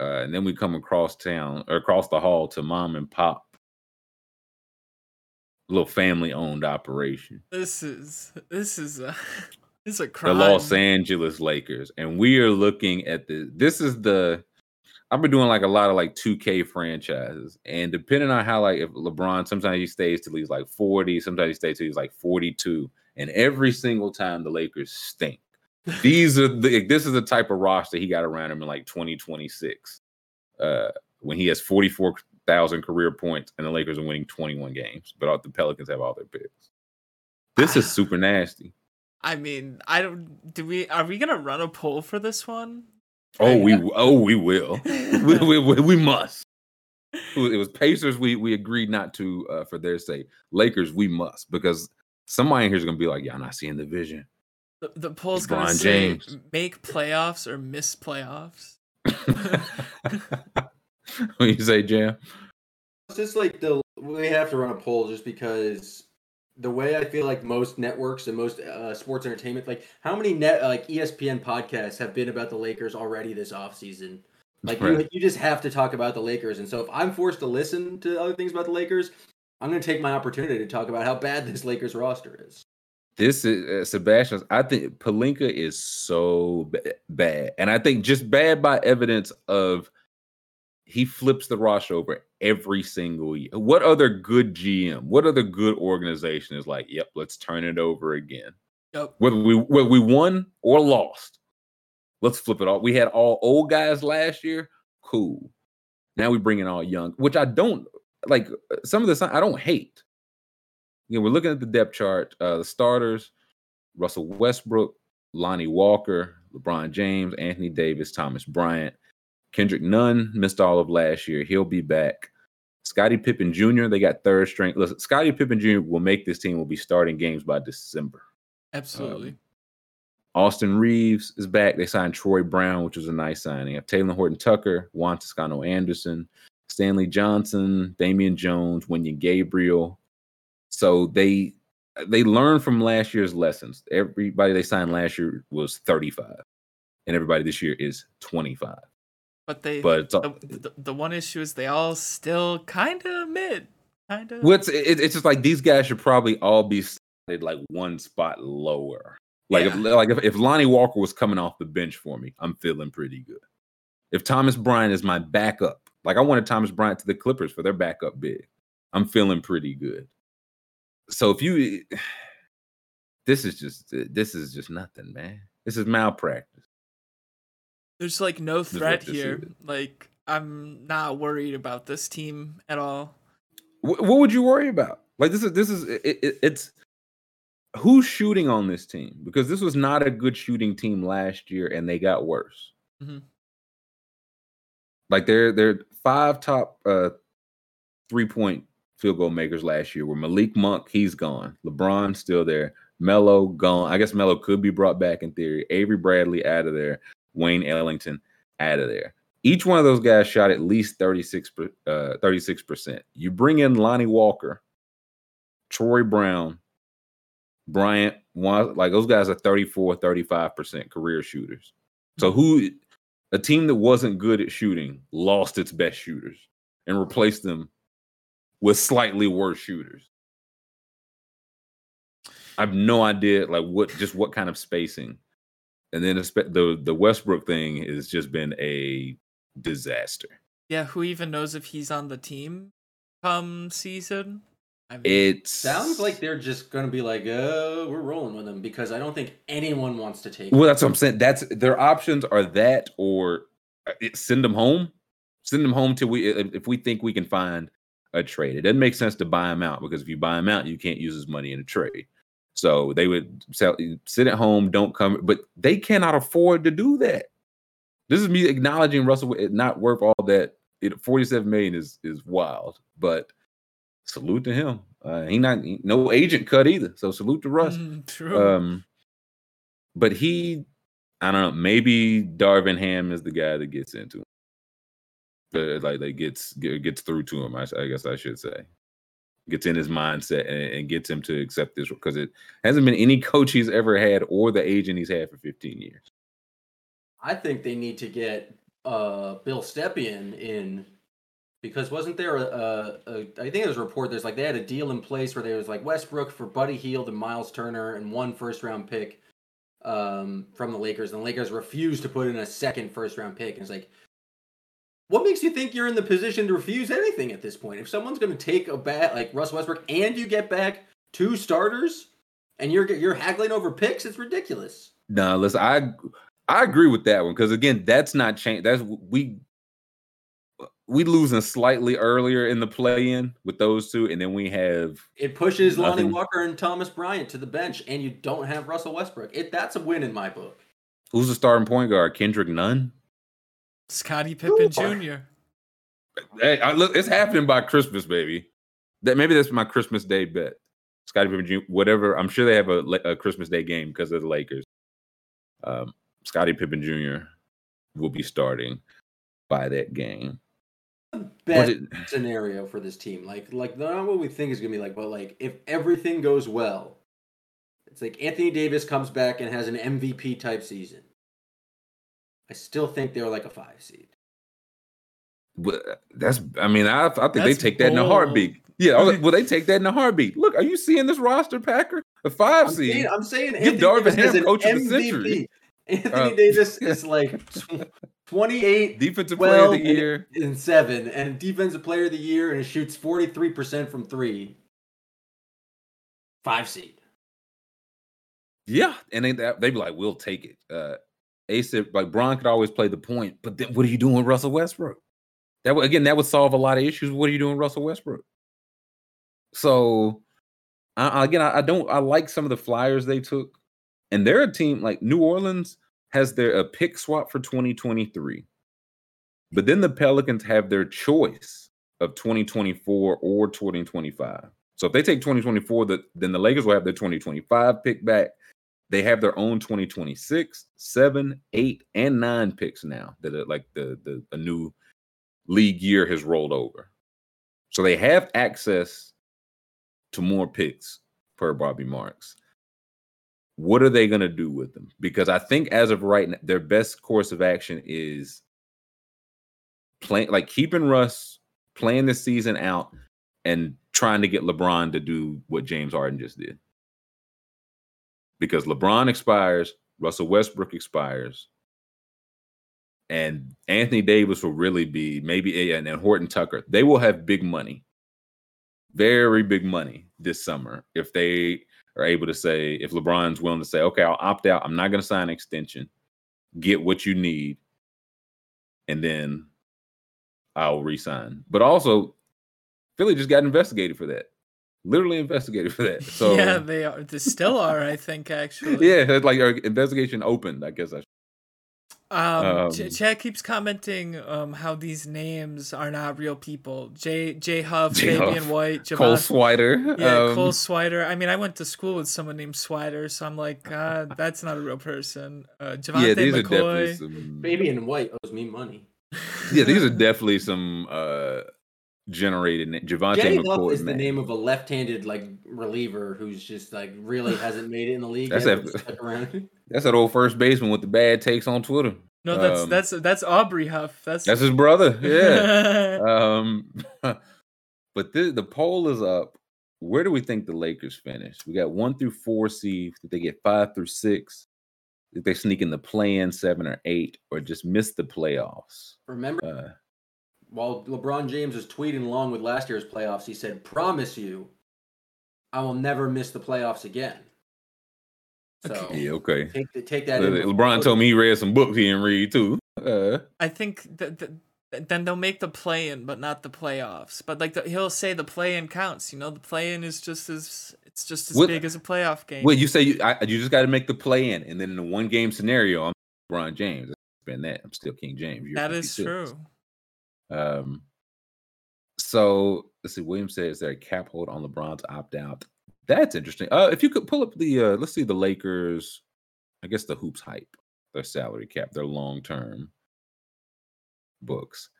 uh and then we come across town or across the hall to mom and pop little family owned operation This is this is a this is a crime. the. Los Angeles Lakers, and we are looking at the. This is the. I've been doing like a lot of like 2K franchises, and depending on how like if LeBron, sometimes he stays till he's like 40, sometimes he stays till he's like 42, and every single time the Lakers stink. These are the. This is the type of roster he got around him in like 2026, uh, when he has 44,000 career points, and the Lakers are winning 21 games, but all, the Pelicans have all their picks. This is super nasty. I mean, I don't. Do we? Are we gonna run a poll for this one? Oh, we oh we will. we, we, we, we must. It was, Pacers. We we agreed not to uh, for their sake. Lakers, we must because somebody in here is gonna be like, "Y'all not seeing the vision." The, the poll's gonna LeBron say James. make playoffs or miss playoffs. when you say Jam, It's just like the we have to run a poll just because the way I feel like most networks and most uh, sports entertainment, like how many net like ESPN podcasts have been about the Lakers already this offseason? Like you, you just have to talk about the Lakers, and so if I'm forced to listen to other things about the Lakers, I'm going to take my opportunity to talk about how bad this Lakers roster is. This is uh, Sebastian. I think Pelinka is so ba- bad, and I think just bad by evidence of he flips the roster over every single year. What other good GM? What other good organization is like? Yep, let's turn it over again. Yep. Whether we whether we won or lost, let's flip it all. We had all old guys last year. Cool. Now we bring in all young, which I don't like. uh, Some of the I don't hate. You know, we're looking at the depth chart. Uh, the starters: Russell Westbrook, Lonnie Walker, LeBron James, Anthony Davis, Thomas Bryant, Kendrick Nunn missed all of last year. He'll be back. Scottie Pippen Jr. They got third string. Listen, Scottie Pippen Jr. will make this team. Will be starting games by December. Absolutely. Um, Austin Reaves is back. They signed Troy Brown, which was a nice signing. Have Talen Horton Tucker, Juan Toscano Anderson, Stanley Johnson, Damian Jones, Wenyen Gabriel. So they they learned from last year's lessons. Everybody they signed last year was 35, and everybody this year is 25. but they. But all- the, the, one issue is they all still kind of mid. Kind of. What's it, it's just like these guys should probably all be like one spot lower. Like if like if, if Lonnie Walker was coming off the bench for me, I'm feeling pretty good. If Thomas Bryant is my backup, like I wanted Thomas Bryant to the Clippers for their backup big, I'm feeling pretty good. So if you, this is just this is just nothing, man. This is malpractice. There's like no threat here. is. Like I'm not worried about this team at all. Wh- what would you worry about? Like this is this is it, it, it's who's shooting on this team because this was not a good shooting team last year and they got worse. Mhm. Like they're they're five top uh three point field goal makers last year were Malik Monk, he's gone. LeBron still there. Melo gone. I guess Melo could be brought back in theory. Avery Bradley out of there. Wayne Ellington out of there. Each one of those guys shot at least 36 per- uh 36%. You bring in Lonnie Walker, Troy Brown, Bryant, like those guys are 34, 35% career shooters. So who a team that wasn't good at shooting lost its best shooters and replaced them with slightly worse shooters. I have no idea like what just what kind of spacing. And then espe- the the Westbrook thing has just been a disaster. Yeah, who even knows if he's on the team come season? I mean, It Sounds like they're just gonna be like, "Oh, we're rolling with him because I don't think anyone wants to take. Well, him. that's what I'm saying. That's their options are that or uh, send them home. Send them home till we if if we think we can find a trade. It doesn't make sense to buy him out because if you buy him out, you can't use his money in a trade. So they would sell, sit at home, don't come, but they cannot afford to do that. This is me acknowledging Russell not worth all that. It 47 million is is wild, but salute to him. Uh, he not he- no agent cut either. So salute to Russ. mm, true. Um, but he, I don't know. Maybe Darvin Ham is the guy that gets into him. Like that gets get- gets through to him. I guess I should say, gets in his mindset and, and gets him to accept this because it hasn't been any coach he's ever had or the agent he's had for 15 years. I think they need to get uh, Bill Stepien in because wasn't there a, a, a I think there was a report there's like they had a deal in place where there was like Westbrook for Buddy Hield and Miles Turner and one first round pick um, from the Lakers and the Lakers refused to put in a second first round pick and it's like what makes you think you're in the position to refuse anything at this point? If someone's going to take a bat like Russ Westbrook and you get back two starters and you're you're haggling over picks, it's ridiculous. No, listen, I I agree with that one because again, that's not change. That's we we losing slightly earlier in the play-in with those two, and then we have It pushes Lonnie Walker and Thomas Bryant to the bench, and you don't have Russell Westbrook. It that's a win in my book. who's the starting point guard? Kendrick Nunn. Scottie Pippen Jr. Hey, I, look, it's happening by Christmas, baby. That maybe that's my Christmas Day bet. Scottie Pippen Jr. Whatever. I'm sure they have a, a Christmas Day game because of the Lakers. Um, Scottie Pippen Jr. will be starting by that game. Best it- scenario for this team, like like not what we think is gonna be like, but like if everything goes well, it's like Anthony Davis comes back and has an MVP type season. I still think they're like a five seed. But that's. I mean, I, I think they take that in a heartbeat. Yeah, I was like, well, they take that in a heartbeat. Look, are you seeing this roster, Packer? A 5 I'm seed. saying, I'm saying Give Anthony Darvin Davis has Ham an coach of the century. Anthony Uh, Davis is like 28 Defensive player of the year. and seven, and defensive player of the year, and it shoots forty three percent from three. Five seed. Yeah, and they that- they be like, we'll take it. Uh Said, like Bron could always play the point, but then what are you doing with Russell Westbrook? That would again, that would solve a lot of issues. What are you doing, Russell Westbrook? So, I- again, I, I don't. I like some of the flyers they took, and they're a team like New Orleans has their a pick swap for 2023, but then the Pelicans have their choice of 2024 or 2025. So if they take 2024, the, then the Lakers will have their 2025 pick back. They have their own 2026, 7, 8, and 9 picks now that are like the, the a new league year has rolled over. So they have access to more picks per Bobby Marks. What are they going to do with them? Because I think as of right now, their best course of action is playing like keeping Russ playing the season out and trying to get LeBron to do what James Harden just did. Because LeBron expires, Russell Westbrook expires, and Anthony Davis will really be maybe and, and Horton Tucker. They will have big money, very big money this summer if they are able to say if LeBron's willing to say, okay, I'll opt out. I'm not going to sign an extension. Get what you need, and then I'll resign. But also, Philly just got investigated for that. Literally investigated for that. So yeah, they are. They still are, I think, actually. yeah, it's like our investigation opened. I guess I. Should. Um, Ch- Um, Chad keeps commenting um how these names are not real people. Jay Jay Huff, Jay Fabian Huff, White, Cole Javon. Swider. Yeah, um, Cole Swider. I mean, I went to school with someone named Swider, so I'm like, uh, that's not a real person. Uh, Javante yeah, these are definitely McCoy. some. Fabian White owes me money. Yeah, these are definitely some uh generated. na- Javante Jay Huff McCoy. is the name of a left-handed like reliever who's just like really hasn't made it in the league. That's yet, that- but stuck around. That's that old first baseman with the bad takes on Twitter. No, that's Um, that's that's Aubrey Huff. That's That's his brother. Yeah. um, but the the poll is up. Where do we think the Lakers finish? We got one through four seeds. Did they get five through six? Did they sneak in the play in seven or eight, or just miss the playoffs? Remember, Uh, while LeBron James was tweeting along with last year's playoffs, he said, "Promise you, I will never miss the playoffs again. So Okay. Yeah, okay. take the, take that. Le- in LeBron told me he read some books he didn't read too. Uh, I think that, that then they'll make the play-in, but not the playoffs. But like the, he'll say the play-in counts. You know, the play-in is just as it's just as What- big as a playoff game. well, you say you, I, you just got to make the play in, and then in the one game scenario, I'm LeBron James. It's been that. I'm still King James. You're that is 56. true. Um, so let's see. William says there a cap hold on LeBron to opt out. That's interesting. Uh, if you could pull up the uh, let's see the Lakers. I guess the hoops hype their salary cap, their long term books,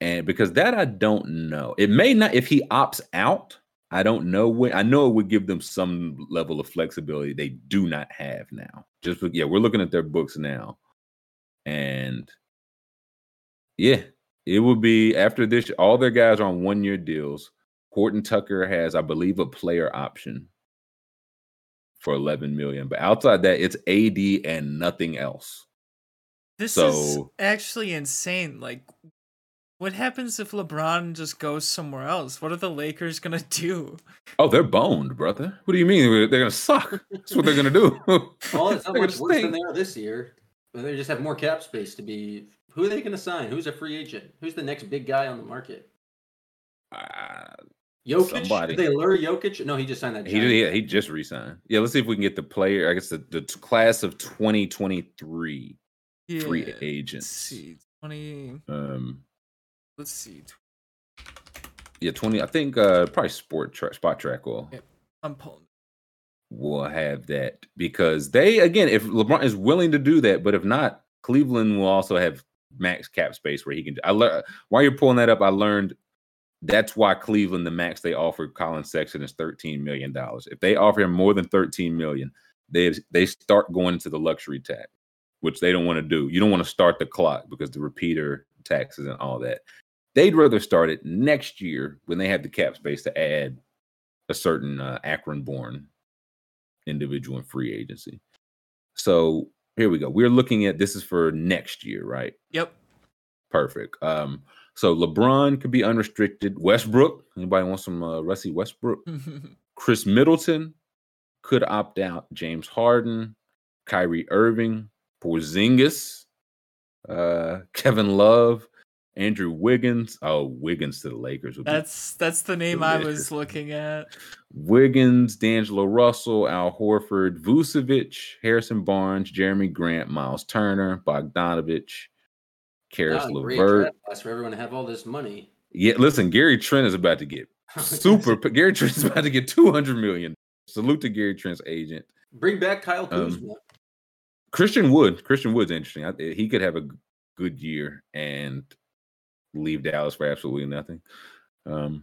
and because that I don't know. It may not if he opts out. I don't know when. I know it would give them some level of flexibility they do not have now. Just yeah, we're looking at their books now, and yeah, it would be after this. All their guys are on one year deals. Horton Tucker has, I believe, a player option for 11 million, but outside that, it's AD and nothing else. This is actually insane. Like, what happens if LeBron just goes somewhere else? What are the Lakers gonna do? Oh, they're boned, brother. What do you mean they're gonna suck? That's what they're gonna do. Well, it's not much gonna worse than they are this year. But they just have more cap space to be. Who are they going to sign? Who's a free agent? Who's the next big guy on the market? Ah, Jokic? Somebody. Did they lure Jokic? No, he just signed that. he giant yeah, he just resigned. Yeah, let's see if we can get the player. I guess the, the t- class of 2023 free Yeah, Let's agents. see, twenty. Um, Let's see. yeah, 20. I think uh probably Sport Track, Spotrac will Yep. I'm pulling. will have that because they again, if LeBron is willing to do that, but if not, Cleveland will also have max cap space where he can. I learned while you're pulling that up, I learned that's why Cleveland the max they offered Collin Sexton is 13 million dollars. If they offer him more than 13 million, they they start going into the luxury tax, which they don't want to do. You don't want to start the clock because the repeater taxes and all that. They'd rather start it next year when they have the cap space to add a certain uh, Akron-born individual in free agency. So here we go. We're looking at this is for next year, right? Yep. Perfect. Um, so LeBron could be unrestricted. Westbrook, anybody want some uh, Rusty Westbrook? Khris Middleton could opt out. James Harden, Kyrie Irving, Porzingis, uh, Kevin Love, Andrew Wiggins. Oh, Wiggins to the Lakers. would be That's that's the name I was looking at. Wiggins, D'Angelo Russell, Al Horford, Vucevic, Harrison Barnes, Jerami Grant, Miles Turner, Bogdanovich, Caris Not a great LeVert. draft class for everyone to have all this money. Yeah, listen, Gary Trent is about to get super. Gary Trent is about to get two hundred million. Salute to Gary Trent's agent. Bring back Kyle Um, Christian Wood. Christian Wood's interesting. I, he could have a good year and leave Dallas for absolutely nothing. Um,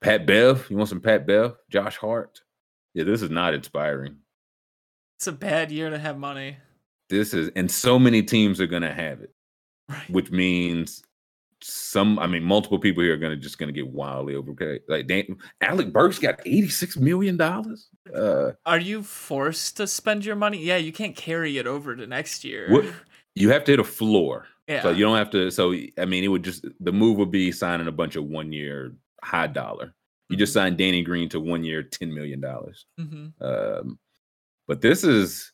Pat Bev. You want some Pat Bev? Josh Hart. Yeah, this is not inspiring. It's a bad year to have money. This is, and so many teams are going to have it, Right. which means some. I mean, multiple people here are going to just going to get wildly overpaid. Like Dan, Alec Burks got eighty six million dollars. Uh, Are you forced to spend your money? Yeah, you can't carry it over to next year. What you have to hit a floor. Yeah. So you don't have to. So I mean, it would just the move would be signing a bunch of one year high dollar. You just signed Danny Green to one year, ten million dollars. hmm Um, but this is,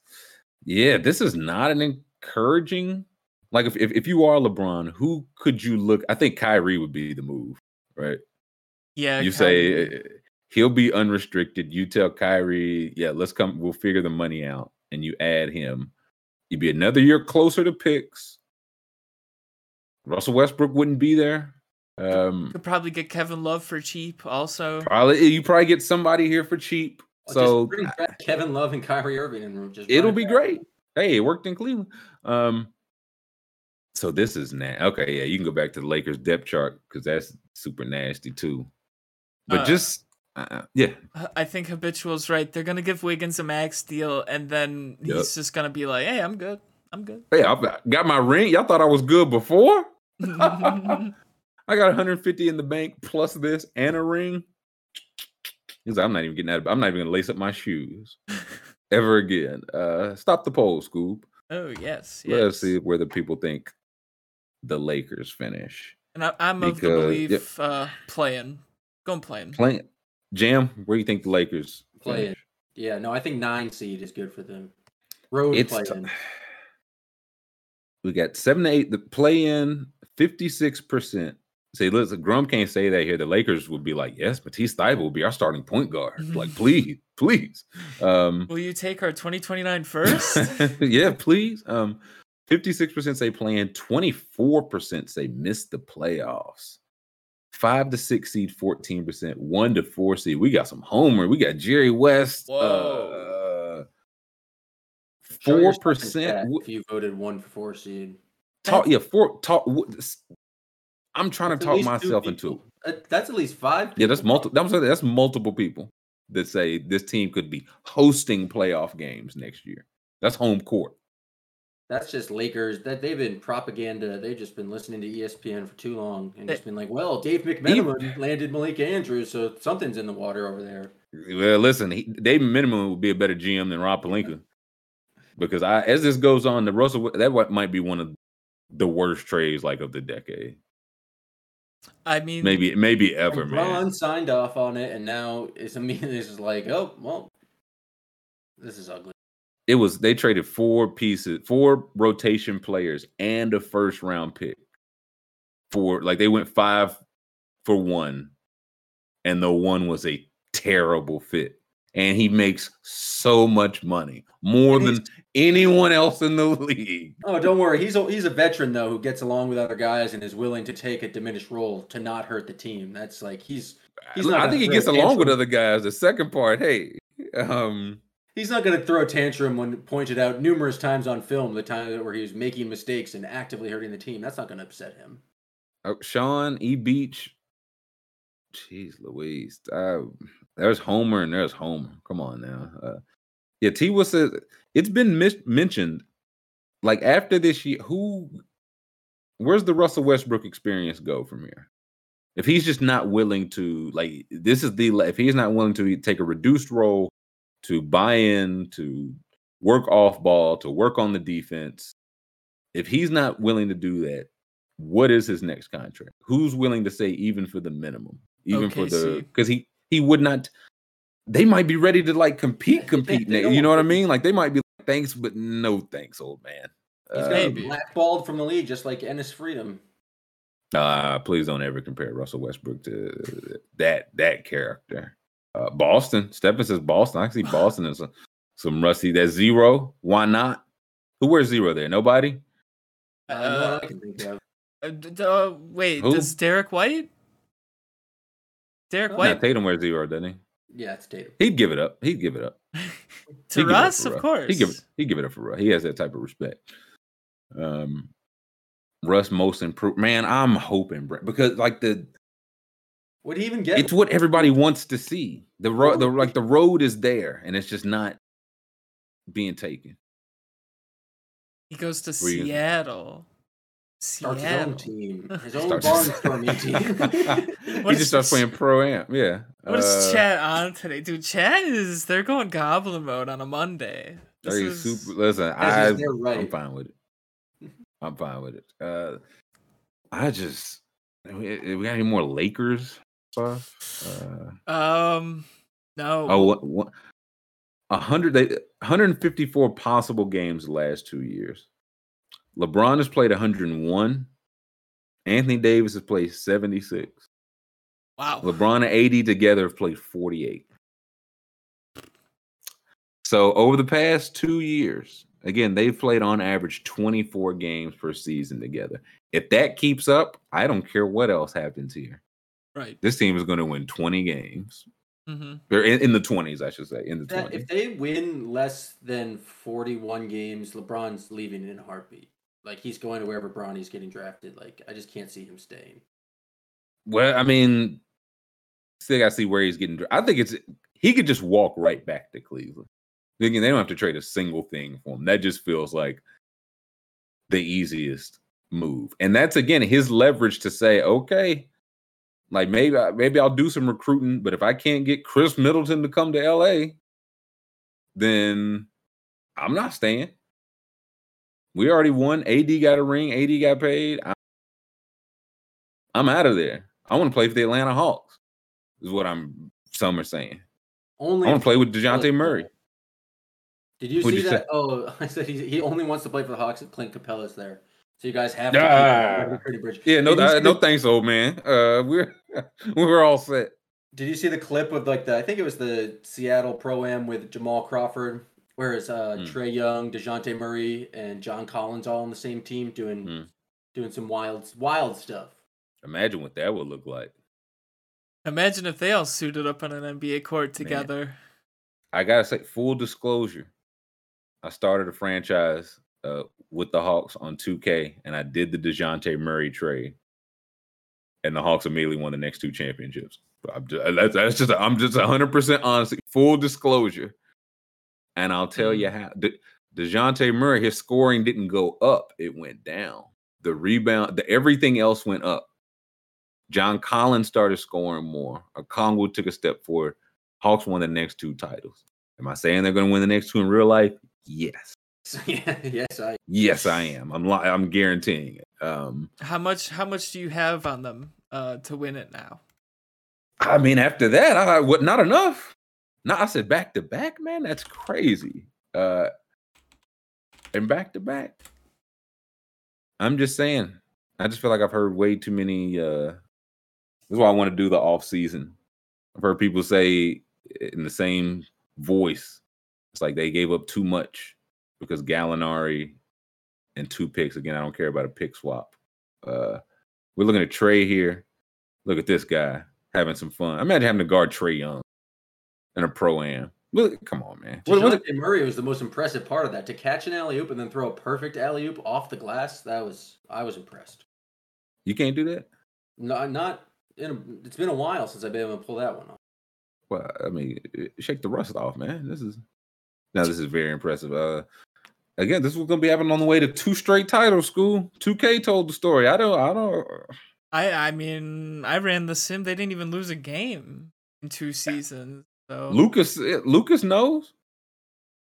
yeah, this is not an encouraging. Like if, if if you are LeBron, who could you look? I think Kyrie would be the move, right? Yeah. you Kyrie. say uh, he'll be unrestricted. You tell Kyrie, yeah, let's come. We'll figure the money out, and you add him. You'd be another year closer to picks. Russell Westbrook wouldn't be there. Um, could probably get Kevin Love for cheap. Also, probably you probably get somebody here for cheap. So just bring back Kevin Love and Kyrie Irving and just it'll be back. great. Hey, it worked in Cleveland. Um, so this is na Okay, yeah, you can go back to the Lakers depth chart because that's super nasty too. But Uh, just uh, yeah, Uh, I think habitual's right. They're gonna give Wiggins a max deal, and then Yep. he's just gonna be like, "Hey, I'm good. I'm good." hey, I got my ring. Y'all thought I was good before. I got 150 in the bank plus this and a ring. He's like, I'm not even getting out. Of, I'm not even gonna lace up my shoes ever again. Uh, stop the poll, Scoop. oh yes, yes. Let's see where the people think the Lakers finish. And I, I'm of the Because- belief yep. uh, playing, going playing. Playing Jam, where do you think the Lakers Play in. finish. Yeah, no, I think nine seed is good for them. Road It's play t- in. We got seven to eight. The play in fifty six percent. Say, listen, Grum can't say that here. The Lakers would be like, yes, Matisse Thybulle will be our starting point guard. like, please, please. Um, Will you take our 2029 first? yeah, please. Um, 56% say playing, 24% say miss the playoffs. Five to six seed, 14%, one to four seed. We got some homer. We got Jerry West. Whoa. Uh, Show your four stuff in chat percent. If you voted one for four seed. Talk, yeah, four. Talk. I'm trying to That's at talk myself into. people. Uh, That's at least five. Yeah, that's people. multiple. That's, that's multiple people that say this team could be hosting playoff games next year. That's home court. That's just Lakers. That they've been propaganda. They've just been listening to ESPN for too long and just been like, "Well, Dave McMenamin landed Malik Andrews, so something's in the water over there." Well, listen, he, Dave McMenamin would be a better GM than Rob Pelinka because I, as this goes on, the Russell that might be one of the worst trades like of the decade, I mean, maybe maybe ever, And man. Ron signed off on it, and now it's immediately it's just like, "Oh, well, this is ugly." It was they traded four pieces, four rotation players, and a first round pick for like they went five for one, and the one was a terrible fit. And he makes so much money, more than anyone else in the league. Oh, don't worry. He's a, he's a veteran though, who gets along with other guys and is willing to take a diminished role to not hurt the team. That's like he's he's not. I think he gets along with other guys. The second part, hey, um, He's not going to throw a tantrum when pointed out numerous times on film the time where he was making mistakes and actively hurting the team. That's not going to upset him. uh, Sean E. Beach. Jeez, Louise. Uh, there's Homer and there's Homer. Come on now. Uh, yeah, T was says it's been mis- mentioned. Like after this year, who? Where's the Russell Westbrook experience go from here? If he's just not willing to, like, this is the if he's not willing to take a reduced role, to buy in, to work off ball, to work on the defense. If he's not willing to do that, what is his next contract? Who's willing to say even for the minimum, even for the because he he would not. They might be ready to like compete, compete. they ne- don't you know what I mean? Like they might be like, thanks, but no thanks, old man. He's Uh, going to maybe. be blackballed from the league, just like Enes Freedom. Uh, please don't ever compare Russell Westbrook to that that character. Uh, Boston. Stephen says Boston. I see Boston as a, some rusty. That zero. Why not? Who wears zero there? Nobody. Uh, no I can think of. Uh, d- d- uh, wait, Who? does Derrick White? Derrick Nah, White Tatum wears zero, doesn't he? Yeah, it's Tatum. He'd give it up. He'd give it up. to He'd give it up Russ, of Russ. course. He give it. He give it up for Russ. He has that type of respect. Um, Russ most improved. Man, I'm hoping Brent, because like the Would he even get? it's what everybody wants to see. The road, the like the road is there, and it's just not being taken. He goes to Were Seattle. Starts his own team, his own Starts- barnstorming team. he just starts playing pro am. Yeah. What is Uh, chat on today, dude? Chat is they're going goblin mode on a Monday. This Are you is super? Listen, I, is, right. I'm fine with it. I'm fine with it. Uh, I just we, we got any more Lakers stuff? Uh, um no. oh, what, what, a hundred they 154 possible games the last two years. LeBron has played 101. Anthony Davis has played 76. wow. LeBron and AD together have played 48. So over the past two years, again, they've played on average 24 games per season together. If that keeps up, I don't care what else happens here. Right. This team is going to win 20 games. hmm Or in, in the 20s, I should say. In the That- 20s. if they win less than 41 games, LeBron's leaving in a heartbeat. Like he's going to wherever Bronny's getting drafted. Like I just can't see him staying. Well, I mean, still got to see where he's getting. dra- I think it's he could just walk right back to Cleveland. Again, they don't have to trade a single thing for him. That just feels like the easiest move, and that's again his leverage to say, okay, like maybe I- maybe I'll do some recruiting, but if I can't get Khris Middleton to come to L.A., then I'm not staying. We already won. AD got a ring. AD got paid. I- I'm out of there. I want to play for the Atlanta Hawks. Is what I'm some are saying. Only I want to play with if- Dejounte Murray. Did you What'd see you that? say? Oh, I said he, he only wants to play for the Hawks if Clint Capela's there. So you guys have to. Ah. keep Curry Bridge. Yeah, no, Did you see no the- thanks, old man. Uh, we're we're all set. Did you see the clip of like the? I think it was the Seattle Pro Am with Jamal Crawford, where it's uh, Hmm. Trae Young, Dejounte Murray, and John Collins all on the same team doing Hmm. doing some wild wild stuff. Imagine what that would look like. Imagine if they all suited up on an NBA court together. I gotta say, full disclosure, I started a franchise uh, with the Hawks on 2K, and I did the Dejounte Murray trade, and the Hawks immediately won the next two championships. I'm just, that's, that's just I'm just 100 percent honest. Full disclosure, and I'll tell you how. De, Dejounte Murray, his scoring didn't go up; it went down. The rebound, the everything else went up. John Collins started scoring more. Okongwu took a step forward. Hawks won the next two titles. Am I saying they're going to win the next two in real life? Yes. Yes, I. Yes, I am. I'm li- I'm guaranteeing it. Um, How much how much do you have on them uh, to win it now? I mean, after that, I what? Not enough. No, I said back to back, man. That's crazy. Uh, and back to back. I'm just saying. I just feel like I've heard way too many. Uh, this is why I want to do the off season. I've heard people say in the same voice, it's like they gave up too much because Gallinari and two picks. Again, I don't care about a pick swap. Uh, we're looking at Trae here. Look at this guy having some fun. Imagine having to guard Trae Young in a pro am. Look, come on, man. What- what- Dejounte Murray was the most impressive part of that. To catch an alley oop and then throw a perfect alley oop off the glass, that was I was impressed. you can't do that. No, not in. A, it's been a while since I've been able to pull that one off. Well, I mean, eh, shake the rust off, man. This is now. This is very impressive. Uh, again, this was gonna be happening on the way to two straight titles. School 2K told the story. I don't. I don't. I I mean I ran the sim. They didn't even lose a game in two seasons. So Lucas. eh, Lucas knows.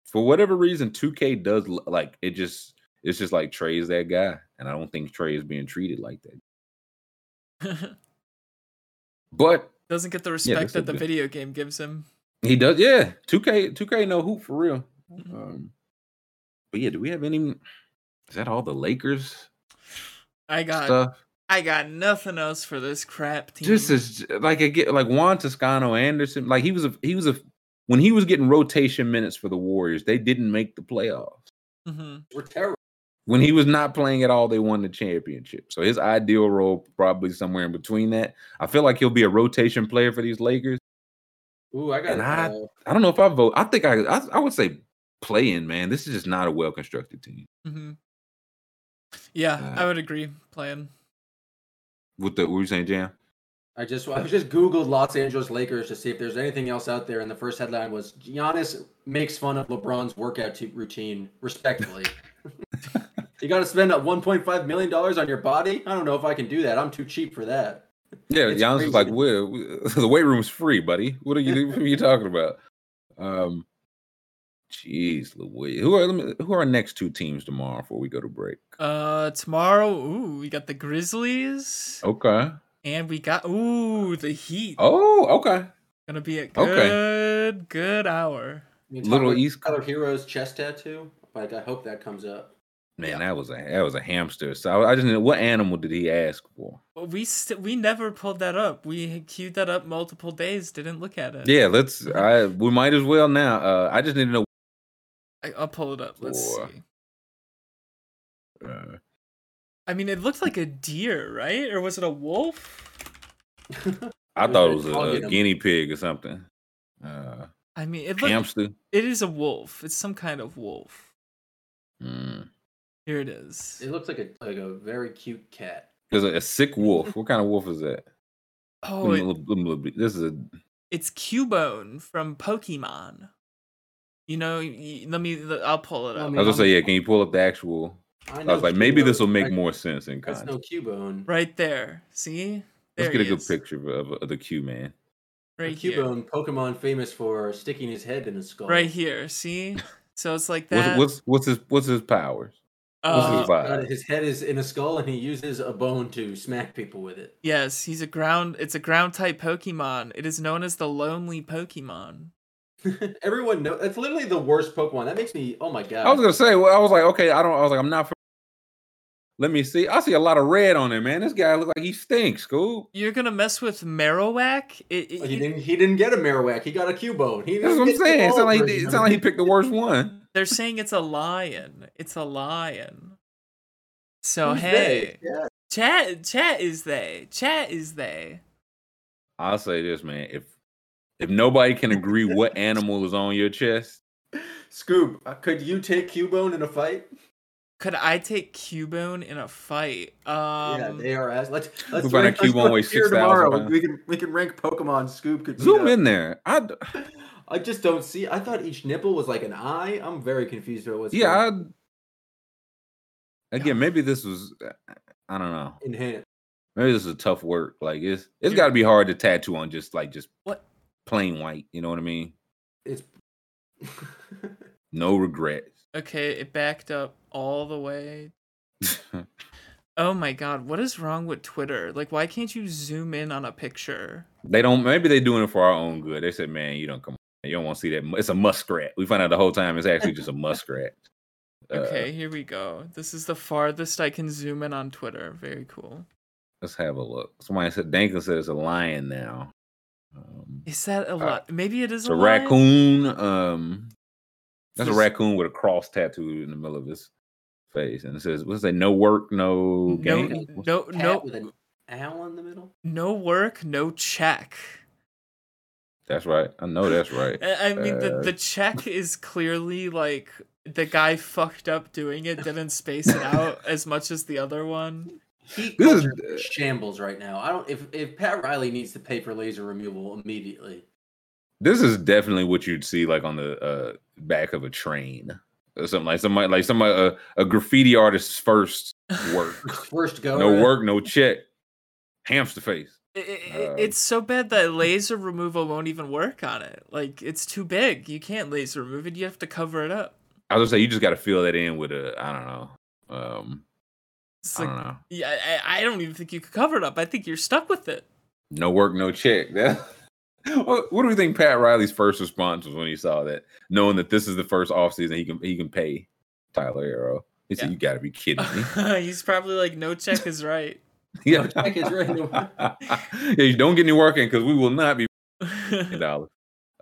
For whatever reason, 2K does like it. Just it's just like Trae's that guy, and I don't think Trae is being treated like that. But doesn't get the respect this that the good. video game gives him. He does, yeah. 2K, 2K no hoop for real. Um, but yeah, do we have any? Is that all the Lakers I got stuff? I got nothing else for this crap team. This is like I get like Juan Toscano Anderson. Like he was a he was a when he was getting rotation minutes for the Warriors, they didn't make the playoffs. Mhm. We're terrible. When he was not playing at all, they won the championship. So his ideal role probably somewhere in between that. I feel like he'll be a rotation player for these Lakers. Ooh, I got. And I, uh, I don't know if I vote. I think I, I, I would say play in, man. This is just not a well constructed team. Mm-hmm. Yeah, Uh, I would agree. Playing. With the, what were you saying, Jam? I just I just googled Los Angeles Lakers to see if there's anything else out there, and the first headline was Giannis makes fun of LeBron's workout t- routine. Respectfully, you got to spend uh, 1.5 million dollars on your body. I don't know if I can do that. I'm too cheap for that. Yeah, It's Giannis was like, crazy. "Well, the weight room's free, buddy. What are you, what are you talking about?" Um, jeez, Louis. Who are me- who are our next two teams tomorrow before we go to break? Uh, tomorrow, ooh, we got the Grizzlies, Okay. and we got ooh the Heat. Oh, okay. Gonna be a Okay. good good hour. Little East- Tyler Herro's chest tattoo. Like I hope that comes up. Man, that was a that was a hamster. So I just need what animal did he ask for? But we st- we never pulled that up. We queued that up multiple days. Didn't look at it. Yeah, let's. I we might as well now. Uh, I just need to know. I, I'll pull it up. Let's For- see. Uh, I mean, it looked like a deer, right? Or was it a wolf? I thought it was I'll a, get a 'em. guinea pig or something. Uh, I mean, it looked, hamster. it is a wolf. It's some kind of wolf. Mm. Here it is. It looks like a like a very cute cat. It's a, a sick wolf. what kind of wolf is that? Oh, it, look- let me this is a it's Cubone from Pokemon. You know, y- let me. I'll pull it I up. mean, I was gonna say, yeah. Can you pull up the actual? I, I know was like, maybe this will make I- more sense in That's context. no Cubone. Right there. See? There Let's get a good is. picture of, of the Q man. Right A here. Cubone, Pokemon famous for sticking his head in his skull. Right here. See? So it's like What's, that. what's what's his what's his powers? Uh, his Uh, his head is in a skull, and he uses a bone to smack people with it. Yes, he's a ground. It's a ground type Pokemon. It is known as the Lonely Pokemon. Everyone knows that's literally the worst Pokemon. That makes me. Oh my god. I was gonna say, well, I was like, okay, I don't. I was like, I'm not. Let me see. I see a lot of red on him, man. This guy look like he stinks, Scoob. You're gonna mess with Marowak? It, it, he didn't. He didn't get a Marowak. He got a Cubone. He That's what I'm saying. It's not like, version it of like he picked the worst one. They're saying it's a lion. It's a lion. So Who's hey. Yeah. chat chat is they. Chat is they. I'll say this, man. If if nobody can agree what animal is on your chest, Scoob, uh, could you take Cubone in a fight? Could I take Cubone in a fight? Um, yeah, they are as. Let's let's We find rank- out let's Cubone weighs 6,000 tomorrow. We can we can rank Pokemon. Scoob could zoom in there. I d- I just don't see. I thought each nipple was like an eye. I'm very confused about what's yeah. I, again, maybe this was. I don't know. enhanced. Maybe this is tough work. Like it's it's got to be hard to tattoo on just like just What? Plain white. You know what I mean? It's No regrets. Okay, it backed up all the way. Oh my god, what is wrong with Twitter? Like, why can't you zoom in on a picture? They don't. Maybe they're doing it for our own good. They said, "Man, you don't come. On. You don't want to see that. It's a muskrat." We find out the whole time it's actually just a muskrat. Uh, Okay, here we go. This is the farthest I can zoom in on Twitter. Very cool. let's have a look. Somebody said Dankin said it's a lion now. Um, Is that a Uh, lot? Maybe it is it's a, a raccoon. Um, that's a raccoon with a cross tattooed in the middle of his face, and it says, "What's that? No work, no game. No, no, cat no, with an owl in the middle. no work, no check. That's right. I know that's right. I I mean, the, Uh, the check is clearly like the guy fucked up doing it, didn't space it out as much as the other one. Heat This is- shambles right now. I don't. If if Pat Riley needs to pay for laser removal immediately. This is definitely what you'd see like on the uh, back of a train or something like somebody like somebody uh, a graffiti artist's first work. First go. no work, no check. Hamster face. I- I- Uh, it's so bad that laser removal won't even work on it. Like it's too big. You can't laser remove it. You have to cover it up. I was gonna say you just got to fill that in with a I don't know. Um, It's I like don't know. yeah, I, I don't even think you could cover it up. I think you're stuck with it. No work, no check. That, what, what do we think Pat Riley's first response was when he saw that, knowing that this is the first offseason he can he can pay Tyler Herro? He said, Yeah. "You got to be kidding me." He's probably like, no check is right. yeah, check is right. yeah, you don't get any work in because we will not be dollars.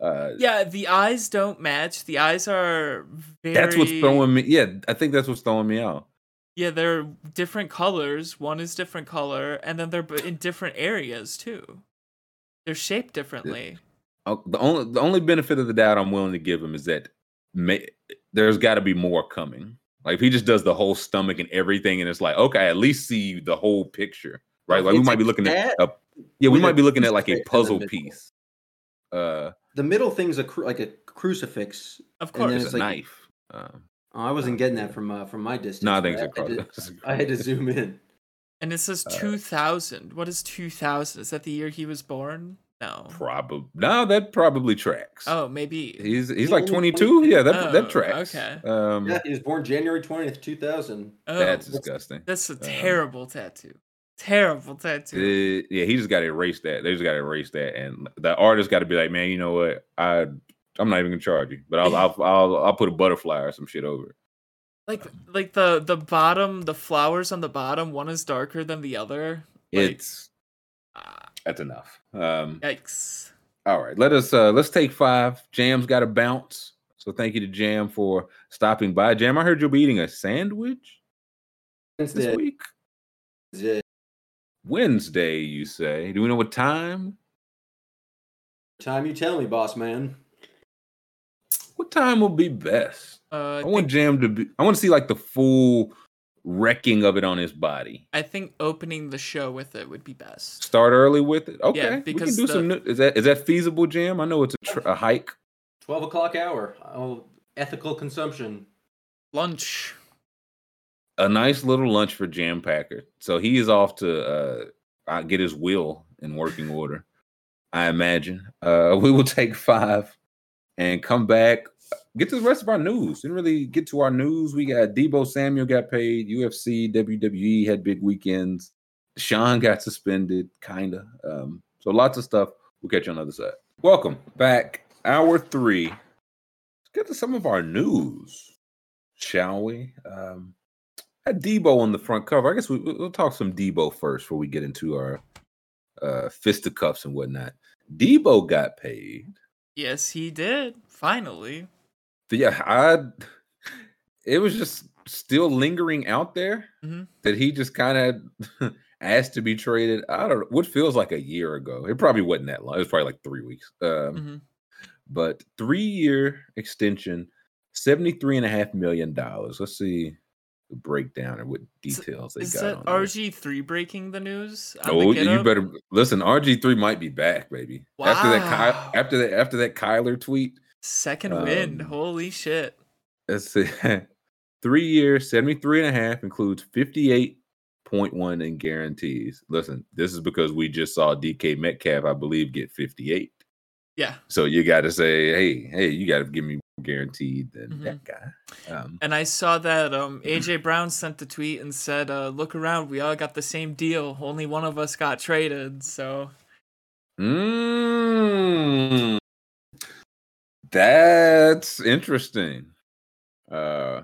Uh, yeah, the eyes don't match. The eyes are very. that's what's throwing me. Yeah, I think that's what's throwing me out. Yeah, they're different colors. One is different color, and then they're in different areas too. They're shaped differently. Uh, the only the only benefit of the doubt I'm willing to give him is that may, there's got to be more coming. Like if he just does the whole stomach and everything, and it's like okay, I at least see the whole picture, right? Like we might be looking at a, yeah, we might be looking at like a crucifix the puzzle piece. Uh, The middle thing's a cru- like a crucifix. Of And then course. it's a like- knife. Um, Oh, I wasn't getting that from uh, from my distance. no, I think it's had to- I had to zoom in. And it says Uh, 2000. What is 2000? Is that the year he was born? No. Probably no, that probably tracks. Oh, maybe. He's he's like only 22. Yeah, that Oh, that tracks. okay. Um, Yeah, he was born January twentieth, two thousand. Oh, that's disgusting. that's a um, terrible tattoo. Terrible tattoo. Uh, yeah, he just got to erase that. They just got to erase that, and the artist got to be like, man, you know what? I I'm not even gonna charge you, but I'll I'll I'll, I'll put a butterfly or some shit over it. like like the the bottom, the flowers on the bottom, one is darker than the other. Like, It's ah, that's enough. Um, yikes. all right, let us uh let's take five. Jam's got to bounce, so thank you to Jam for stopping by. Jam, I heard you'll be eating a sandwich this Wednesday. week. Yeah. Wednesday, you say? Do we know what time? Time you tell me, boss man. What time will be best? Uh, I, I want Jam to be. I want to see like the full wrecking of it on his body. I think opening the show with it would be best. Start early with it. Okay, we because can do some. new- Is that is that feasible, Jam? I know it's a, tr- a hike. Twelve o'clock hour. Oh, ethical consumption. Lunch. A nice little lunch for Jam Packer. So he is off to uh, uh, get his will in working order. I imagine. Uh, we will take five and come back. Get to the rest of our news. Didn't really get to our news. We got Deebo Samuel got paid. UFC, WWE had big weekends. Sean got suspended, kinda. Um, so lots of stuff. We'll catch you on the other side. Welcome back hour three. Let's get to some of our news, shall we? Um, had Deebo on the front cover. I guess we, we'll talk some Deebo first before we get into our uh, fisticuffs and whatnot. Deebo got paid. Yes, he did. Finally. Yeah, I. It was just still lingering out there Mhm. that he just kind of asked to be traded. I don't know what feels like a year ago. It probably wasn't that long. It was probably like three weeks. Um, Mhm. But three year extension, $73 and a half million dollars. Let's see the breakdown and what details they Is got. that on. RG3 breaking the news? on the Oh, you better listen. RG three might be back, baby. After that, Wow. After that, after that Kyler tweet, Second win. Um, Holy shit. let's see, three years, 73 and a half includes 58.1 in guarantees. Listen, this is because we just saw DK Metcalf, I believe, get 58. Yeah. So you got to say, hey, hey, you got to give me guaranteed than Mhm. that guy. Um, And I saw that um AJ Brown sent a tweet and said, uh, look around, we all got the same deal. Only one of us got traded. So Mm, that's interesting. Uh,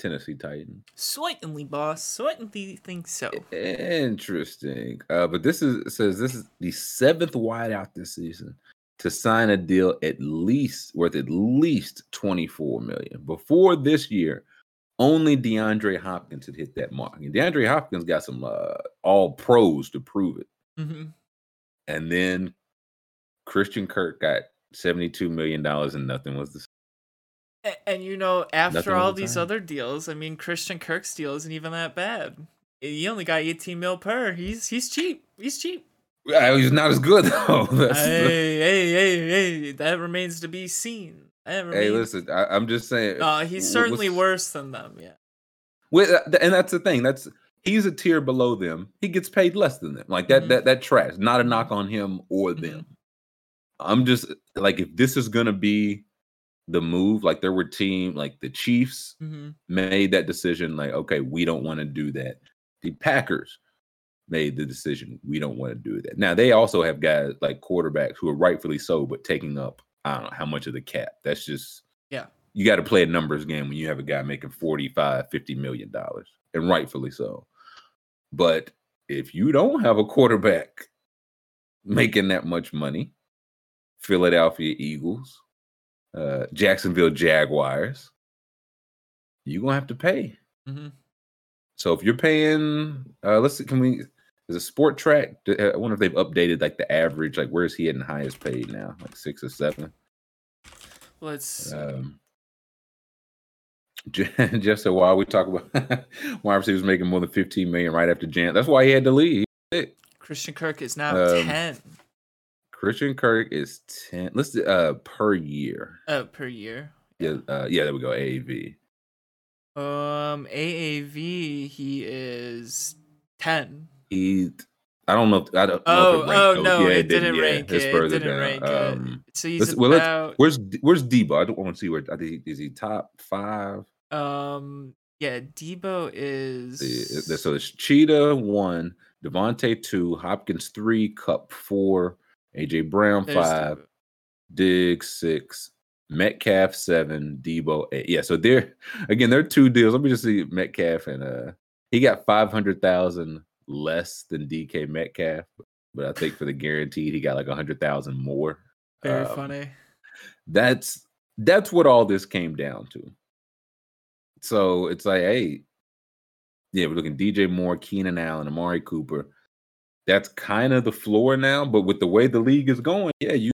Tennessee Titan. certainly, boss. Certainly think so. Interesting. Uh, but this is says this is the seventh wideout this season to sign a deal at least worth at least 24 million. Before this year, only DeAndre Hopkins had hit that mark. And DeAndre Hopkins got some uh, all pros to prove it. hmm And then Christian Kirk got $72 million and nothing was the A- And, you know, after Nothing all the these same. other deals, I mean, Christian Kirk's deal isn't even that bad. He only got 18 mil per. He's he's cheap. He's cheap. Yeah, he's not as good though. That's the- hey, hey, hey, hey, that remains to be seen. That hey, listen, I, I'm just saying. Uh, he's certainly what's- worse than them. Yeah. Well, uh, and that's the thing. That's he's a tier below them. He gets paid less than them. Like that. Mhm. That that trash. Not a knock on him or Mhm. them. I'm just like if this is gonna be the move. Like there were team like the Chiefs hmm made that decision. Like okay, we don't want to do that. The Packers made the decision. We don't want to do that. Now they also have guys like quarterbacks who are rightfully so, but taking up I don't know how much of the cap. That's just Yeah. you got to play a numbers game when you have a guy making 45 50 million dollars and rightfully so but if you don't have a quarterback making that much money philadelphia eagles uh jacksonville jaguars. You're gonna have to pay. Hmm so if you're paying uh let's see can we is a sport track I wonder if they've updated like the average like where's he at in highest paid now? Like six or seven? Let's. um, just so while we talk about why receivers making more than 15 million right after Jan, that's why he had to leave. Christian Kirk is now um, 10 Christian Kirk is 10. Let's do, uh per year. uh, per year. Yeah, uh, yeah, there we go. AAV. Um, AAV, he is 10. He, I don't know. If, I don't know Oh, if it oh no, Yeah, it didn't yeah, rank it's it. It further didn't down. rank Um, it. So he's let's- well, about where's where's Deebo? I don't want to see where. I think is he top five? um yeah, Deebo is So it's Cheetah one, Davante two, Hopkins three, Kupp four, AJ Brown there's five, Deebo. Diggs six, Metcalf seven, Deebo eight. Yeah, so they're again there are two deals. Let me just see Metcalf and uh he got five hundred thousand less than DK Metcalf, but I think for the guaranteed he got like a hundred thousand more. Very Um, funny. That's that's what all this came down to. So it's like, hey, yeah, we're looking DJ Moore, Keenan Allen, Amari Cooper. That's kind of the floor now, but with the way the league is going, yeah, you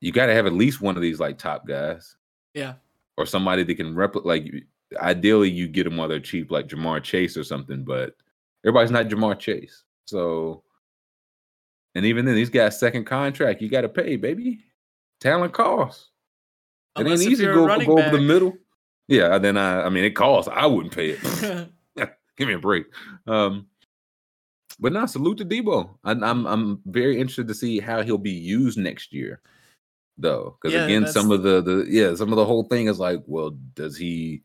you got to have at least one of these like top guys Yeah. or somebody that can replicate. Like, ideally, you get them while they're cheap, like Ja'Marr Chase or something. But everybody's not Ja'Marr Chase, so and even then, these guys' second contract, you got to pay, baby. Talent costs. It Unless ain't easy to go, go over the middle. Yeah, then I, I mean, it costs. I wouldn't pay it. Give me a break. Um, but now salute to Deebo. I, I'm I'm very interested to see how he'll be used next year, though. Because Yeah, again, some of the the yeah, some of the whole thing is like, well, does he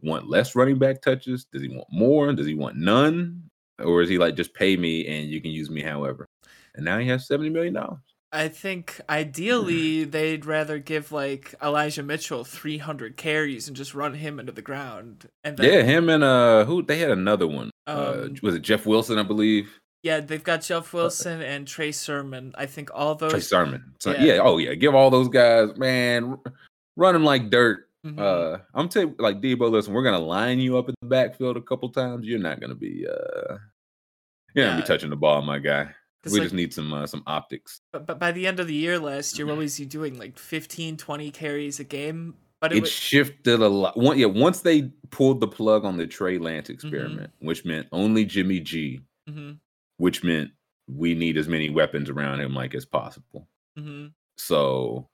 want less running back touches? Does he want more? Does he want none? Or is he like just pay me and you can use me however? And now he has seventy million dollars. I think ideally they'd rather give like Elijah Mitchell 300 carries and just run him into the ground. And then, Yeah, him and uh, who they had another one. Uh, Um, was it Jeff Wilson? I believe. yeah, they've got Jeff Wilson and Trey Sermon. I think all those. Trey Sermon. So, yeah. yeah. Oh yeah. Give all those guys, man, run them like dirt. Mhm. Uh, I'm telling like Deebo. Listen, we're gonna line you up in the backfield a couple times. You're not gonna be uh, you're not gonna Yeah. be touching the ball, my guy. We like- just need some uh, some optics. But, but by the end of the year last year, what was he doing? Like 15, 20 carries a game? But it, It was, shifted a lot. One, yeah, once they pulled the plug on the Trey Lance Mm-hmm. experiment, which meant only Jimmy G, Mhm, which meant we need as many weapons around him like as possible. mhm. So,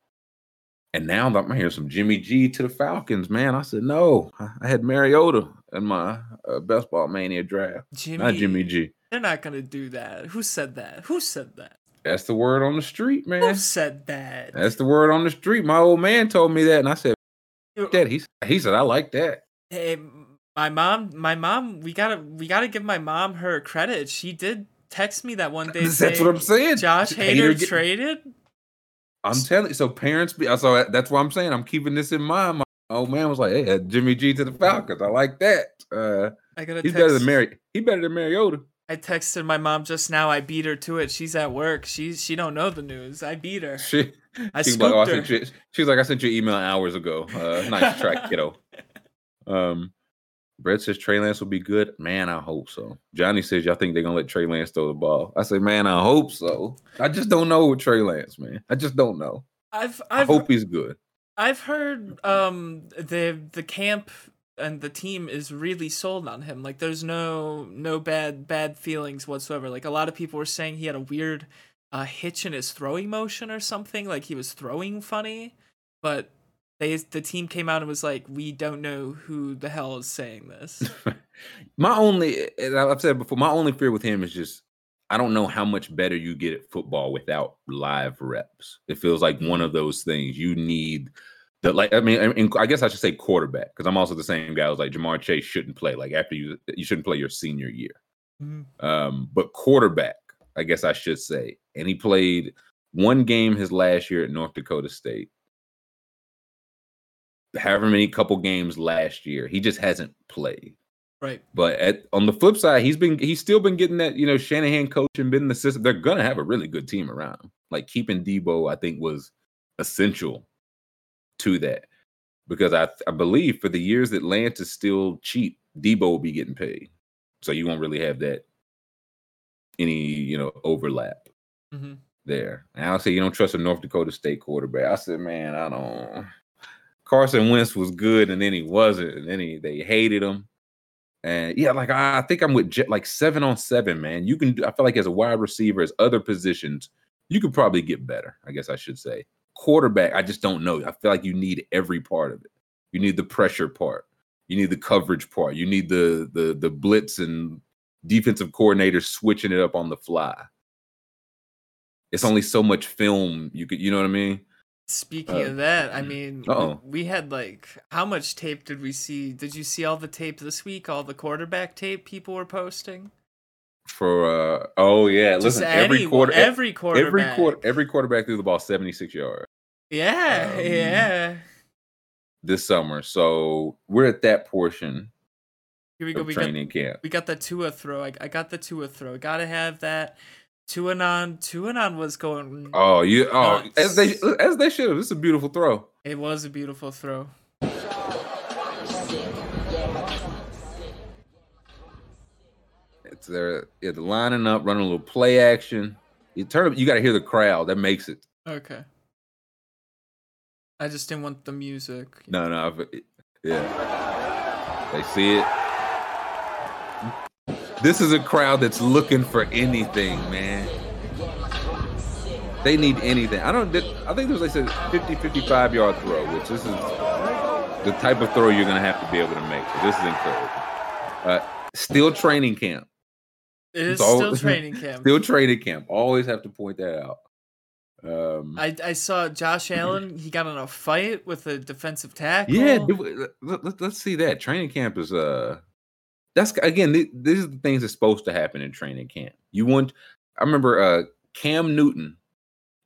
and now I'm hearing some Jimmy G to the Falcons, man. I said no. I had Mariota in my uh, best ball mania draft, Jimmy, not Jimmy G. They're not gonna do that. Who said that? Who said that? That's the word on the street, man. Who said that? That's the word on the street. My old man told me that, and I said, "That he he said I like that." Hey, my mom, my mom, we gotta, we gotta give my mom her credit. She did text me that one day. That's saying, what I'm saying. Josh Hader get- traded. I'm telling you. So parents be so that's what I'm saying. I'm keeping this in mind. My old man was like, "Hey, uh, Jimmy G to the Falcons. I like that. Uh, I got he's text. better than Mary. He better than Mariota." I texted my mom just now. I beat her to it. She's at work. She's she don't know the news. I beat her. She, I she was like, oh, I sent you, she was like, I sent you an email hours ago. Uh, nice track, kiddo. Um, Brett says Trey Lance will be good. Man, I hope so. Johnny says, y'all think they're gonna let Trey Lance throw the ball? I say, man, I hope so. I just don't know with Trey Lance, man. I just don't know. I've I I've hope he's good. I've heard um the the camp and the team is really sold on him. Like there's no no bad bad feelings whatsoever. Like a lot of people were saying he had a weird uh hitch in his throwing motion or something, like he was throwing funny, but they the team came out and was like, "We don't know who the hell is saying this." My only, I've said before, my only fear with him is just I don't know how much better you get at football without live reps. It feels like one of those things you need. The like, I mean, and I guess I should say quarterback because I'm also the same guy who's like Ja'Marr Chase shouldn't play. Like after you, you shouldn't play your senior year. Mhm. Um, but quarterback, I guess I should say, and he played one game his last year at North Dakota State. However many couple games last year, he just hasn't played. Right. But at on the flip side, he's been he's still been getting that, you know, Shanahan coaching, and been in the system. They're gonna have a really good team around him. Like keeping Deebo, I think, was essential to that. Because I I believe for the years that Lance is still cheap, Deebo will be getting paid. So you won't really have that any, you know, overlap hmm there. And I'll say you don't trust a North Dakota State quarterback. I said, man, I don't. Carson Wentz was good, and then he wasn't, and then he they hated him. And yeah, like I, I think I'm with Jet, like seven on seven, man. You can, do, I feel like as a wide receiver, as other positions, you could probably get better. I guess I should say quarterback. I just don't know. I feel like you need every part of it. You need the pressure part. You need the coverage part. You need the the the blitz and defensive coordinators switching it up on the fly. It's only so much film you could, you know what I mean? Speaking Uh, of that, I mean, we- uh-oh. we had like how much tape did we see? Did you see all the tape this week? All the quarterback tape people were posting. For uh oh yeah, Just listen, every quarter, every quarter every quarter, every quarterback threw the ball seventy six yards Yeah, Um, yeah. this summer. So we're at that portion Here we go. of We got training camp. we got the Tua throw. I, I got the Tua throw. Gotta have that. Tuanon, Tuanon was going. Oh, you oh Nuts. as they as they should have. This is a beautiful throw. It was a beautiful throw. It's there. Yeah, the lining up, running a little play action. You turn. You got to hear the crowd. That makes it. Okay. I just didn't want the music. No, no. it- Yeah. They see it. This is a crowd that's looking for anything, man. They need anything. I don't I think there's like said 50 55 yard throw, which this is the type of throw you're going to have to be able to make. So this is incredible. Uh, still training camp. It is still training camp. Still training camp. Always have to point that out. Um, I, I saw Josh Allen. He got in a fight with a defensive tackle. Yeah, let, us see that. Training camp is uh that's again, th- these are the things that's supposed to happen in training camp. You want I remember uh Cam Newton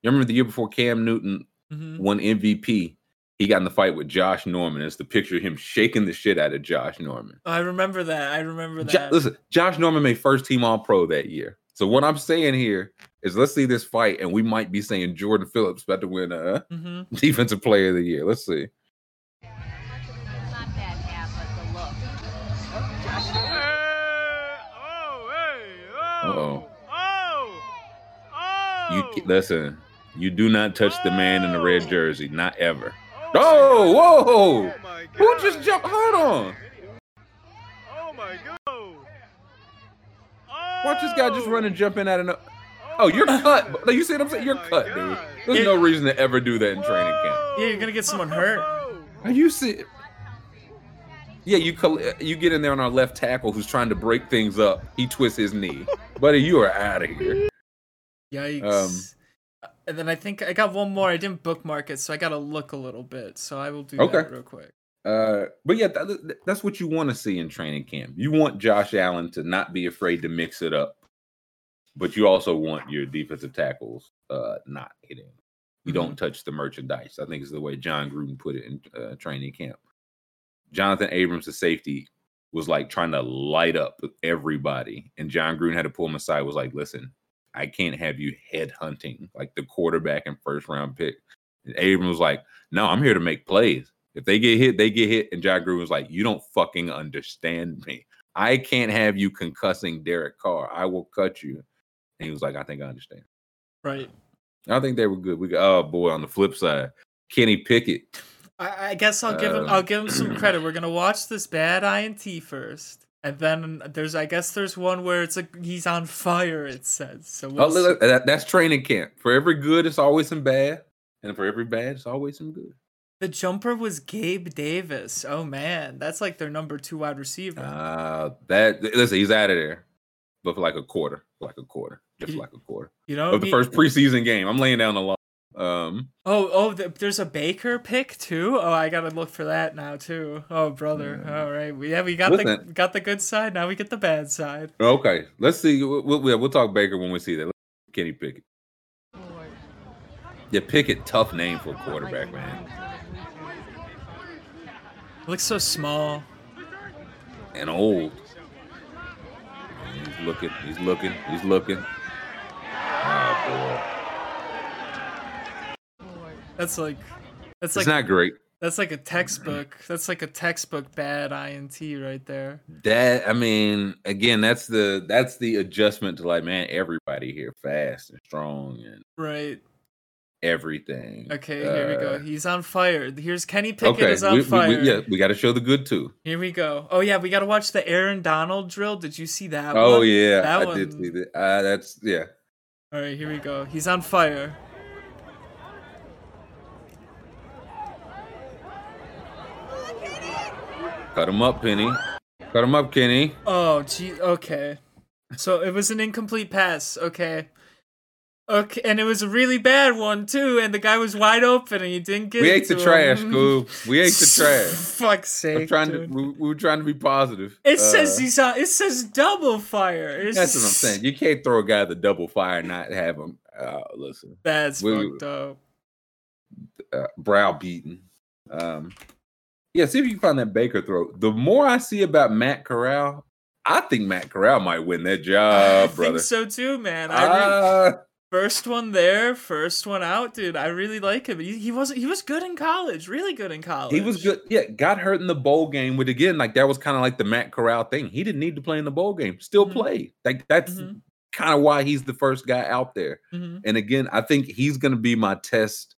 You remember the year before Cam Newton Mhm. won MVP? He got in the fight with Josh Norman. It's the picture of him shaking the shit out of Josh Norman. I remember that. I remember Jo- that. listen, Josh Norman made first team All Pro that year. So what I'm saying here is, let's see this fight, and we might be saying Jordan Phillips about to win a Mhm. Defensive Player of the Year. Let's see. You listen. You do not touch the man in the red jersey, not ever. Oh, oh whoa! Who just jumped? Hold on. Oh my god. Watch this guy just run and jump in out of no. Oh, oh you're cut. Like, You see what I'm saying? You're cut, dude. There's no reason to ever do that in training camp. Yeah, you're gonna get someone hurt. Are you see? Yeah, you col- you get in there on our left tackle who's trying to break things up. He twists his knee, buddy. You are out of here. Yikes. Um, and then I think I got one more. I didn't bookmark it, so I gotta look a little bit. So I will do Okay. that real quick. Uh, but yeah, that, that- that's what you want to see in training camp. You want Josh Allen to not be afraid to mix it up, but you also want your defensive tackles uh not hitting. You don't touch the merchandise. I think is the way Jon Gruden put it in uh, training camp. Jonathan Abrams, the safety, was like trying to light up everybody, and Jon Gruden had to pull him aside. Was like, listen, I can't have you head hunting like the quarterback and first round pick. And Abram was like, no, I'm here to make plays. If they get hit, they get hit. And Jack Gruden was like, you don't fucking understand me. I can't have you concussing Derek Carr. I will cut you. And he was like, I think I understand. Right. I think they were good. We got oh boy, on the flip side, Kenny Pickett. I, I guess I'll give him. Um, I'll give him some credit. We're gonna watch this bad INT first, and then there's. I guess there's one where it's like he's on fire. It says so. Oh, We'll see. look, that, that's training camp. For every good, it's always some bad. And for every bad, it's always some good. The jumper was Gabe Davis. Oh man, that's like their number two wide receiver. Uh that listen, he's out of there. But for like a quarter. Like a quarter. Just for like a quarter. you know, of the first preseason game. I'm laying down the law. Um Oh, oh, there's a Baker pick too. Oh, I gotta look for that now too. Oh, brother. All right, we, yeah, we got the Listen. we got the good side. Now we get the bad side. Okay, let's see. We'll, we'll, we'll talk Baker when we see that. Kenny Pickett. Yeah, Pickett, tough name for a quarterback, man. looks so small. And old. He's looking, he's looking, he's looking. Oh That's like that's like It's not great. that's like a textbook. That's like a textbook bad INT right there. That I mean, again, that's the that's the adjustment to like, man, everybody here fast and strong and Right. everything. Okay, here we go. Uh, He's on fire. Here's Kenny Pickett Okay, is on we, we- we- fire. yeah, we got to show the good too. Here we go. Oh yeah, we gotta watch the Aaron Donald drill. Did you see that Oh one? yeah, that I one. did see that. Uh, that's yeah. All right, here we go. He's on fire. Cut him up, Penny. Cut him up, Kenny. Oh, gee. Okay. So it was an incomplete pass. Okay. Okay, and it was a really bad one too, and the guy was wide open, and he didn't get. It. We ate the to trash, him. We ate the trash. Fuck's sake, I'm trying dude. to. We, we were trying to be positive. It says Uh, he's on. It says double fire. It's That's what I'm saying. You can't throw a guy the double fire and not have him. Uh, listen, That's We- fucked up. uh, browbeaten. Um, yeah, see if you can find that Baker throw. The more I see about Matt Corral, I think Matt Corral might win that I job, brother. think so too, man. I re- Uh, first one there, first one out, dude. I really like him. He, he wasn't. He was good in college. Really good in college. he was good. Yeah, got hurt in the bowl game, but again, like that was kind of like the Matt Corral thing. He didn't need to play in the bowl game, still Mhm. played. Like that's Mhm. kind of why he's the first guy out there. Mhm. And again, I think he's going to be my test.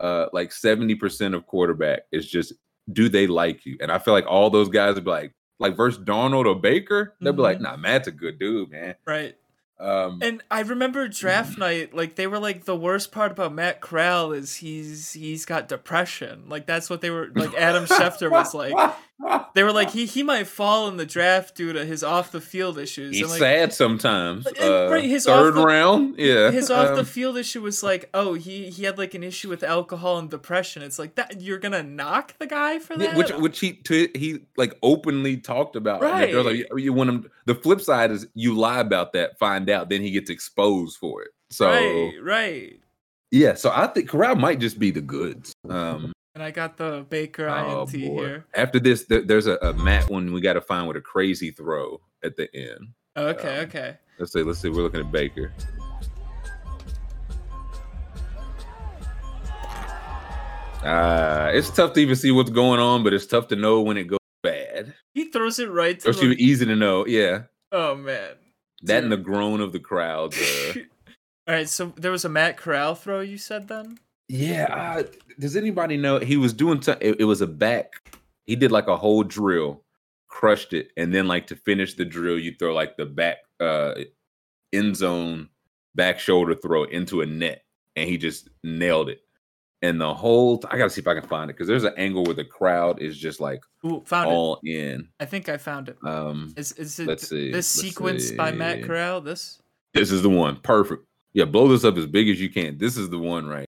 Uh, like seventy percent of quarterback is just do they like you? And I feel like all those guys would be like, like versus Darnold or Baker, they'll be like, Mhm. nah, Matt's a good dude, man. Right. Um, And I remember draft night, like they were like the worst part about Matt Corral is he's he's got depression. Like that's what they were like Adam Schefter was like. They were like he he might fall in the draft due to his off the field issues. he's like sad sometimes. Uh, right, his third the- round, yeah. his off the um, field issue was like, oh, he he had like an issue with alcohol and depression. It's like that you're gonna knock the guy for that? which which he to, he like openly talked about. The Right. Like, you, you want him. The flip side is you lie about that, find out, then he gets exposed for it. So right, right. Yeah, so I think Corral might just be the goods. Um, And I got the Baker oh, INT boy. here. After this, there, there's a, a Matt one we got to find with a crazy throw at the end. Okay, Um, okay. Let's see. Let's see. We're looking at Baker. Uh, it's tough to even see what's going on, but it's tough to know when it goes bad. He throws it right to Or me, easy to know. Yeah, Oh man. that and the groan of the crowd. Uh, All right, so there was a Matt Corral throw you said then? Yeah. Uh, does anybody know he was doing? T- it, it was a back. He did like a whole drill, crushed it, and then like to finish the drill, you throw like the back uh end zone back shoulder throw into a net, and he just nailed it. And the whole t- I gotta see if I can find it because there's an angle where the crowd is just like Ooh, found it. all in. I think I found it. Um, Is is it let's see, this let's sequence by Matt see. Corral? This? This is the one. Perfect. Yeah, blow this up as big as you can. This is the one, right?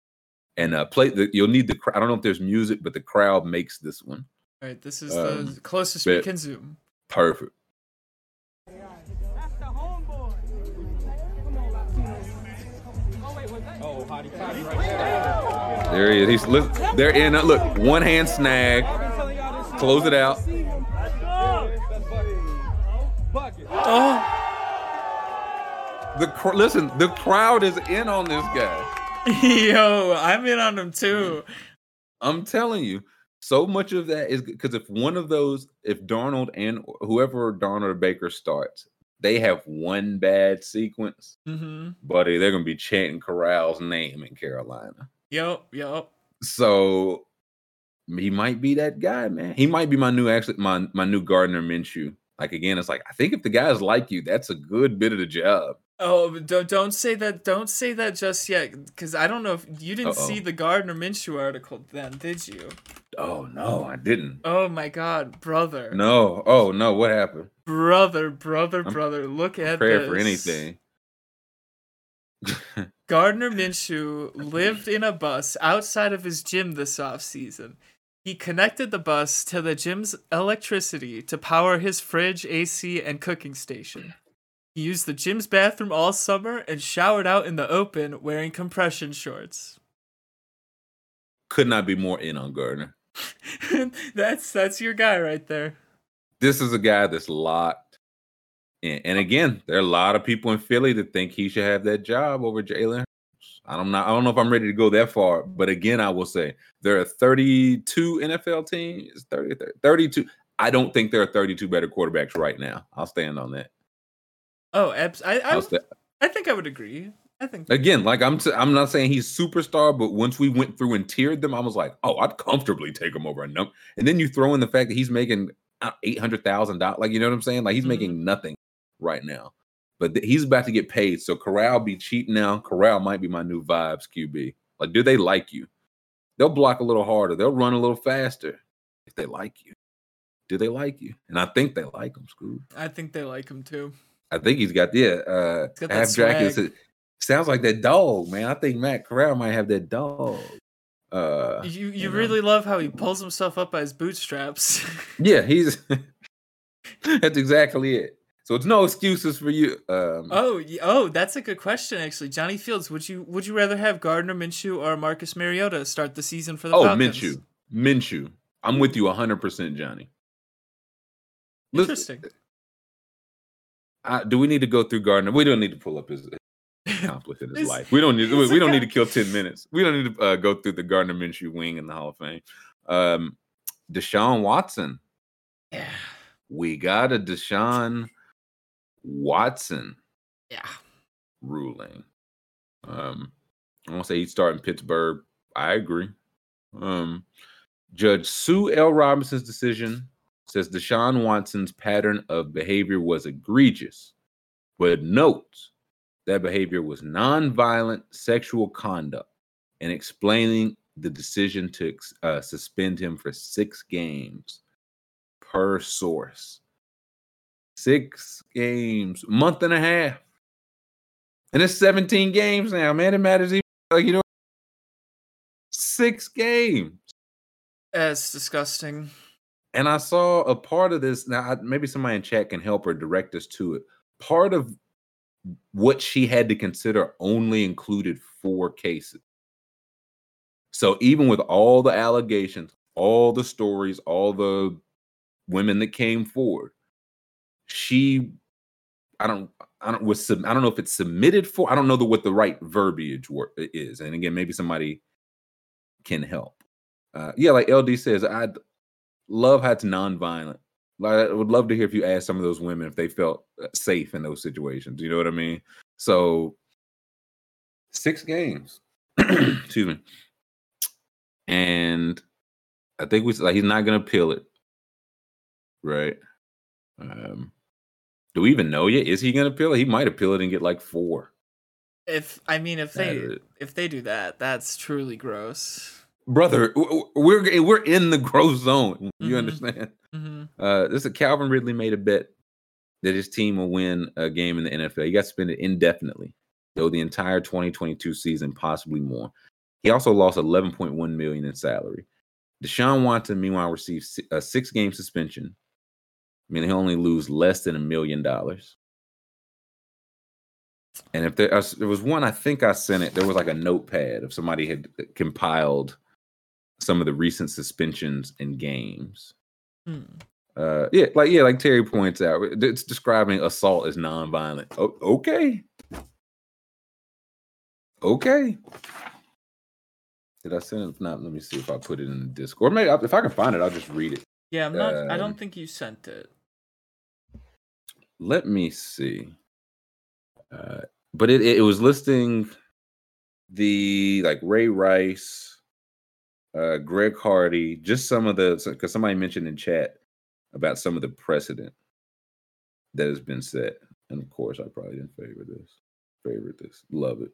And uh play the you'll need the cr- I don't know if there's music, but the crowd makes this one. All right, this is Um, the closest we can zoom. Perfect. There he is. He's look. They're in. uh, Look, one hand snag. Close it out. Oh, The cr- listen. The crowd is in on this guy. yo, I'm in on them too. I'm telling you. So much of that is because if one of those, if Darnold and whoever Darnold or Baker starts, they have one bad sequence, Mm-hmm. buddy, they're gonna be chanting Corral's name in Carolina. Yep, yep. So he might be that guy, man. He might be my new actually my my new Gardner Minshew. Like again, it's like I think if the guys like you, that's a good bit of the job. Oh, don't don't say that. Don't say that just yet, because I don't know if you didn't see Uh-oh. the Gardner Minshew article. Then did you? Oh no, I didn't. Oh my God, brother, No, oh no, what happened? brother, brother, I'm brother. Look at Prayer this. for anything. Gardner Minshew lived in a bus outside of his gym this offseason. He connected the bus to the gym's electricity to power his fridge, AC, and cooking station. He used the gym's bathroom all summer and showered out in the open wearing compression shorts. Could not be more in on Gardner. that's that's your guy right there. This is a guy that's locked. in. and again, there are a lot of people in Philly that think he should have that job over Jalen. I don't know. I don't know if I'm ready to go that far, but again, I will say there are 32 NFL teams. 30, 32. I don't think there are 32 better quarterbacks right now. I'll stand on that. Oh, abs- I I, I think I would agree. I think again, like I'm, t- I'm not saying he's superstar, but once we went through and tiered them, I was like, oh, I'd comfortably take him over a number. And then you throw in the fact that he's making uh, eight hundred thousand dollars, like you know what I'm saying? Like he's Mhm. making nothing right now, but th- he's about to get paid. So Corral be cheap now. Corral might be my new vibes QB. Like, do they like you? They'll block a little harder. They'll run a little faster if they like you. Do they like you? And I think they like him, Scoob. I think they like him too. I think he's got yeah. Uh, got half swag. Sounds like that dog, man. I think Matt Corral might have that dog. Uh, You you really love how he pulls himself up by his bootstraps. yeah, he's. that's exactly it. So it's no excuses for you. Um, oh, oh, that's a good question actually. Johnny Fields, would you would you rather have Gardner Minshew or Marcus Mariota start the season for the oh, Falcons? Minshew, Minshew. I'm with you 100, percent Johnny. Listen, Interesting. I, do we need to go through Gardner? We don't need to pull up his accomplishment in his life. We don't need. it's We don't need to kill ten minutes. We don't need to uh, go through the Gardner Minshew wing in the Hall of Fame. Um, Deshaun Watson. Yeah. We got a Deshaun Watson Yeah. ruling. Um, I want to say he'd start in Pittsburgh. I agree. Um, Judge Sue L. Robinson's decision says Deshaun Watson's pattern of behavior was egregious, but notes that behavior was nonviolent sexual conduct and explaining the decision to uh, suspend him for six games per source. Six games, month and a half. And it's 17 games now, man. It matters even, you know, six games. That's disgusting. And I saw a part of this. Now, I- maybe somebody in chat can help or direct us to it. Part of what she had to consider only included four cases. So even with all the allegations, all the stories, all the women that came forward, she, I don't, I don't was I don't know if it's submitted for. I don't know the, what the right verbiage is. And again, maybe somebody can help. Uh, yeah, like LD says, I'd love how it's nonviolent. Like, I would love to hear if you ask some of those women if they felt uh, safe in those situations. You know what I mean? So six games. Excuse me. And I think we like he's not gonna peel it. Right. Um do we even know yet? Is he gonna peel it? He might appeal it and get like four. If I mean, if they if they do that, that's truly gross. Brother, we're we're in the growth zone. You Mhm. understand? Mhm. Uh this is Calvin Ridley made a bet that his team will win a game in the NFL. He got to spend it indefinitely, though the entire 2022 season, possibly more. He also lost 11.1 million in salary. Deshaun Watson, meanwhile, received a six-game suspension, I mean, he'll only lose less than a million dollars. And if there, uh, there was one, I think I sent it. There was like a notepad if somebody had compiled some of the recent suspensions in games. Hmm. Uh, yeah, like yeah, like Terry points out, it's describing assault as nonviolent. O- okay, okay. Did I send it? If not, let me see if I put it in the Discord. Maybe if I can find it, I'll just read it. Yeah, I'm not. I Um, don't think you sent it. Let me see. Uh, but it, it was listing the like Ray Rice, uh, Greg Hardy, just some of the because somebody mentioned in chat about some of the precedent that has been set. And of course, I probably didn't favor this. Favorite this. Love it.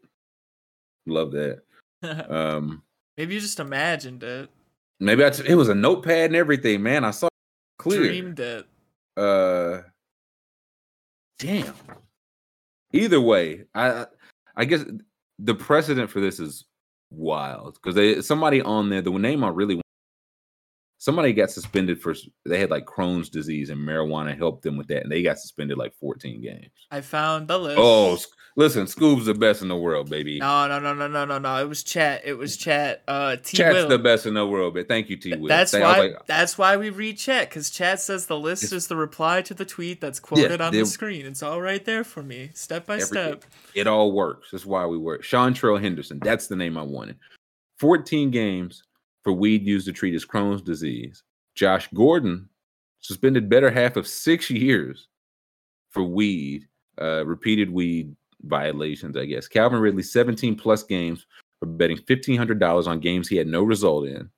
Love that. Um, Maybe you just imagined it, maybe I t- it was a notepad and everything, man. I saw it clear. dreamed it. Uh, damn. Either way, I I guess the precedent for this is wild. Because they somebody on there the name I really somebody got suspended for they had like Crohn's disease and marijuana helped them with that and they got suspended like 14 games. I found the list. Oh, listen, Scoob's the best in the world, baby. no, no, no, no, no, no, no. It was chat. It was chat. Uh, T. Chat's Will. the best in the world, but thank you, T. Will. That's Thank- why. like, that's why we read chat because chat says the list is the reply to the tweet that's quoted on they- the screen. It's all right there for me, step by step. It all works. That's why we work. Seantrel Henderson. That's the name I wanted. 14 games for weed used to treat his Crohn's disease. Josh Gordon suspended better half of six years for weed, uh, repeated weed violations, I guess. Calvin Ridley, 17 plus games for betting $1,500 on games he had no result in.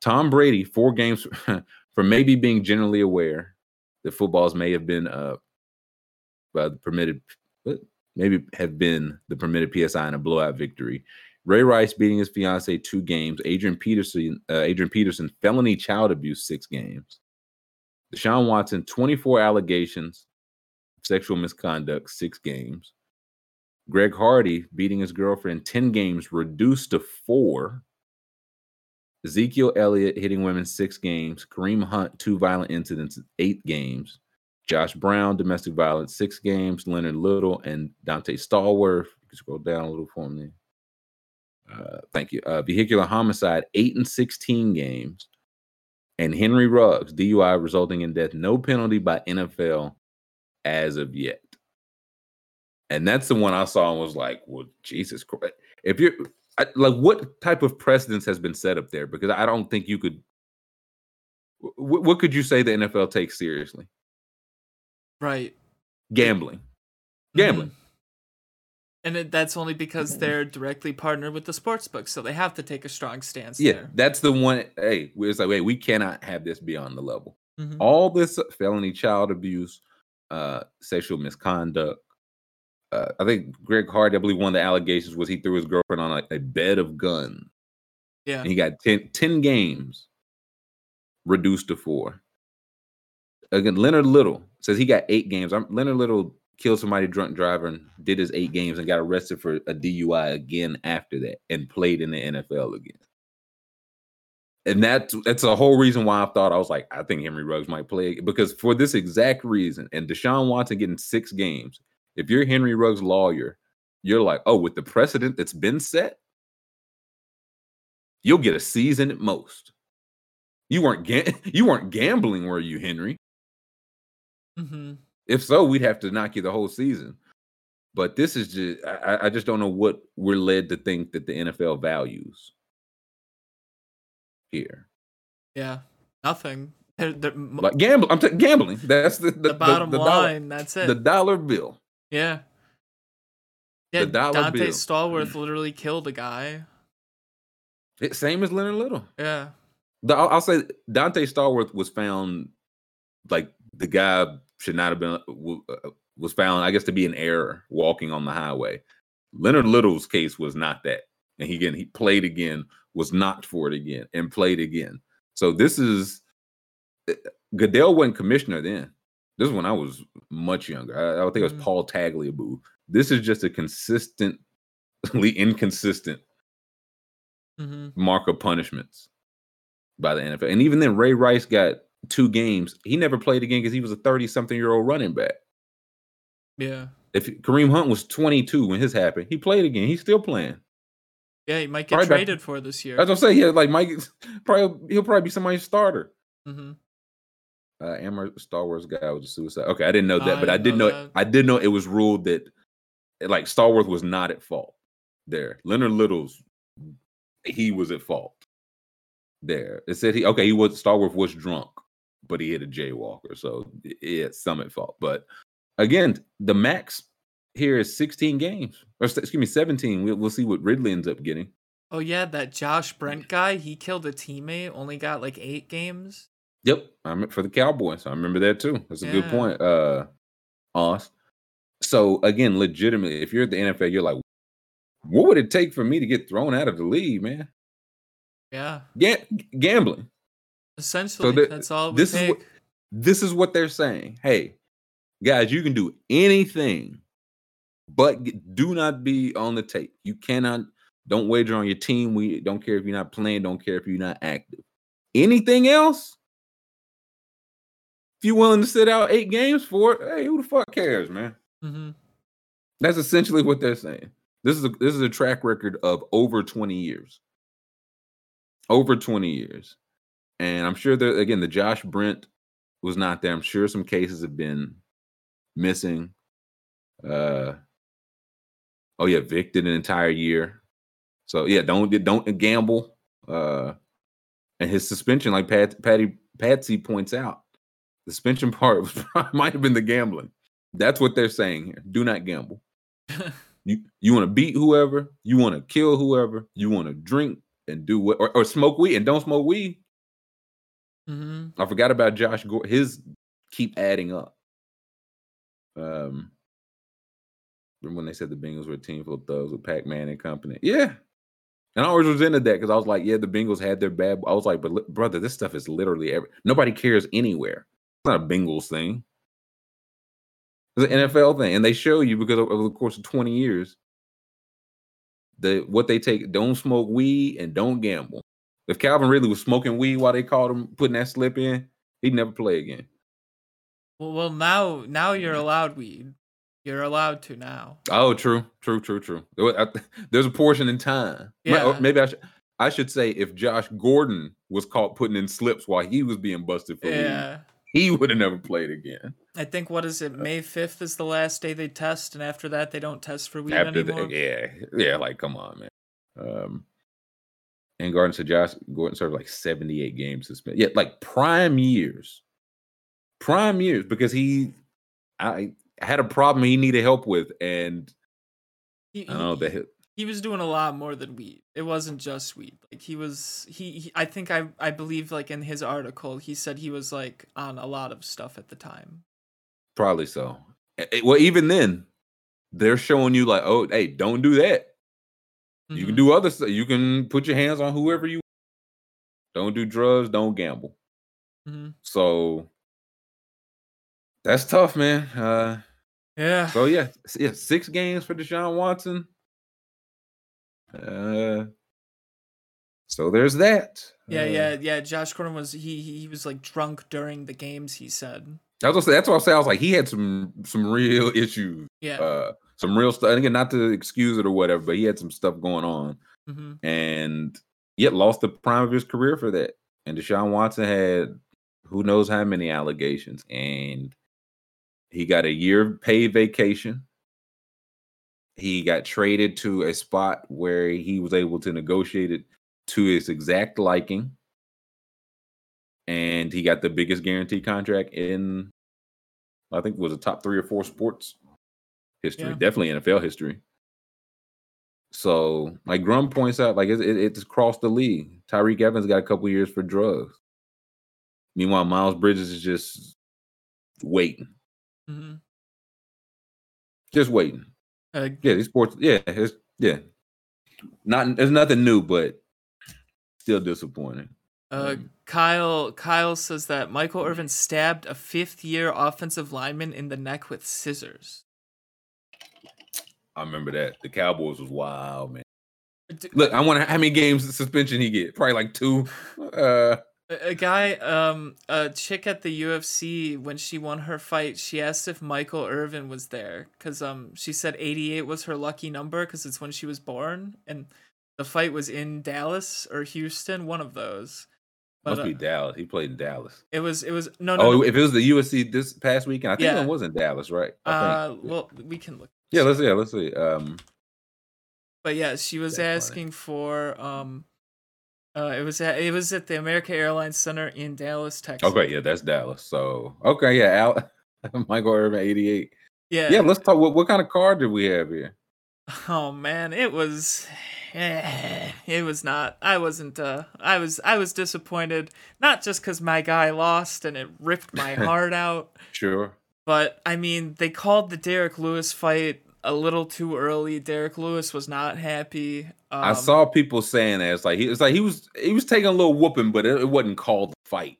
Tom Brady, four games for maybe being generally aware that footballs may have been uh, uh, permitted, maybe have been the permitted PSI in a blowout victory. Ray Rice beating his fiance two games. Adrian Peterson, uh, Adrian Peterson, felony child abuse six games. Deshaun Watson, 24 allegations of sexual misconduct, six games. Greg Hardy beating his girlfriend 10 games, reduced to four. Ezekiel Elliott hitting women six games. Kareem Hunt, two violent incidents, eight games. Josh Brown, domestic violence, six games. Leonard Little and Donté Stallworth. You can scroll down a little for me. Uh, thank you. Uh, vehicular homicide, eight and 16 games. And Henry Ruggs, DUI resulting in death, no penalty by NFL as of yet. And that's the one I saw and was like, well, Jesus Christ. If you're I, like, what type of precedence has been set up there? Because I don't think you could. wh- what could you say the NFL takes seriously? Right. Gambling. Gambling. And it, that's only because they're directly partnered with the sports book, so they have to take a strong stance Yeah, there. that's the one. Hey, it's like, wait, we cannot have this beyond the level. Mhm. All this felony child abuse, uh, sexual misconduct. Uh, I think Greg Hardy, I believe one of the allegations was he threw his girlfriend on a, a bed of guns. Yeah. And he got 10, 10 games reduced to four. Again, Leonard Little says he got eight games. I'm, Leonard Little killed somebody drunk driver and did his eight games and got arrested for a DUI again after that and played in the NFL again. And that's that's a whole reason why I thought I was like, I think Henry Ruggs might play because for this exact reason, and Deshaun Watson getting six games. If you're Henry Ruggs' lawyer, you're like, oh, with the precedent that's been set, You'll get a season at most. You weren't ga- you weren't gambling, were you, Henry? Mm-hmm. If so, we'd have to knock you the whole season. But this is just I, I just don't know what we're led to think that the NFL values here. Yeah, nothing. They're- they're Like gambling, I'm t- gambling. That's the the, the bottom the line. Dollar, that's it. the dollar bill. yeah. Yeah, Donté bill. Stallworth literally killed a guy. It, same as Leonard Little. Yeah. The, I'll, I'll say Donté Stallworth was found like the guy should not have been uh, was found, I guess, to be an error walking on the highway. Leonard Little's case was not that, and he again he played again, was knocked for it again, and played again. So this is uh, Goodell wasn't commissioner then. This is when I was much younger. I, I think it was Mhm. Paul Tagliabue. This is just a consistently inconsistent Mm-hmm. mark of punishments by the NFL. And even then, Ray Rice got two games. He never played again because he was a 30 something year old running back. Yeah. If Kareem Hunt was 22 when his happened, he played again. He's still playing. Yeah, he might get Probably back- traded for this year. That's what I'm saying. Yeah, like Mike, probably he'll probably be somebody's starter. hmm Uh, Amber Star Wars guy was a suicide. Okay, I didn't know that, I but I didn't know know, that. I did know it was ruled that like Stallworth was not at fault there. Leonard Little's he was at fault there. It said he okay, he was Stallworth was drunk, but he hit a jaywalker, so he Summit fault. But again, the max here is 16 games, or excuse me, 17. We'll, we'll see what Ridley ends up getting. Oh yeah, that Josh Brent guy, he killed a teammate, only got like eight games. Yep, I am for the Cowboys. I remember that too. That's a good point, uh, Oz. So again, legitimately, if you're at the NFL, you're like, what would it take for me to get thrown out of the league, man? Yeah. Ga- gambling. Essentially, the- that's all this is what this is what they're saying. Hey, guys, you can do anything, but do not be on the tape. You cannot. Don't wager on your team. We don't care if you're not playing. Don't care if you're not active. Anything else? If you're willing to sit out eight games for it, hey, who the fuck cares, man? hmm That's essentially what they're saying. This is a this is a track record of over 20 years. Over 20 years. And I'm sure that again, the Josh Brent was not there. I'm sure some cases have been missing. Uh oh yeah, Vick did an entire year. So yeah, don't don't gamble. Uh and his suspension, like Pat Patty Patsy points out, the suspension part was, might have been the gambling. That's what they're saying here. Do not gamble. you you want to beat whoever, you want to kill whoever, you want to drink and do what or, or smoke weed and don't smoke weed. Hmm I forgot about Josh Gore. His keep adding up. Um remember when they said the Bengals were a team full of thugs with Pac-Man and company? Yeah. And I always resented that because I was like, yeah, the Bengals had their bad. I was like, but li- brother, this stuff is literally every nobody cares anywhere. It's not a Bengals thing. It's an NFL thing. And they show you because over the course of 20 years, the what they take, don't smoke weed and don't gamble. If Calvin Ridley was smoking weed while they called him putting that slip in, he'd never play again. Well, well, now now you're allowed weed. You're allowed to now. Oh, true, true, true, true. There wa- I- There's a portion in time. Yeah. Maybe I should I should say if Josh Gordon was caught putting in slips while he was being busted for weed, Yeah. he would have never played again. I think what is it? May fifth is the last day they test, and after that they don't test for weed After the, anymore. yeah, yeah, like come on, man. Um, and Gordon said Josh Gordon served like 78 games suspended. Yeah, like prime years, prime years because he, I had a problem he needed help with, and He, I don't know that. he was doing a lot more than weed. It wasn't just weed. Like he was he, he I think I I believe like in his article he said he was like on a lot of stuff at the time. Probably so. Eh, Well, even then, they're showing you like, oh, hey, don't do that. You can Mhm. do other stuff. You can put your hands on whoever you. Don't do drugs. Don't gamble. Mhm. So that's tough, man. Uh, Yeah. so yeah, yeah, six games for Deshaun Watson. Uh, so there's that. Yeah, Uh, yeah, yeah. Josh Gordon was he he was like drunk during the games. He said, I was gonna say, that's what I was saying. I was like, he had some some real issues. Yeah. Uh, some real stuff. And again, not to excuse it or whatever, but he had some stuff going on. hmm and yet lost the prime of his career for that. And Deshaun Watson had who knows how many allegations, and he got a year paid vacation. He got traded to a spot where he was able to negotiate it to his exact liking. And he got the biggest guarantee contract in, I think it was a top three or four sports history, Yeah. definitely NFL history. So, like Grum points out, like it, it, it's crossed the league. Tyreek Evans got a couple years for drugs. Meanwhile, Miles Bridges is just waiting, mm-hmm. just waiting. Uh, Yeah, these sports. Yeah, it's yeah. Not there's nothing new, but still disappointing. Uh, Kyle Kyle says that Michael Irvin stabbed a fifth year offensive lineman in the neck with scissors. I remember that the Cowboys was wild, man. Look, I wonder how many games suspension he get. Probably like two. Uh, A, guy, um, a chick at the UFC when she won her fight, she asked if Michael Irvin was there because um she said 88 was her lucky number because it's when she was born and the fight was in Dallas or Houston, one of those. must be uh, Dallas. He played in Dallas. It was it was no no. oh, no. if it was the UFC this past weekend, I think Yeah. it was in Dallas, right? I uh, think. well, we can look. Yeah, let's yeah, let's see. Um, But yeah, she was That's funny. asking for um uh it was at it was at the America Airlines Center in Dallas, Texas. okay, yeah, that's Dallas. So okay, yeah, Al, Michael Irvin, eighty eight. Yeah. Yeah, let's talk. What, what kind of car did we have here? Oh man, it was eh, it was not. I wasn't uh I was I was disappointed not just cuz my guy lost and it ripped my heart out, Sure. But I mean, they called the Derek Lewis fight a little too early. Derek Lewis was not happy. Um, I saw people saying that it's like he it's like he was he was taking a little whooping, but it, it wasn't called the fight,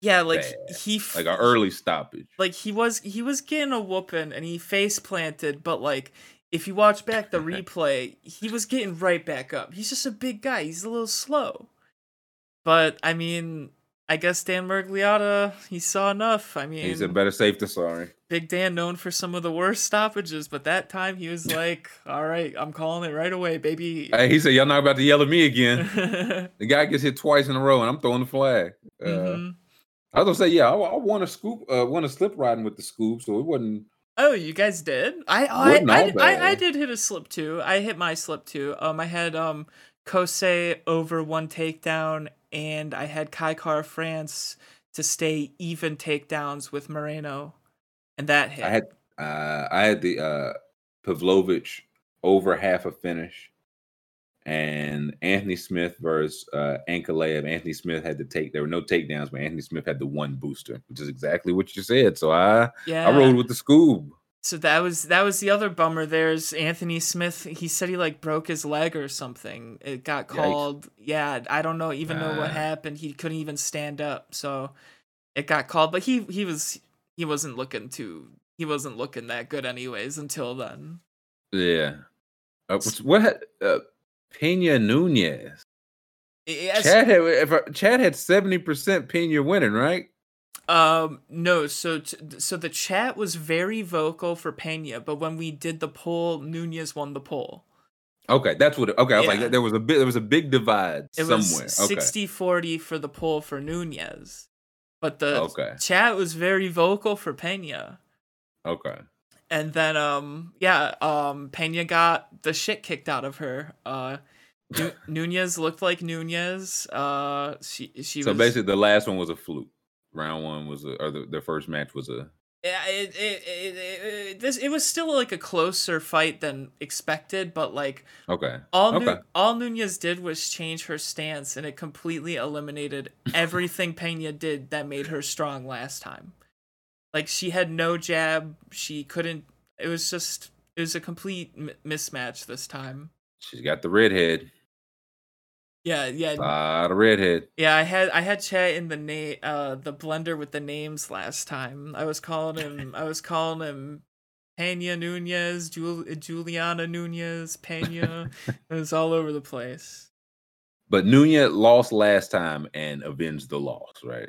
Yeah, like bad. he f- like an early stoppage. like he was he was getting a whooping and he face planted, but like if you watch back the replay, he was getting right back up. He's just a big guy. He's a little slow. But I mean, I guess Dan Miragliotta, he saw enough. I mean, he's a better safe than sorry. Big Dan known for some of the worst stoppages, but that time he was like, "All right, I'm calling it right away, baby." Hey, he said y'all not about to yell at me again. the guy gets hit twice in a row, and I'm throwing the flag. Uh, Mhm. I was gonna say, yeah, I, I won a scoop, uh, won a slip riding with the scoop, so it wasn't. Oh, you guys did? I I, I, I, I did hit a slip too. I hit my slip too. Um, I had um Kosei over one takedown, and I had Kai Kara-France to stay even takedowns with Moreno, and that hit. I had uh, I had the uh, Pavlovich over half a finish, and Anthony Smith versus uh, Ankalaev. Anthony Smith had to take. There were no takedowns, but Anthony Smith had the one booster, which is exactly what you said. So I yeah. I rode with the Scoob. So that was that was the other bummer. There's Anthony Smith. He said he like broke his leg or something. It got Yikes. called. Yeah, I don't know even know what Ah. happened. He couldn't even stand up. So it got called. But he he was he wasn't looking too. He wasn't looking that good anyways until then. Yeah. Uh, what uh, Pena Nunes? Yes. Chad had if I- Chad had seventy percent Pena winning, right? Um no, so t- so the chat was very vocal for Pena, but when we did the poll, Nunes won the poll. Okay, that's what. It, okay, I was Yeah. like, there was a bit, there was a big divide It somewhere. was okay, 60-40 for the poll for Nunes. But the Okay. chat was very vocal for Pena. okay. And then um yeah, um Pena got the shit kicked out of her. Uh Nu- Nunes looked like Nunes. Uh she she So was basically, the last one was a fluke. Round one was a, or the, the first match was a. Yeah, it, it, it, it, this it was still like a closer fight than expected, but like Okay. all Nu- all Nunes did was change her stance, and it completely eliminated everything Pena did that made her strong last time. Like she had no jab, she couldn't. It was just it was a complete m- mismatch this time. She's got the redhead. Yeah, yeah, lot of redhead. yeah. I had I had chat in the name uh the blender with the names last time. I was calling him I was calling him Pena Nunes, Jul- Juliana Nunes, Pena. it was all over the place. But Nunes lost last time and avenged the loss, right?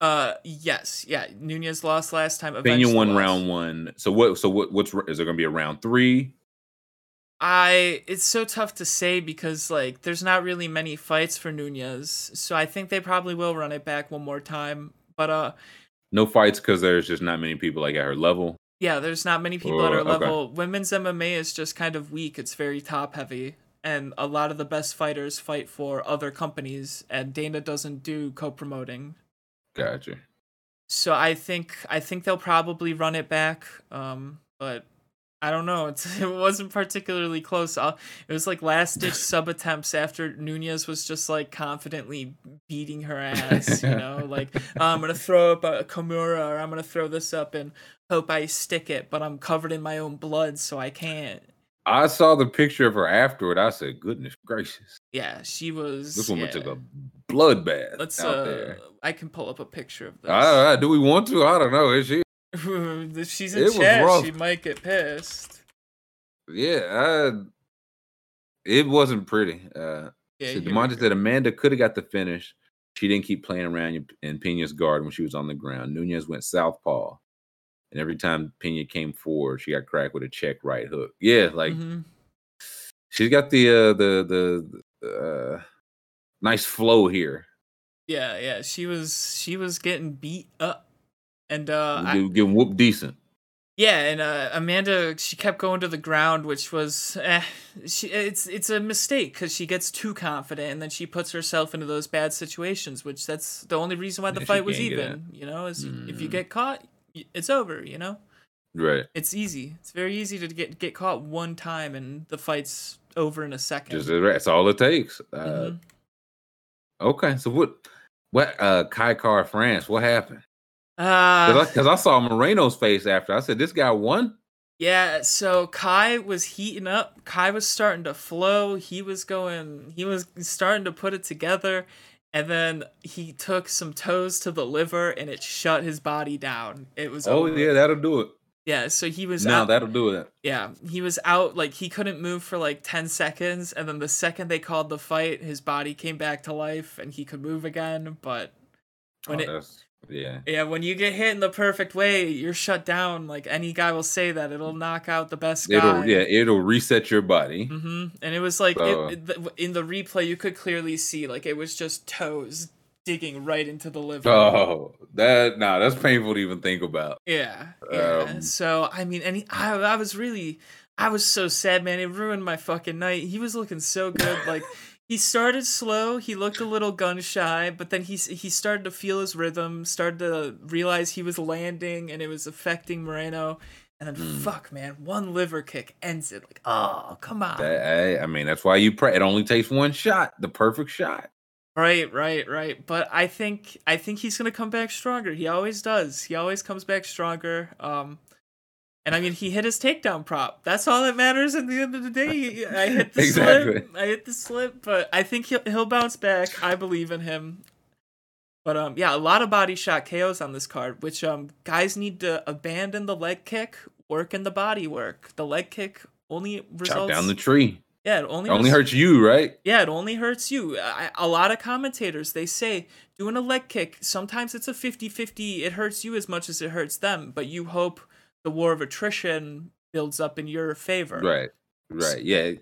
Uh, yes, yeah. Nunes lost last time. Pena won lost. round one. So what? So what? What's is there going to be a round three? I it's so tough to say because like there's not really many fights for Nunes, so I think they probably will run it back one more time. But uh, No fights because there's just not many people like at her level. yeah, there's not many people at her okay. level. Women's MMA is just kind of weak. It's very top heavy, and a lot of the best fighters fight for other companies, and Dana doesn't do co-promoting. Gotcha. So I think I think they'll probably run it back. Um, but I don't know. It's, it wasn't particularly close. i it was like last ditch sub attempts after Nunes was just like confidently beating her ass. You know, like "Oh, I'm gonna throw up a Kimura or I'm gonna throw this up and hope I stick it, but I'm covered in my own blood, so I can't. I saw the picture of her afterward. I said, "Goodness gracious, Yeah, she was. this woman yeah. took a bloodbath Let's. out Uh, there." I can pull up a picture of this. I, do we want to? I don't know. Is she? if she's in It chat, she might get pissed. Yeah, I, it wasn't pretty. Uh, Yeah, so Demonte said Amanda could have got the finish. She didn't keep playing around in- Pena's guard when she was on the ground. Nunes went southpaw, and every time Pena came forward, she got cracked with a check right hook. Yeah, like Mhm. she's got the uh, the the uh, nice flow here. Yeah, yeah, she was she was getting beat up, and uh, I, Get- Getting whooped decent. yeah, and uh, Amanda she kept going to the ground, which was eh, she it's it's a mistake because she gets too confident and then she puts herself into those bad situations, which that's the only reason why the Yeah, fight was even. You know, is if you Mm. get caught, it's over. You know, Right. it's easy. It's very easy to get get caught one time and the fight's over in a second. Just that's all it takes. Uh, Mhm. Okay, so what? What? Uh, Kai Kara-France. What happened? Uh, Because I, saw Moreno's face after. I said, "This guy won." Yeah, so Kai was heating up. Kai was starting to flow. He was going, he was starting to put it together. And then he took some toes to the liver and it shut his body down. It was Oh over. yeah, that'll do it. Yeah, so he was Now that'll do it. yeah, he was out like he couldn't move for like 10 seconds and then the second they called the fight, his body came back to life and he could move again, but when Oh, it that's- yeah. yeah, when you get hit in the perfect way, you're shut down. Like any guy will say that it'll knock out the best guy. It'll yeah, it'll reset your body. hmm And it was like So- it, it, in the replay, you could clearly see like it was just toes digging right into the liver. Oh, that nah, that's painful to even think about. Yeah, yeah. Um, so I mean, and he, I, I was really, I was so sad, man. It ruined my fucking night. He was looking so good. Like he started slow. He looked a little gun shy, but then he he started to feel his rhythm. Started to realize he was landing, and it was affecting Moreno. And then Hmm. fuck, man, one liver kick ends it. Like, oh, come on. That, I, I mean, that's why you pray. It only takes one shot, the perfect shot. Right, right, right. But I think I think he's gonna come back stronger. He always does. He always comes back stronger. Um, and I mean, he hit his takedown prop. That's all that matters at the end of the day. I hit the Exactly. slip. I hit the slip, but I think he'll he'll bounce back. I believe in him. But um, yeah, a lot of body shot KOs on this card, which um guys need to abandon the leg kick, work in the body work. The leg kick only Chop results. down the tree. yeah, it only It only hurts you, right? yeah, it only hurts you. I, a lot of commentators they say doing a leg kick sometimes it's a 50-50. It hurts you as much as it hurts them, but you hope the war of attrition builds up in your favor. Right. Right. Yeah.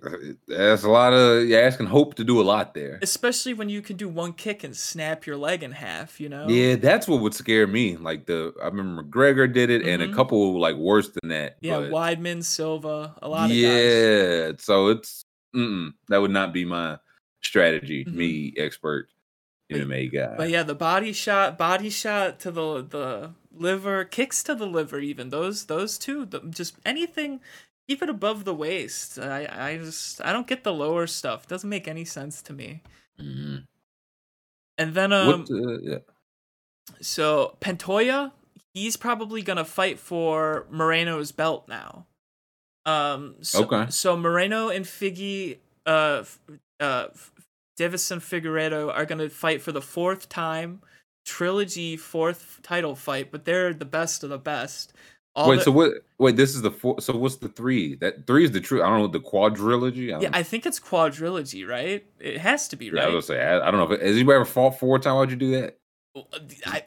That's a lot of you asking hope to do a lot there. Especially when you can do one kick and snap your leg in half, you know? Yeah, that's what would scare me. Like the I remember McGregor did it, and a Mhm. couple like worse than that. Yeah, but- Weidman, Silva, a lot of guys. yeah. So it's that would not be my strategy. Mhm. Me, expert MMA guy. But yeah, the body shot, body shot to the the liver, kicks to the liver, even those those two, the, just anything, even above the waist. I I just I don't get the lower stuff. Doesn't make any sense to me. Mhm. And then um, what? Uh, yeah. so Pantoya, he's probably gonna fight for Moreno's belt now. Um, so, Okay. So Moreno and Figgy, uh, uh, Deiveson Figueiredo are gonna fight for the fourth time, trilogy fourth title fight, but they're the best of the best. All Wait. the- so what? Wait. This is the four. So what's the three? That three is the true. I don't know the quadrilogy. I yeah, I think it's quadrilogy, right? It has to be, Yeah, I was gonna say I, I don't know. If, has anybody ever fought four times? Why'd you do that? I,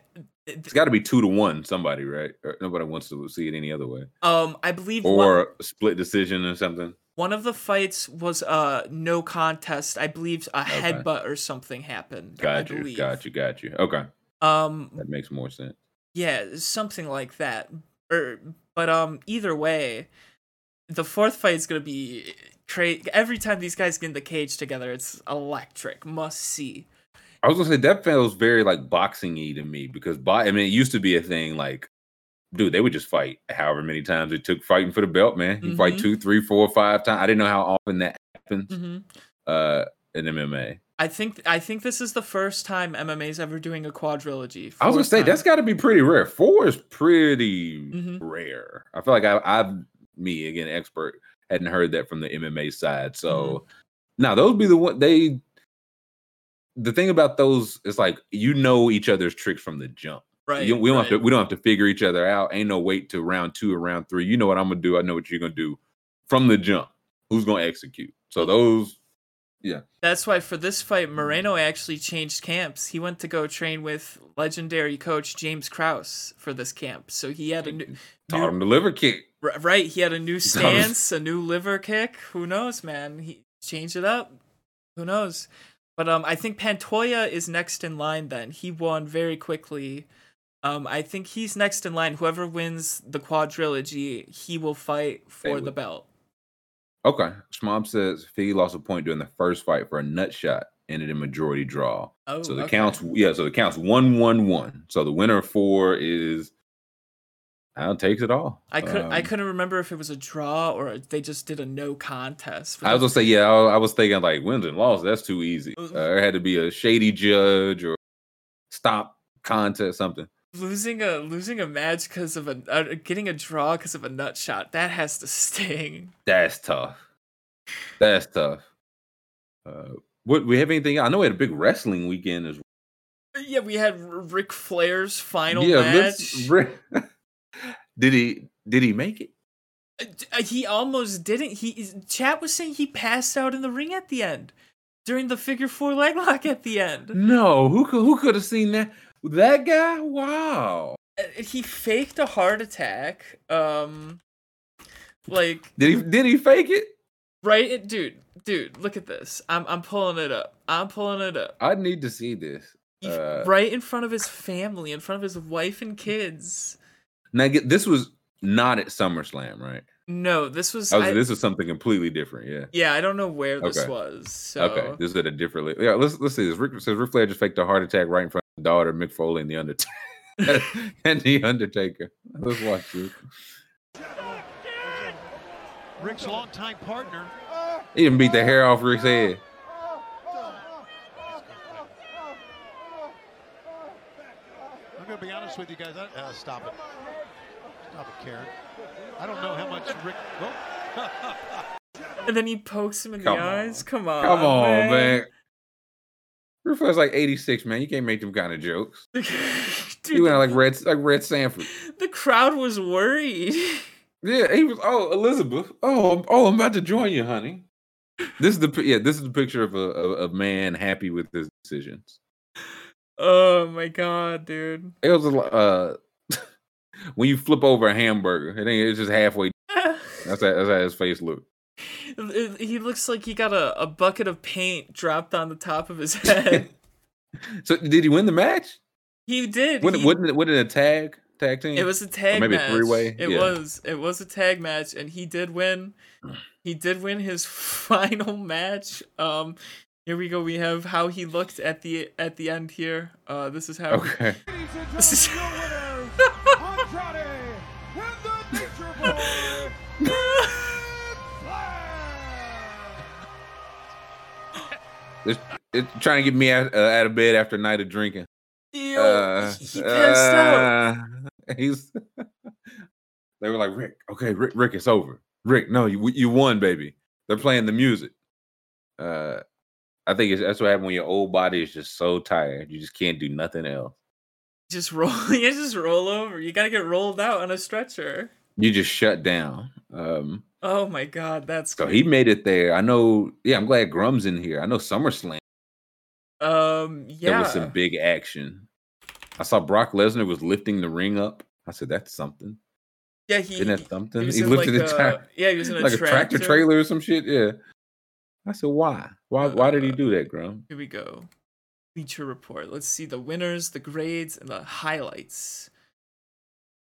It's got to be two to one. Somebody, right? Or nobody wants to see it any other way, um, I believe one, or a split decision or something. one of the fights was uh no contest. I believe a Okay. headbutt or something happened. I Got you, believe. got you, got you. Okay, Um, that makes more sense. yeah, something like that. Or, but um, either way, the fourth fight is gonna be crazy. Every time these guys get in the cage together, it's electric. Must see. I was gonna say that feels very like boxing y to me because bo- I mean it used to be a thing like, dude, they would just fight however many times it took fighting for the belt, man. You fight Mhm. two, three, four, five times. I didn't know how often that happens hmm uh in MMA. I think I think this is the first time MMA's ever doing a quadrilogy. I was gonna say time. that's got to be pretty rare. Four is pretty Mhm. rare. I feel like I, I've me again expert hadn't heard that from the MMA side. So Mm-hmm. now those be the one they. The thing about those is like you know each other's tricks from the jump. right. You- we don't have to right. we don't have to figure each other out. Ain't no wait to round two or round three. You know what I'm gonna do. I know what you're gonna do from the jump. Who's gonna execute? So those, yeah. That's why for this fight, Moreno actually changed camps. He went to go train with legendary coach James Krause for this camp. So he had a new, Taught new him the liver kick. r- right. He had a new stance, a new liver kick. Who knows, man? He changed it up. Who knows? But um, I think Pantoya is next in line. Then he won very quickly. Um, I think he's next in line. Whoever wins the quadrilogy, he will fight for the belt. Okay. Schmob says Figgy lost a point during the first fight for a nut shot, ended in majority draw. Oh, so the okay. counts, yeah, so the counts one one one. So the winner of four is Al takes it all. I could I Um, couldn't remember if it was a draw or they just did a no contest. I was gonna say, yeah, I, I was thinking like wins and losses. That's too easy. Uh, there had to be a shady judge or stop contest something. Losing a losing a match because of a uh, getting a draw because of a nut shot. That has to sting. That's tough. That's tough. Uh, what we have anything? I know we had a big wrestling weekend as well. Yeah, we had R- Ric Flair's final yeah, match. Rick- did he? Did he make it? Uh, He almost didn't. He chat was saying he passed out in the ring at the end during the figure four leg lock at the end. No, who could who could have seen that? That guy? Wow. Uh, He faked a heart attack. Um, like Did he did he fake it? right, it, dude, dude, look at this. I'm I'm pulling it up. I'm pulling it up. I need to see this. Uh, right in front of his family, in front of his wife and kids. Now get this was not at SummerSlam, right? No, this was. Was, I- this was something completely different. Yeah. yeah, I don't know where this Okay. was. So Okay. This is at a different. Yeah. Let's let's see this. Rick says Ric Flair just faked a heart attack right in front daughter, Mick Foley, and the Undertaker. and the Undertaker. Let's watch this. Rick's longtime partner. He even beat the hair off Rick's head. I'm going to be honest with you guys. I, uh, stop it. Stop it, Karen. I don't know how much Rick. Oh. and then he pokes him in Come the on. eyes. Come on, Come on, man. Ric Flair's like 86, man. You can't make them kind of jokes. Dude, He went out like Red like Red Sanford. the crowd was worried. Yeah, he was. Oh, Elizabeth. Oh, oh, I'm about to join you, honey. This is the yeah. This is the picture of a of a man happy with his decisions. oh my god, dude. It was a uh when you flip over a hamburger, it ain't. It's just halfway. That's how, that's how his face looked. He looks like he got a, a bucket of paint dropped on the top of his head. So did he win the match? he did. Wasn't, he- wasn't it, wasn't it a tag tag team? It was a Or tag maybe match. a three way. It was. It was a tag match, and he did win. He did win his final match. Um, here we go. We have how he looked at the at the end here. Uh, this is how. Okay. This is. It's, it's trying to get me out, uh, out of bed after a night of drinking. Ew, Uh, he passed out. uh, He's. they were like, Rick, okay, Rick, Rick, it's over. Rick, no, you you won, baby. They're playing the music. Uh, I think it's, that's what happens when your old body is just so tired, you just can't do nothing else. Just roll. You just roll over. You gotta get rolled out on a stretcher. You just shut down. Um, Oh my god, that's so he made it there. I know. Yeah, I'm glad Grum's in here. I know SummerSlam. um yeah, There was some big action. I saw Brock Lesnar was lifting the ring up. I said, that's something. Yeah, he. Isn't that something? He, He lifted like a tra- yeah, he was in a like tractor. a tractor trailer or some shit. Yeah. I said, why? Why? Why did he do that, Grum? Here we go. Feature report. Let's see the winners, the grades, and the highlights.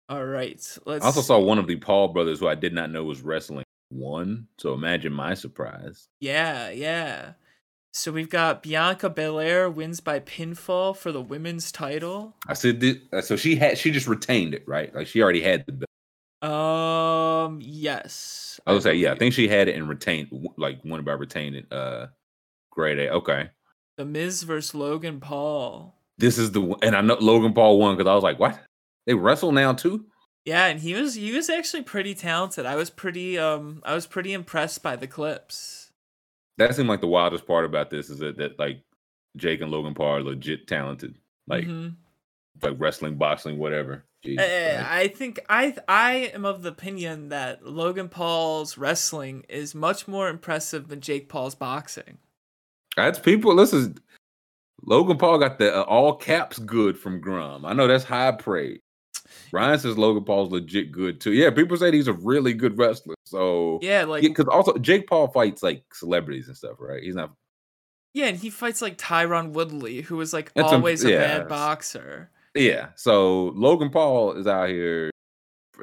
All right. Let's. I also saw one of the Paul brothers who I did not know was wrestling won. So imagine my surprise. Yeah, yeah. So we've got Bianca Belair wins by pinfall for the women's title. I said, uh, so she had, she just retained it, right? Like she already had the belt. Um, yes. I would say, yeah, I think she had it and retained, like won by retaining. Uh, grade A. Okay. The Miz versus Logan Paul. This is the and I know Logan Paul won because I was like, what? They wrestle now too? Yeah, and he was he was actually pretty talented. I was pretty um I was pretty impressed by the clips. That seemed like the wildest part about this is that, that like Jake and Logan Paul are legit talented, like Mhm. like wrestling, boxing, whatever. Jesus Uh, I think I I am of the opinion that Logan Paul's wrestling is much more impressive than Jake Paul's boxing. That's people. Listen, Logan Paul got the uh, all caps good from Grum. I know that's high praise. Ryan says Logan Paul's legit good too. Yeah, people say he's a really good wrestler. So Yeah, like because also Jake Paul fights like celebrities and stuff, right? He's not. yeah, and he fights like Tyron Woodley, who was like That's always a yeah. bad boxer. Yeah, so Logan Paul is out here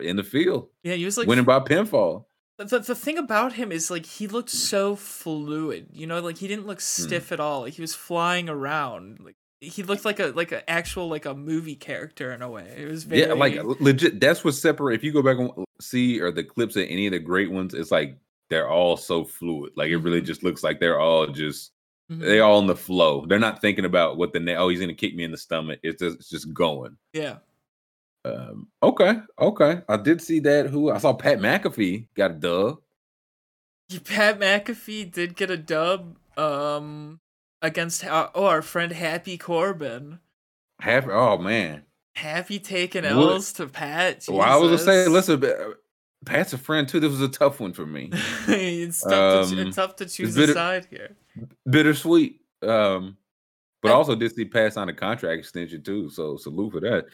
in the field, Yeah, he was like winning by pinfall. the, the, thing about him is like he looked so fluid you know like he didn't Hmm. look stiff at all like he was flying around like he looked like a like an actual like a movie character in a way it was very Yeah, like legit. That's what separate. If you go back and see or the clips of any of the great ones, it's like they're all so fluid. Like it really just looks like they're all just Mhm. they all in the flow. They're not thinking about what the oh he's gonna kick me in the stomach. It's just it's just going. yeah Um, okay, okay. I did see that. Who I saw Pat McAfee got a dub. pat mcafee did get a dub um against our, oh our friend happy corbin Happy, Oh man. happy taking What? l's to pat Well, I was gonna say, Jesus. listen, uh, Pat's a friend too. This was a tough one for me. it's tough, to, Um, it's tough to choose bitter- a side here bittersweet. Um, but I also did see Pat sign a contract extension too. So salute for that.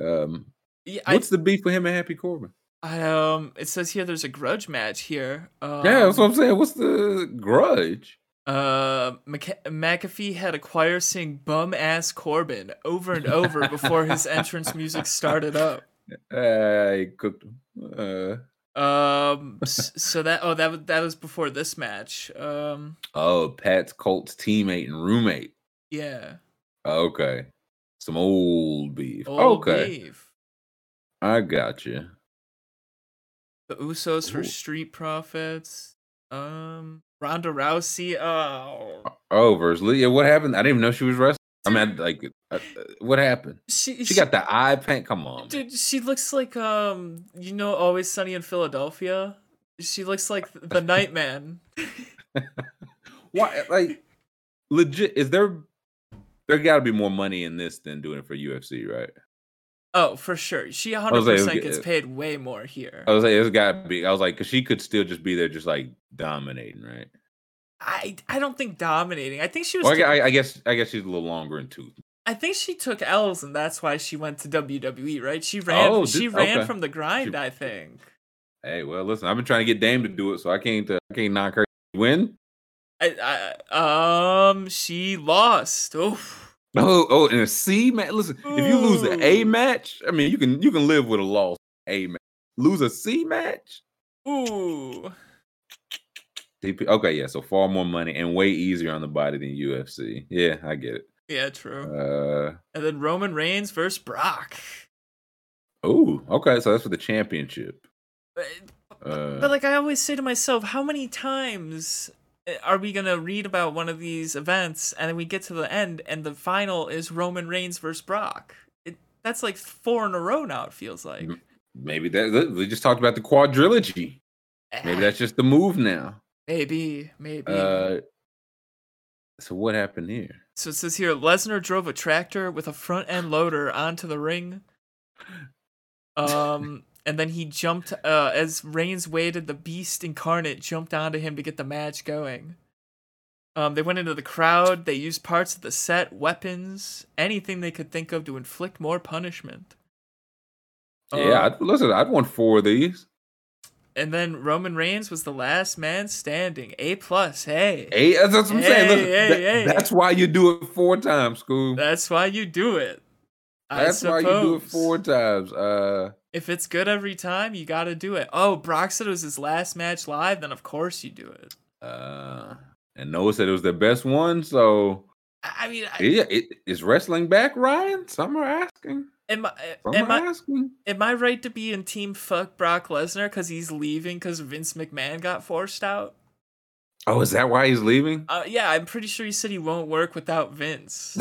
Um, yeah, I, what's the beef with him and Happy Corbin? I, um it says here there's a grudge match here um, yeah, that's what I'm saying. What's the grudge? Uh, Mc- McAfee had a choir sing "Bum Ass Corbin" over and over before his entrance music started up. Uh, cooked. Uh, Um, so that oh that was that was before this match. Um, oh, Pat's Colts teammate and roommate. yeah, Okay, some old beef. old okay, beef. I got you. The Usos for Street Profits. Um, Ronda Rousey. Oh, Oh, versus Leah. What happened? I didn't even know she was wrestling. I mean, like, uh, uh, what happened? she She got the eye paint. Come on, man. Dude, she looks like um, you know, Always Sunny in Philadelphia. She looks like the Nightman. Why? Like, legit? Is there? There got to be more money in this than doing it for UFC, right? Oh, for sure. She was 100% like, gets paid way more here. I was like, it's got to be. I was like, because she could still just be there, just like dominating, right? I I don't think dominating. I think she was. Well, I, guess, I guess she's a little longer in tooth. I think she took L's, and that's why she went to WWE. Right? She ran. Oh, she did- ran from the grind. She- I think. Hey, well, listen, I've been trying to get Dame to do it, so I can't, uh, I can't knock her. Win? I, I um she lost. Oof. Oh, oh, in a C match. Listen, if you lose an A match, I mean, you can, you can live with a loss. A match. Lose a C match. Ooh. DP Okay, yeah, so far more money and way easier on the body than UFC. Yeah, I get it. Yeah, true. Uh and then Roman Reigns versus Brock. oh, okay, so that's for the championship. But, Uh, but like I always say to myself, how many times are we gonna read about one of these events and then we get to the end and the final is Roman Reigns versus Brock? It, that's like four in a row now. It feels like. maybe that that- we just talked about the quadrilogy. Maybe that's just the move now. Maybe, maybe. Uh so what happened here? So it says here Lesnar drove a tractor with a front end loader onto the ring. Um, and then he jumped uh, as Reigns waited. The Beast incarnate jumped onto him to get the match going. Um, they went into the crowd. They used parts of the set, weapons, anything they could think of to inflict more punishment. Yeah, Uh, I'd, listen, I'd want four of these. and then Roman Reigns was the last man standing. A plus. Hey. Hey, that's, what I'm saying. Hey, Listen, hey, that- hey. That's why you do it four times, Scoob. That's why you do it. That's why you do it four times. Uh, If it's good every time, you got to do it. Oh, Brock said it was his last match live, then of course you do it. uh, and Noah said it was the best one. So I mean, I, yeah, it, is wrestling back, Ryan? Some are asking. am I Some am are I asking. am I right to be in team fuck Brock Lesnar because he's leaving because Vince McMahon got forced out? Oh, is that why he's leaving? Uh, yeah, I'm pretty sure he said he won't work without Vince.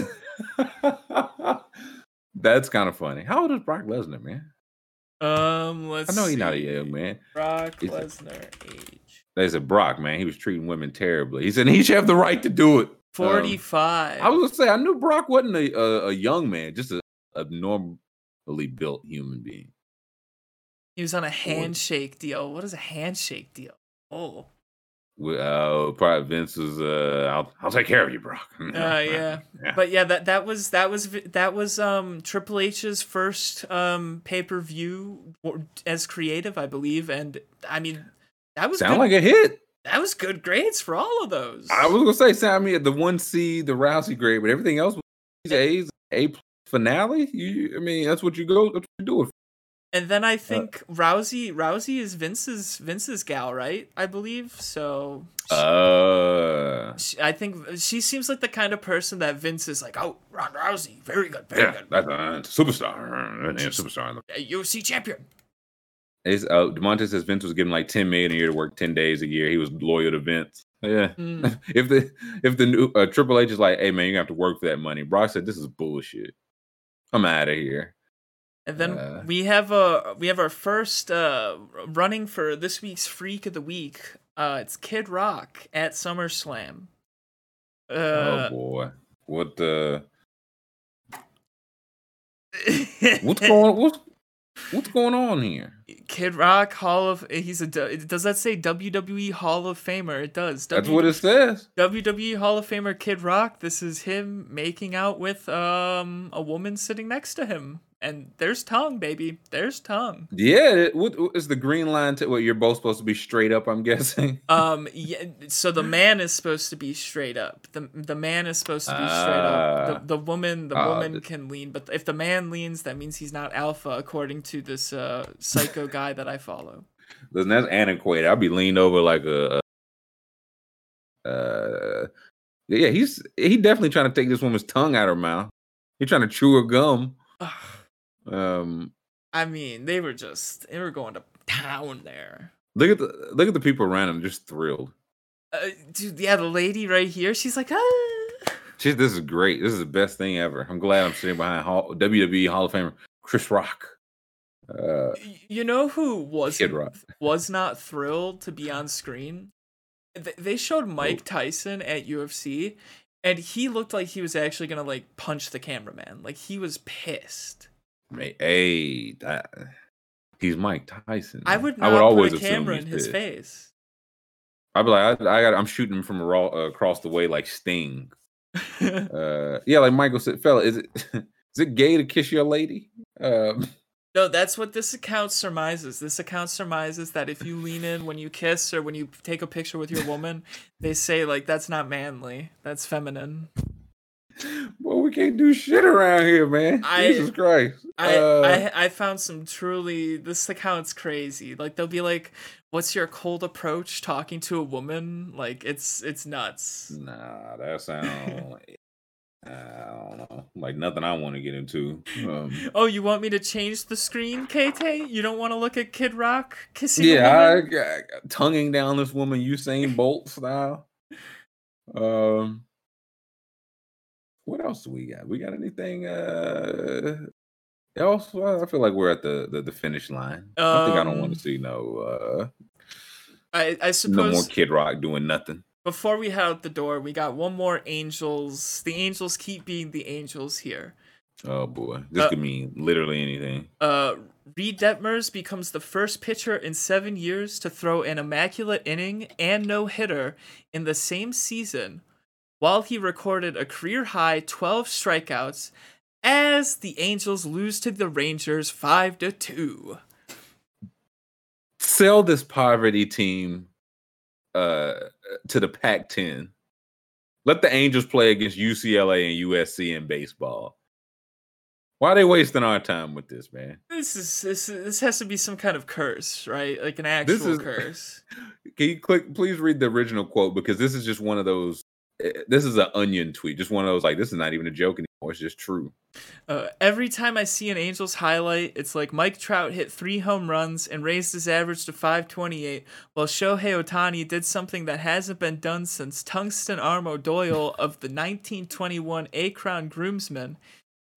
That's kind of funny. How old is Brock Lesnar, man? um, let's. I know he's not a young man. Brock a- Lesnar age They said Brock, man, he was treating women terribly. He said he should have the right to do it. Um, forty five. I was gonna say I knew Brock wasn't a a, a young man, just a, a normally built human being. he was on a handshake deal. What is a handshake deal? Oh, Uh, probably Vince was. Uh, I'll I'll take care of you, Brock. uh, yeah. Yeah. But yeah, that that was that was that was um Triple H's first um pay per view as creative, I believe, and I mean that was Sound good, like a hit. that was good grades for all of those. I was gonna say, sound me the one C, the Rousey grade, but everything else was A's, A finale. You, I mean, that's what you go. That's what you do. And then I think Rousey Rousey is Vince's Vince's gal, right? I believe so. For. Uh, She, I think she seems like the kind of person that Vince is like, oh, Ron Rousey, very good, very yeah, good, that's a superstar. Yeah, superstar. A UFC champion. It's, uh, Demonte says Vince was getting like ten million a year to work ten days a year. He was loyal to Vince. Yeah. Mm. if the if the new uh, Triple H is like, hey man, you have to work for that money. Brock said, this is bullshit. I'm out of here. And then Uh, we have a we have our first uh running for this week's Freak of the Week. Uh, it's Kid Rock at SummerSlam. oh Uh, boy, what the what's going what's what's going on here? Kid Rock Hall of he's a does that say WWE Hall of Famer? It does. That's W- what it says. WWE Hall of Famer Kid Rock. This is him making out with um a woman sitting next to him, and there's tongue, baby. There's tongue. Yeah, it, what what is the green line to what you're both supposed to be straight up? I'm guessing. Um, yeah, so the man is supposed to be straight up. The the man is supposed to be straight up. Ah. The, the woman the Ah, woman can lean, but if the man leans, that means he's not alpha, according to this uh psycho guy that I follow. Listen, that's antiquated. I'll be leaned over like a. uh, yeah, he's he definitely trying to take this woman's tongue out of her mouth. He's trying to chew her gum. Um, I mean, they were just they were going to town there. look at the look at the people around him, just thrilled. Uh, dude, yeah, the lady right here, she's like, ah. Jeez, this is great. This is the best thing ever. I'm glad I'm sitting behind Hall, WWE Hall of Famer Chris Rock. Uh, You know who was was not thrilled to be on screen? Th- They showed Mike Tyson at UFC, and he looked like he was actually gonna like punch the cameraman. Like he was pissed. Hey, hey, that, he's Mike Tyson. I would I would always put a camera in his face. I'd be like, I, I got, I'm shooting him from raw, uh, across the way like Sting. uh, yeah, like Michael said, fella, is it is it gay to kiss your lady? Um, No, that's what this account surmises. This account surmises that if you lean in when you kiss or when you take a picture with your woman, they say like that's not manly, that's feminine. Well, we can't do shit around here, man. I- Jesus Christ. I, Uh, I I found some truly this account's crazy. Like they'll be like, "What's your cold approach talking to a woman?" Like it's it's nuts. Nah, that sound. I don't know, like nothing I want to get into. Um, Oh, you want me to change the screen, KT? You don't want to look at Kid Rock kissing? yeah, I, got- tonguing down this woman Usain Bolt style. Um, what else do we got? We got anything uh else? Well, I feel like we're at the the, the finish line. I think I don't want Um, to see no uh I I suppose no more Kid Rock doing nothing. before we head out the door, we got one more Angels. The Angels keep being the Angels here. Oh boy, this Uh, could mean literally anything. Uh, Reid Detmers becomes the first pitcher in seven years to throw an immaculate inning and no hitter in the same season, while he recorded a career high 12 strikeouts as the Angels lose to the Rangers 5 to 2. Sell this poverty team uh to the Pac-10. Let the Angels play against UCLA and USC in baseball. Why are they wasting our time with this, man? This is this this has to be some kind of curse, right? Like an actual This is curse. Can you click please read the original quote because this is just one of those this is an onion tweet, just one of those like this is not even a joke anymore. It's just true. Uh, every time I see an Angels highlight, it's like Mike Trout hit three home runs and raised his average to 528, while Shohei Ohtani did something that hasn't been done since Tungsten Arm O'Doyle of the 1921 Akron Groomsmen,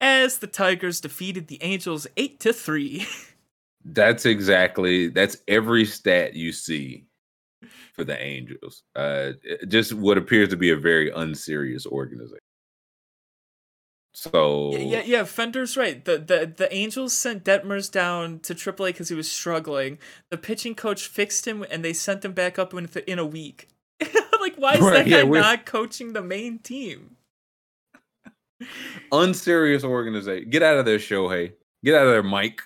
as the Tigers defeated the Angels 8 to 3. That's exactly that's every stat you see for the Angels. Uh just what appears to be a very unserious organization. So Yeah, yeah, yeah, Fender's right. The the the Angels sent Detmers down to AAA because he was struggling. The pitching coach fixed him, and they sent him back up in in a week. like, why is Right, that yeah, guy we're- not coaching the main team? unserious organization. Get out of there, Shohei. Get out of there, Mike.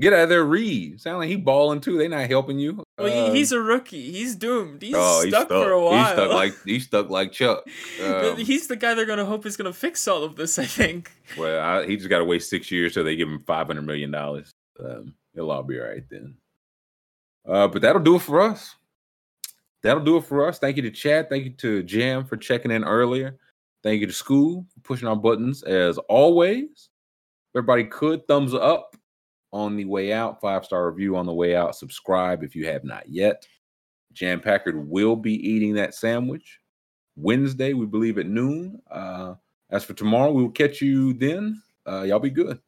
Get out of there, Reid. Sound like he balling too. They not helping you. Well, Um, he's a rookie. He's doomed. He's oh, stuck, for a while. He's stuck like he's stuck like Chuck. Um, he's the guy they're gonna hope is gonna fix all of this. I think. well, I, he just got to wait six years so they give him five hundred million dollars. Um, it'll all be all right then. Uh, but that'll do it for us. That'll do it for us. Thank you to Chad. Thank you to Jam for checking in earlier. Thank you to Scoob for pushing our buttons as always. Everybody could thumbs up on the way out, five star review on the way out. Subscribe if you have not yet. Jam Packer will be eating that sandwich Wednesday, we believe at noon. Uh, as for tomorrow, we will catch you then. Uh, y'all be good.